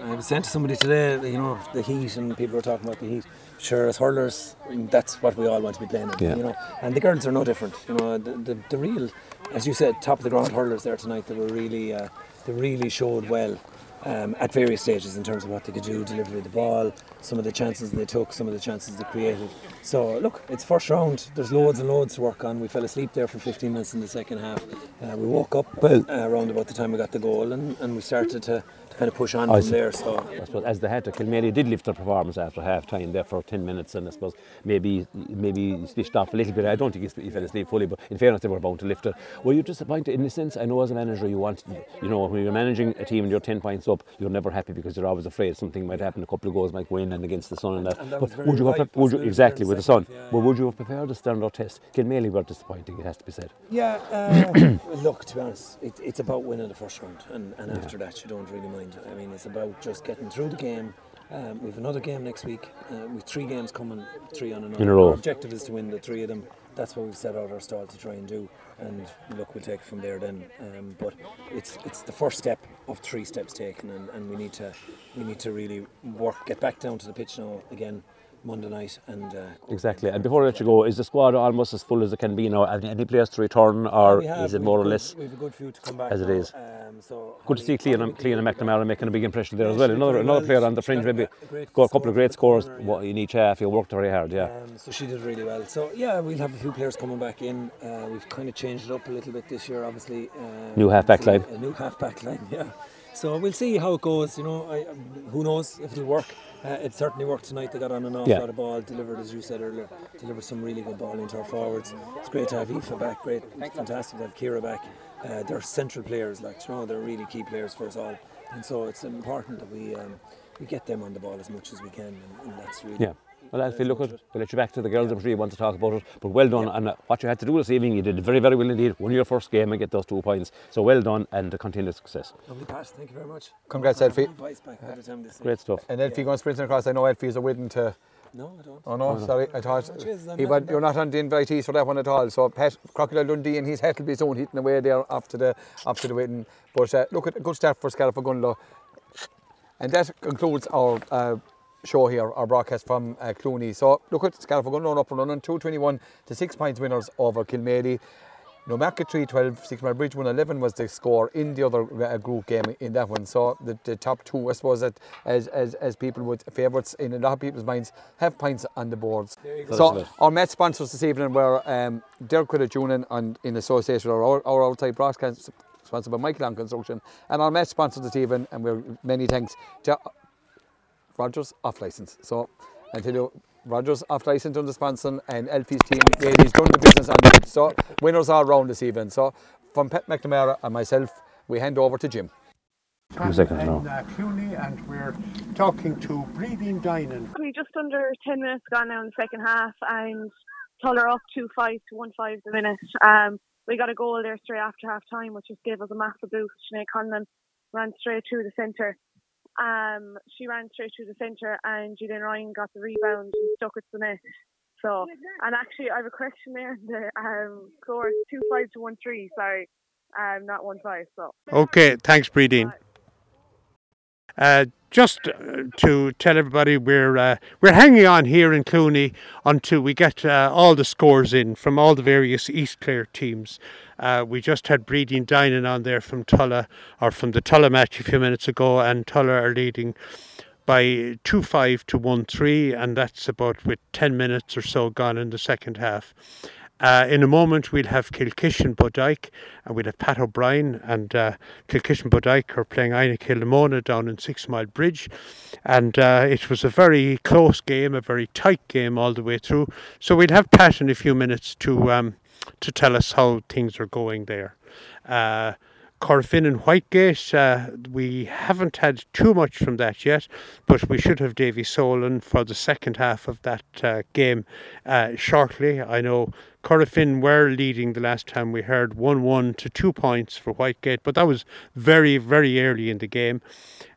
I: like I was saying to somebody today, you know, the heat and people were talking about the heat. Sure, as hurlers, that's what we all want to be playing in,
B: Yeah.
I: you know. And the girls are no different, you know. The, the, the real, as you said, top of the ground hurlers there tonight. They were really, uh, they really showed well um, at various stages in terms of what they could do, delivery of the ball, some of the chances they took, some of the chances they created. So look, it's first round. There's loads and loads to work on. We fell asleep there for 15 minutes in the second half. Uh, we woke up well uh, around about the time we got the goal, and, and we started to, to kind of push on
B: I
I: from
B: see.
I: there. So
B: I suppose as they had to, did lift their performance after half time there for 10 minutes, and I suppose maybe maybe he switched off a little bit. I don't think he, fell asleep fully, but in fairness, they were bound to lift it. Were you disappointed in a sense? I know as a manager, you want, you know, when you're managing a team and you're 10 points up, you're never happy because you're always afraid something might happen, a couple of goals might go in and against the sun and that.
I: And that
B: but would you have, pre- would you, exactly with
I: the
B: sun?
I: yeah,
B: But
I: yeah.
B: would you have prepared a standard test? Kilmaley were disappointing, it has to be said.
I: Yeah, uh, look, to be honest, it, it's about winning the first round, and, and after that, you don't really mind. I mean, it's about just getting through the game. Um, we have another game next week. Uh, we've three games coming, three on another.
B: In a row.
I: Our objective is to win the three of them. That's what we've set out our stall to try and do. And look, we'll take it from there then. Um, but it's it's the first step of three steps taken, and, and we need to we need to really work, get back down to the pitch now again Monday night, and uh,
B: Exactly. And before I let you go, is the squad almost as full as it can be now? There any players to return, or
I: We have-
B: is it more or less?
I: We've a good few to come back
B: as it
I: now.
B: is?
I: Um, so
B: Good to see Clean and, Clean and McNamara making a big impression there as well. Another another
I: well.
B: player on the fringe, maybe
I: a
B: a couple of great scores
I: corner,
B: what,
I: yeah.
B: in each half. You worked very hard, yeah.
I: Um, so she did really well. So yeah, we'll have a few players coming back in. Uh, we've kind of changed it up a little bit this year, obviously. Uh,
B: New half-back line.
I: A new half back line, yeah. So we'll see how it goes. You know, I, um, who knows if it'll work. Uh, it certainly worked tonight. They got on an awful
B: Yeah.
I: lot of ball, delivered as you said earlier, delivered some really good ball into our forwards. It's great to have Aoife back. Great, fantastic to have Kira back. Uh, they're central players, like you know, they're really key players for us all. And so it's important that we um, we get them on the ball as much as we can, and, and that's really
B: Yeah. Well, Alfie, look, at, we'll let you back to the girls. I'm sure you want to talk about it. But well done. And uh, what you had to do this evening, you did very, very well indeed. Won your first game and get those two points. So well done and uh, continued success.
I: Lovely pass, thank you very much.
A: Congrats, Elfie.
I: back by the time this
B: Great stuff.
A: And Elfie going sprinting across. I know Elfie's a waiting to.
I: No, I don't.
A: Oh no, sorry, I thought
I: Oh, Jesus,
A: he,
I: not
A: you're not on the invitees for that one at all. So Pat Crocodile Dundee and his hat will be soon hitting away there after the after the waiting. But uh, look at a good start for Scariff Ogonnelloe. And that concludes our uh, show here, our broadcast from uh, Clooney. So look at Scariff going on up and running, 221 to 6 points winners over Kilmaley. No, Market 3 12, 6 Mile Bridge 111 was the score in the other uh, group game in that one. So the, the top two, I suppose, that as, as, as people with favourites in a lot of people's minds have points on the boards. So our match sponsors this evening were um, Derek Quidditch Union and in association with our, our outside broadcast sponsored by Michael on Construction and our match sponsor this evening and we're many thanks to Rogers off license. So until you Rogers off license under the sponsor and Elfie's team, ladies done the business on the. So winners all round this evening. So from Pet McNamara and myself, we hand over to Jim.
B: Two seconds
C: in,
B: now.
C: Uh, Clooney, and we're talking to Breeding Dinan.
F: We just under 10 minutes gone now in the second half, and Tulla up 2 5 to 1 5 the minute. Um, we got a goal there straight after half time, which just gave us a massive boost. Sinead Conlon ran straight through the centre. Um, she ran straight through the centre, and Julian Ryan got the rebound and stuck it to the net. So, and actually, I have a question there. The um, score is 2 5 to 1 3, sorry, um, not 1 5. So,
C: Okay, thanks, Breeding. Uh, just uh, to tell everybody, we're uh, we're hanging on here in Clooney until we get uh, all the scores in from all the various East Clare teams. Uh, we just had Breeding Dining on there from Tulla, or from the Tulla match a few minutes ago, and Tulla are leading by 2 5 to 1 3, and that's about with 10 minutes or so gone in the second half. Uh, in a moment, we'll have Kilkishen Bodyke and we'll have Pat O'Brien. And uh, Kilkishen Bodyke are playing Inagh Kilnamona down in Six Mile Bridge. And uh, it was a very close game, a very tight game all the way through. So we'll have Pat in a few minutes to, um, to tell us how things are going there. Uh, Corofin and Whitegate, uh, we haven't had too much from that yet, but we should have Davy Solon for the second half of that uh, game uh, shortly. I know Corofin were leading the last time we heard 1 1 to 2 points for Whitegate, but that was very, very early in the game.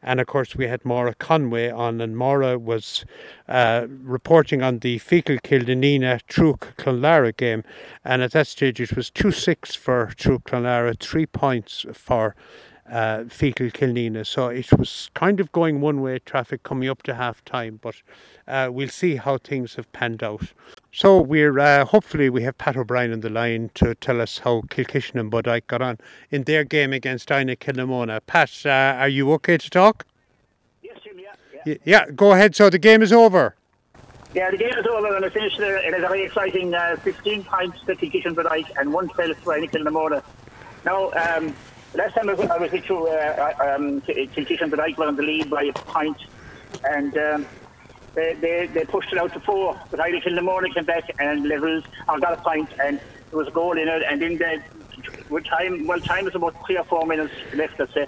C: And of course, we had Maura Conway on, and Maura was uh, reporting on the Feakle Killanena Truagh Clonlara game. And at that stage, it was 2 6 for Truagh Clonlara, three points for uh, Feakle Killanena. So it was kind of going one way traffic coming up to half time, but uh, we'll see how things have panned out. So we're uh, hopefully we have Pat O'Brien on the line to tell us how Kilkishen and Bodyke got on in their game against Inagh Kilnamona. Pat, uh, are you okay to talk?
D: Yes, Jim, yeah. yeah.
C: Y- Yeah, go ahead. So the game is over.
D: Yeah, the game is over and I finished there in a very exciting uh, 15 points to Kilkishen Bodyke and one 12 for Inagh Kilnamona. Now, um, last time I was, I was with you, uh, um, Kilkishen Bodyke were in the lead by a point and um, they, they, they pushed it out to four, but Irish in the morning came back and levels, I got a point, and there was a goal in it, and then the, with time, well, time was about three or four minutes left, let's say,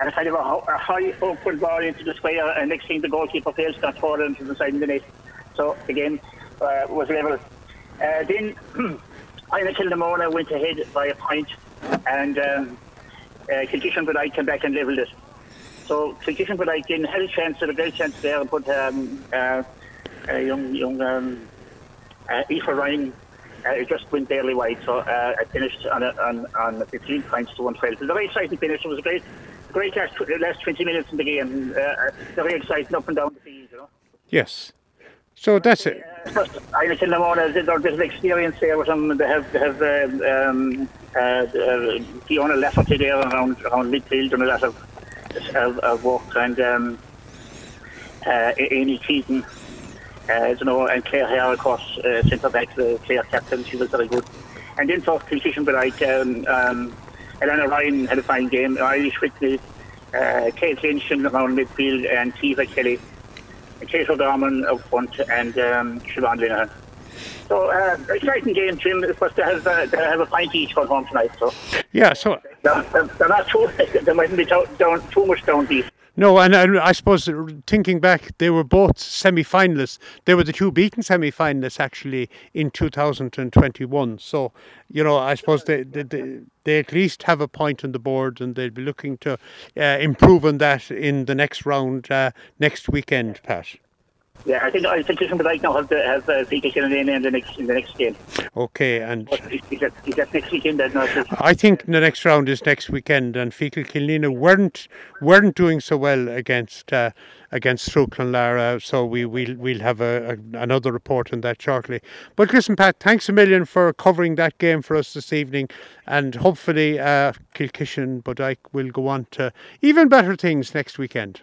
D: and a kind of a, a high upward ball into the square, and next thing the goalkeeper fails to it into the side of the net. So, again, uh, was level. Uh, then, Inagh Kilnamona went ahead by a point, and um, uh, Kilkishen but I came back and levelled it. So Kilkishen but I didn't had a chance, had a great chance there, but um, uh, uh, young young um, uh, Aoife Ryan uh, it just went barely wide. So uh, I finished on a, on on 15 points to 112. It was a very exciting finish. It was a great great last, tw- last 20 minutes in the game. Uh, very exciting up and down the field, you know.
C: Yes. So that's it.
D: First, I Kilnamona, there's a bit of experience there with them. They have, they have um, um, uh, uh, Fiona Lafferty there around, around midfield and a lot of, of, of work. And um, Amy Keaton, you know, and Claire Hare, of course, centre back, the Claire captain, she was very good. And then for Kilkishen, but like um, um, Elena Ryan had a fine game, Irish Whitney, uh, Kate Lynch around midfield, and Tiva Kelly. Kate O'Gorman up front and um, Siobhan Linehan. So, uh, exciting game, Jim. Of course, they have, uh, they have a pint each going home tonight, so
C: Yeah. So
D: they're, they're they're not too, they mightn't be down, down, too much downbeat.
C: No, and I, I suppose uh, thinking back, they were both semi-finalists. They were the two beaten semi-finalists actually in 2021. So, you know, I suppose they they, they, they at least have a point on the board, and they'll be looking to uh, improve on that in the next round uh, next weekend, Pat.
D: Yeah, I think I think Jason like now have the have uh, Peter in the next in the next game.
C: Okay, and
D: is is that is that next weekend? Then
C: I think the next round is next weekend, and Feakle Killanena weren't weren't doing so well against uh, against Struclan Lara, so we we'll we'll have a, a, another report on that shortly. But listen, Pat, thanks a million for covering that game for us this evening, and hopefully uh, Kilkishen Bodyke will go on to even better things next weekend.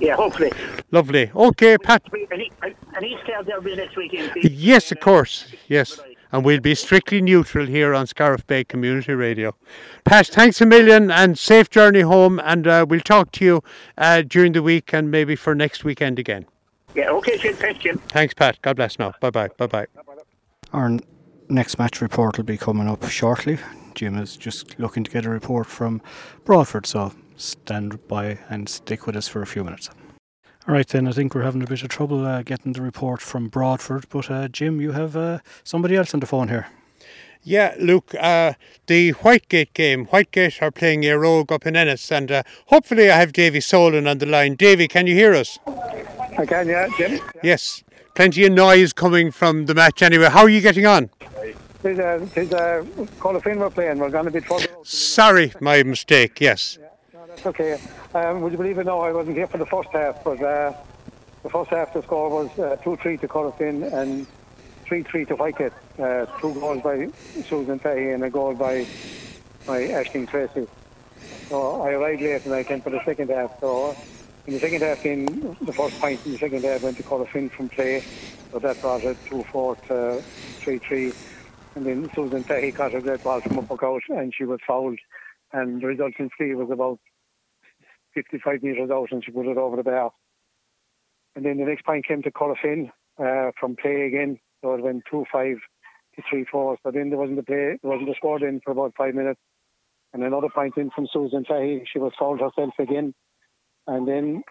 D: Yeah, hopefully.
C: Lovely. Okay, Pat.
D: And he and there will be next weekend.
C: Yes, of course. Yes. And we'll be strictly neutral here on Scariff Bay Community Radio. Pat, thanks a million and safe journey home. And uh, we'll talk to you uh, during the week and maybe for next weekend again.
D: Yeah, okay, Jim. Thanks, Jim.
C: Thanks, Pat. God bless now. Bye bye. Bye bye.
J: Our next match report will be coming up shortly. Jim is just looking to get a report from Broadford, so stand by and stick with us for a few minutes. All right, then, I think we're having a bit of trouble uh, getting the report from Broadford, but uh, Jim, you have uh, somebody else on the phone here.
C: Yeah, Luke, uh, the Whitegate game. Whitegate are playing a rogue up in Ennis, and uh, hopefully I have Davy Solon on the line. Davy, can you hear us?
K: I can, yeah, Jim.
C: Yes. Plenty of noise coming from the match anyway. How are you getting on?
K: There's a, there's a Call of Fame we're playing. We're going to be trouble.
C: Sorry, my mistake, yes.
K: Okay. Um, would you believe it? No, I wasn't here for the first half, but uh, the first half the score was uh, 2-3 to Call of and 3-3 to Whitegate. Uh, two goals by Susan Fahey and a goal by, by Ashling Tracy. So I arrived late and I came for the second half. So in the second half, in the first point in the second half went to Call from play. So that brought it 2-4 to 3-3. And then Susan Fahey caught a great ball from up out and she was fouled. And the resulting free was about 55 metres out and she put it over the bar. And then the next point came to Corofin uh, from play again. So it went 2 5 to 3 4. So then there wasn't a play, there wasn't a score in for about five minutes. And another point in from Susan Fahey. She was fouled herself again. And then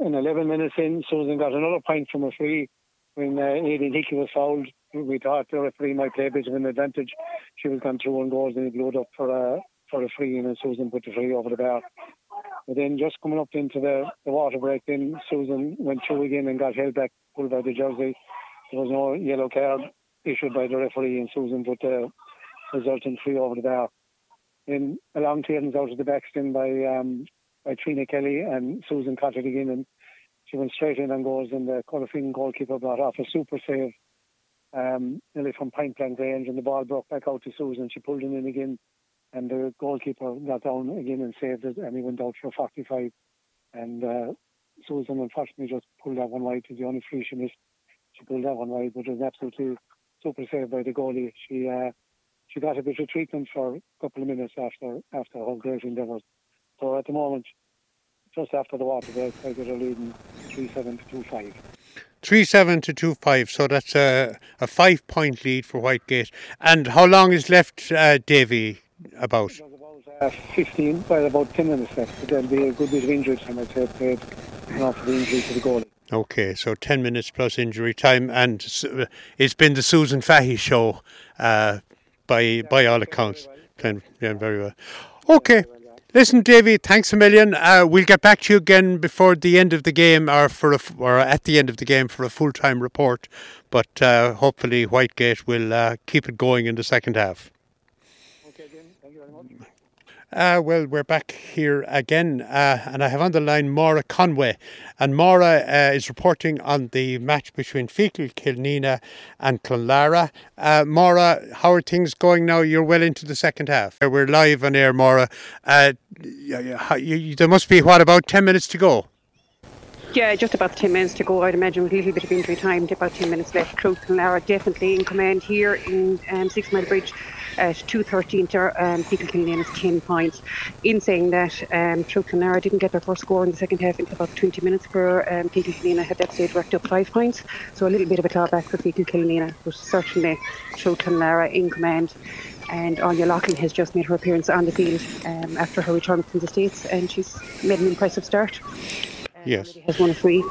K: in 11 minutes in, Susan got another point from a free when uh, Aileen Hickey was fouled. We thought the referee might play a bit of an advantage. She was gone through and goals and blew it up for a, for a free and then Susan put the free over the bar. But then just coming up into the, the water break, then Susan went through again and got held back, pulled by the jersey. There was no yellow card issued by the referee, and Susan put the resulting free over the bar. Then a long clearance out of the backspin by um, by Trina Kelly, and Susan caught it again, and she went straight in and goals, and the Corofin goalkeeper brought off a super save um, nearly from point blank range, and the ball broke back out to Susan. She pulled it in again, and the goalkeeper got down again and saved it, and he went out for 45. And uh, Susan unfortunately just pulled that one wide. Was the only free she missed. She pulled that one wide, but it was absolutely super save by the goalie. She uh, she got a bit of treatment for a couple of minutes after after her great endeavours. So at the moment, just after the water break, I got a leading 3 7 to 2 5.
C: 3 7 to 2 5, so that's a, a five point lead for Whitegate. And how long is left, uh, Davy, about?
K: Uh, 15, by about 10 minutes left. But there'll be a good bit of injury time, I'd say, paid after the injury to the goalie.
C: Okay, so 10 minutes plus injury time, and uh, it's been the Susan Fahey show uh, by by all accounts. Playing, playing very well. Okay. Listen, Davy, thanks a million. Uh, we'll get back to you again before the end of the game, or for a or at the end of the game for a full time report. But uh, hopefully, Whitegate will uh, keep it going in the second half. Uh, well, we're back here again, uh, and I have on the line Maura Conway. And Maura uh, is reporting on the match between Feakle Killanena and Clonlara. Uh, Maura, how are things going now? You're well into the second half. We're live on air, Maura. Uh, there must be, what, about 10 minutes to go?
G: Yeah, just about 10 minutes to go, I'd imagine, with a little bit of injury time, about 10 minutes left. Cruz and Lara definitely in command here in um, Six Mile Bridge at 2.13 to um, Feakle Killanena is 10 points. In saying that, um, didn't get their first score in the second half until about 20 minutes for um, Feakle Killanena had that stage racked up 5 points. So a little bit of a clawback for Feakle Killanena, but certainly and in command. And Anya Loughlin has just made her appearance on the field um, after her return from the States, and she's made an impressive start.
C: Yes.
G: Has won a free.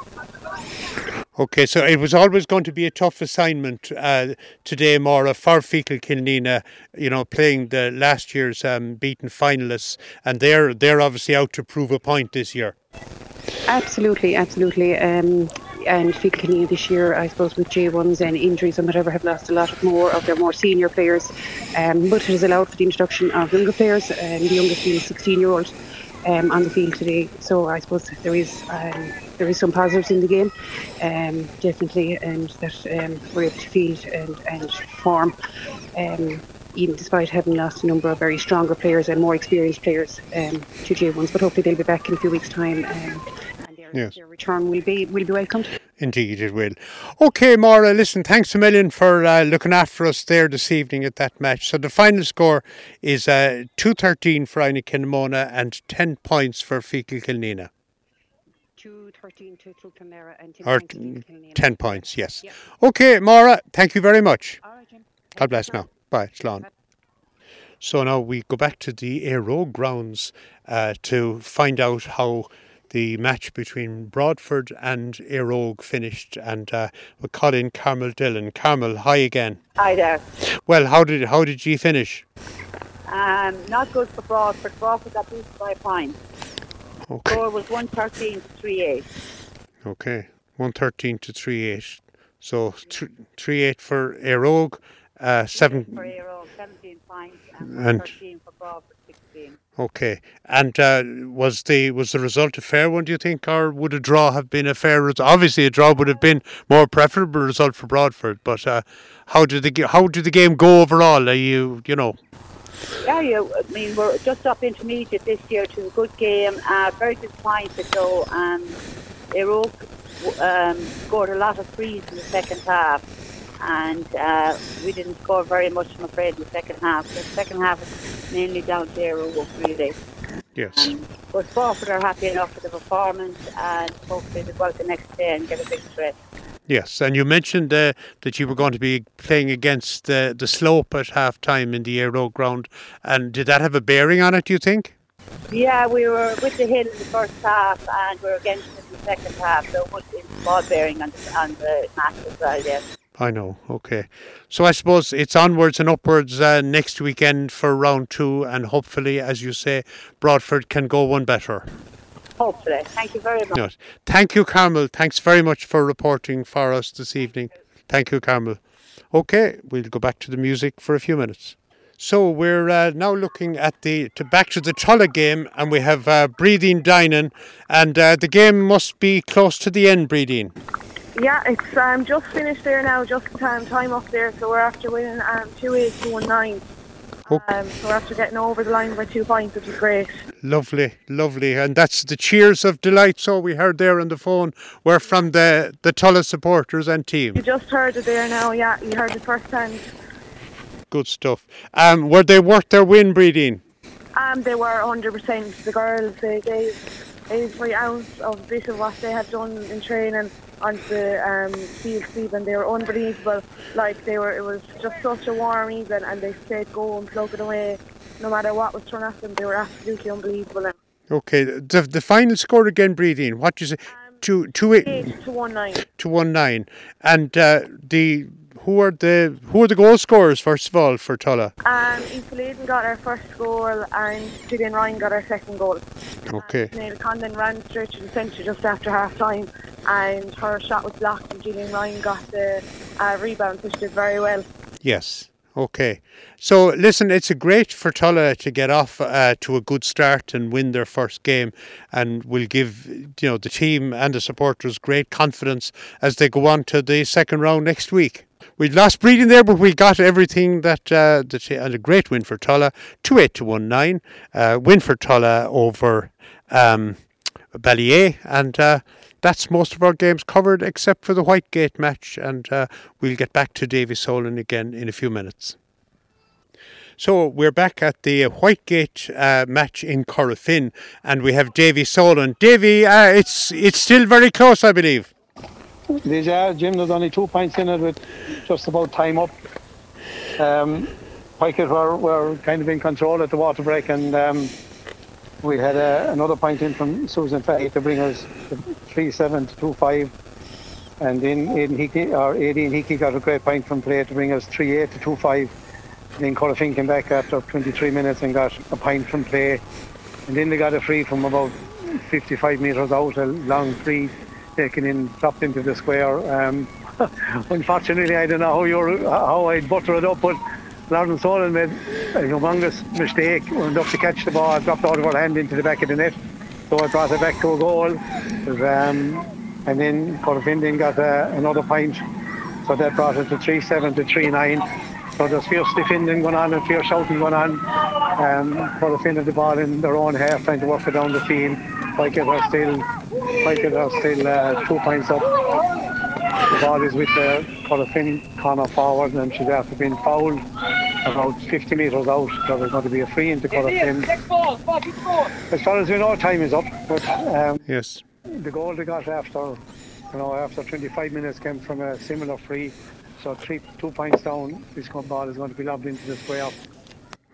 C: Okay, so it was always going to be a tough assignment uh, today, Maura, for Feakle Killanena, you know, playing the last year's um, beaten finalists, and they're they're obviously out to prove a point this year.
G: Absolutely, absolutely. Um, and Feakle Killanena this year, I suppose, with J1s and injuries and whatever, have lost a lot of more of their more senior players. Um, but it has allowed for the introduction of younger players, and the youngest being a 16 year old um, on the field today. So I suppose there is um, there is some positives in the game, um, definitely, and that um, we're able to field and, and form. Um, even despite having lost a number of very stronger players and more experienced players um, to J1s, but hopefully they'll be back in a few weeks' time, um, and their,
C: Yes.
G: their return will be will be welcomed.
C: Indeed, it will. Okay, Maura, listen, thanks a million for uh, looking after us there this evening at that match. So the final score is uh, 213 for Inagh Kilnamona and 10 points for Feakle Killanena.
G: Two thirteen to Truagh Clonlara and
C: Or
G: points to Feakle Killanena.
C: 10 points, yes. Okay, Maura, thank you very much.
G: All right, Jim.
C: God bless now. Bye, Slán. So now we go back to the Éire Óg grounds uh, to find out how the match between Broadford and Éire Óg finished, and uh, we call in Carmel Dillon. Carmel, hi again.
E: Hi there.
C: Well, how did how did you finish?
E: Um, not good for Broadford. Broadford got beat by a point.
C: Okay,
E: Score was 113 to 38.
C: okay, one thirteen to three eight. So th- three eight for Éire Óg, uh,
E: For
C: seven.
E: Éire Óg, 17 points, and
C: And-
E: 113 for Broadford, 16.
C: Okay, and uh, was the was the result a fair one? Do you think, or would a draw have been a fair result? Obviously, a draw would have been more preferable result for Broadford. But uh, how did the how did the game go overall? Are you you know?
E: Yeah, you, I mean, we're just up intermediate this year to a good game. Uh, very disappointed though. Um, Éire Óg um, scored a lot of threes in the second half, and uh, we didn't score very much, I'm afraid, in the second half. The second half was mainly down to Éire Óg, really.
C: Yes.
E: But Broadford are happy enough with the performance, and hopefully they'll go out the next day and get a big threat.
C: Yes, and you mentioned uh, that you were going to be playing against the the slope at half time in the Éire Óg ground, and did that have a bearing on it? Do you think?
E: Yeah, we were with the hill in the first half, and we were against it in the second half. So it was it's ball bearing on the, on the match as well. Yes.
C: I know. Okay, so I suppose it's onwards and upwards uh, next weekend for round two, and hopefully, as you say, Broadford can go one better.
E: Hopefully. Thank you very much.
C: Yes. Thank you, Carmel. Thanks very much for reporting for us this evening. Thank you, Carmel. Okay, we'll go back to the music for a few minutes. So we're uh, now looking at the to back to the Tulla game, and we have uh, Breeding Dinan, and uh, the game must be close to the end. Breeding.
F: Yeah, it's um, just finished there now, just time time up there. So we're after winning um, 2 8 2 1 9. Um, so we're after getting over the line by two points, which is great.
C: Lovely, lovely, and that's the cheers of delight. So we heard there on the phone were from the the Tulla supporters and team.
F: You just heard it there now, yeah, you heard it first hand.
C: Good stuff. Um, were they worth their win, Breeding?
F: Um, they were 100%. The girls, they gave every ounce of bit of what they had done in training on the um, field, Stephen. They were unbelievable. Like, they were, it was just such a warm evening, and they stayed going, plugging away. No matter what was thrown at them, they were absolutely unbelievable.
C: Okay, the the final score again, Breeding. What do you say? Two two eight.
F: 8 to 1 9.
C: to one nine. And uh, the who are the who are the goal scorers first of all for Tulla?
F: Um, Layden got our first goal, and Gillian Ryan got our second goal.
C: Okay.
F: Neil Condon ran straight to the centre just after half time and her shot was blocked and Gillian Ryan got the uh, rebound which did very well.
C: Yes. Okay. So listen, it's a great for Tulla to get off uh, to a good start and win their first game, and will give you know the team and the supporters great confidence as they go on to the second round next week. We lost breeding there, but we got everything that uh, the te- and a great win for Tulla, two eight to one nine, uh, win for Tulla over um, and uh, that's most of our games covered except for the Whitegate match, and uh, we'll get back to Davy Solon again in a few minutes. So we're back at the Whitegate uh, match in Corofin, and we have Davy Solon. Davy, uh, it's it's still very close, I believe.
K: These are Jim. There's only two points in it with just about time up. Um, were, were kind of in control at the water break, and um, we had uh, another point in from Susan Fahey to bring us to three seven to two five, and then Aidan Hickey or Aidan Hickey got a great point from play to bring us three eight to two five. Then Corofin came back after 23 minutes and got a point from play, and then they got a free from about 55 metres out, a long free taken in, dropped into the square. Um, unfortunately, I don't know how you how I'd butter it up, but Loudon Solon made a humongous mistake, went up to catch the ball, dropped out of her hand into the back of the net, so I brought it back to a goal. Um, and then Corfindon got uh, another point, so that brought it to 3 7 to 3 9. So there's fierce defending going on and fierce shouting going on. Um, Corfindon the ball in their own half, trying to work it down the field. Pikett are still, Pikett are still uh, two points up. The ball is with the Corofin corner forward, and she's after being fouled about 50 metres out. So there's going to be a free into Corofin. As far as we know, time is up. But um,
C: yes,
K: the goal they got after, you know, after 25 minutes came from a similar free. So three, two points down, this ball is going to be lobbed into the square.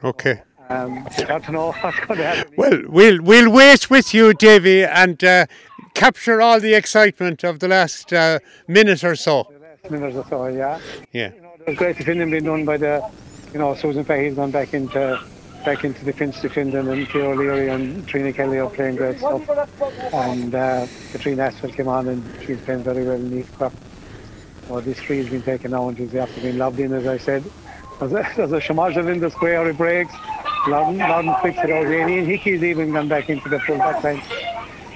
C: Okay.
K: Um, I don't know what's going to happen.
C: Well, we'll we'll wait with you, Davy, and uh, capture all the excitement of the last uh, minute or so.
K: Minutes or so, yeah.
C: Yeah.
K: It was great defending being done by the, you know, Susan Fahey's gone back into back into defence defending and Claire O'Leary and Trina Kelly are playing great stuff. And uh, Katrina Aswell came on and she's playing very well in East Crop. Well, this free has been taken now and she's after being lobbed in, as I said. There's a, there's a in the square, it breaks. Loudon, Loudon flicks it out. Ian Hickey's even gone back into the full back line.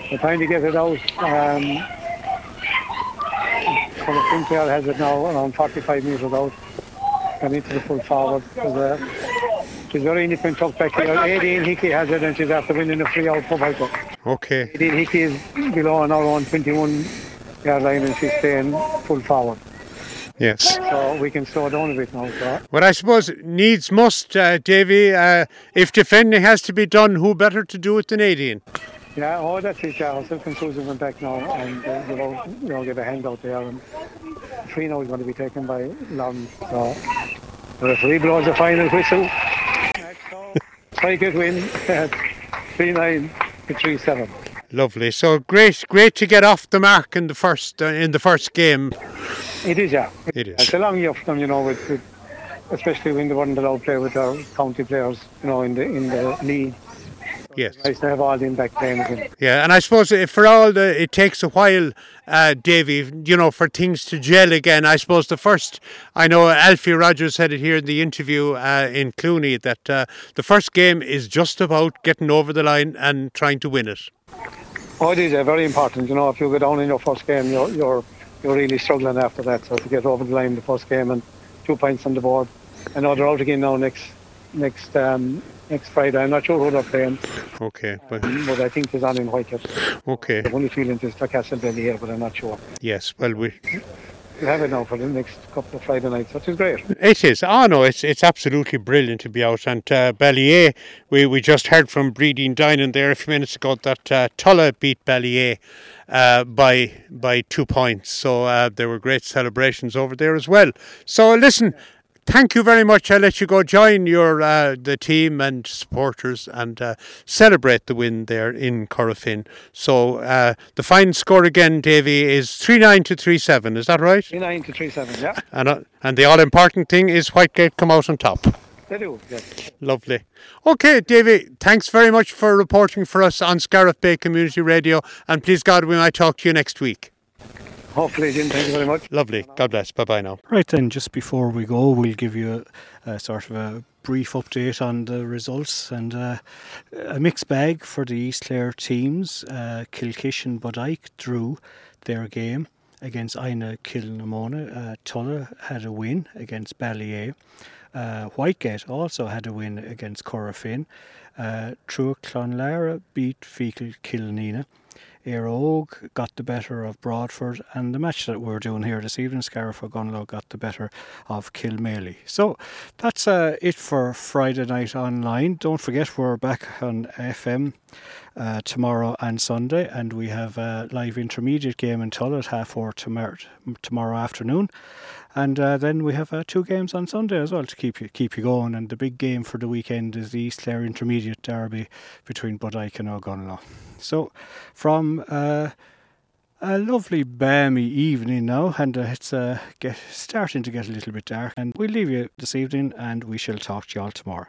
K: They're trying to get it out. Um, Colin Sinclair has it now around 45 metres out. Gone into the full forward. She's very independent tuck back here. Aileen Hickey has it and she's after winning a free out for Michael.
C: Okay.
K: Aileen Hickey is below now on 21 yard line and she's staying full forward.
C: Yes.
K: So we can slow down a bit now. So.
C: Well, I suppose needs must, uh, Davy. Uh, if defending has to be done, who better to do it than Aileen?
K: Yeah, oh, that's it. Yeah, Herself and Susan went back now and uh, you know, you know, give a hand out there. And three now is going to be taken by Loudon. So the referee blows the final whistle. Pikett win 3 9 to 3 7.
C: Lovely. So great, great to get off the mark in the first uh, in the first game.
K: It is, yeah.
C: It is.
K: It's a long year for them, you know, with, with especially when they weren't allowed to play with our county players, you know, in the in the league.
C: Yes.
K: Nice to have all them back playing again.
C: Yeah, and I suppose for all the it takes a while, uh, Davy, you know, for things to gel again. I suppose the first, I know Alfie Rogers said it here in the interview uh, in Clooney that uh, the first game is just about getting over the line and trying to win it.
K: Oh, it is uh, very important. You know, if you go down in your first game, you're you're you're really struggling after that. So to get over the line the first game and two points on the board. I know they're out again now next next um, next Friday. I'm not sure who they're playing,
C: Okay, but
K: but I think it's on in Whitehead.
C: okay,
K: The only feeling is for Castlebelly here, but I'm not sure.
C: yes. Well, we
K: We have it now for the next couple of Friday nights, which is great.
C: It is. Oh no, it's it's absolutely brilliant to be out. And uh, Ballyea, we, we just heard from Breeding Dining there a few minutes ago that uh, Tulla beat Ballyea uh, by by two points. So uh, there were great celebrations over there as well. So listen. Thank you very much. I'll let you go join your uh, the team and supporters and uh, celebrate the win there in Corofin. So uh, the final score again, Davy, is three nine to three seven. Is that right?
K: 3 9 to 3 7, yeah.
C: And uh, and the all important thing is Whitegate come out on top.
K: They do, yes.
C: Lovely. Okay, Davy, thanks very much for reporting for us on Scariff Bay Community Radio. And please God, we might talk to you next week.
K: Hopefully, Jim, thank you very much.
C: Lovely. God bless. Bye bye now.
J: Right then, just before we go, we'll give you a, a sort of a brief update on the results and uh, a mixed bag for the East Clare teams. Uh, Kilkishen Bodyke drew their game against Inagh Kilnamona. Uh, Tulla had a win against Ballyea. Uh, Whitegate also had a win against Corofin. Uh, Truagh Clonlara beat Feakle Killanena. Éire Óg got the better of Broadford, and the match that we're doing here this evening, Scariff Ogonnelloe, got the better of Kilmaley. So that's uh, it for Friday night online. Don't forget we're back on FM uh, tomorrow and Sunday, and we have a live intermediate game in Tull at half four tomorrow, tomorrow afternoon. And uh, then we have uh, two games on Sunday as well to keep you keep you going. And the big game for the weekend is the East Clare Intermediate Derby between Bodyke and Ogonnelloe. So, from uh, a lovely balmy evening now, and uh, it's uh, get, starting to get a little bit dark. And we'll leave you this evening, and we shall talk to you all tomorrow.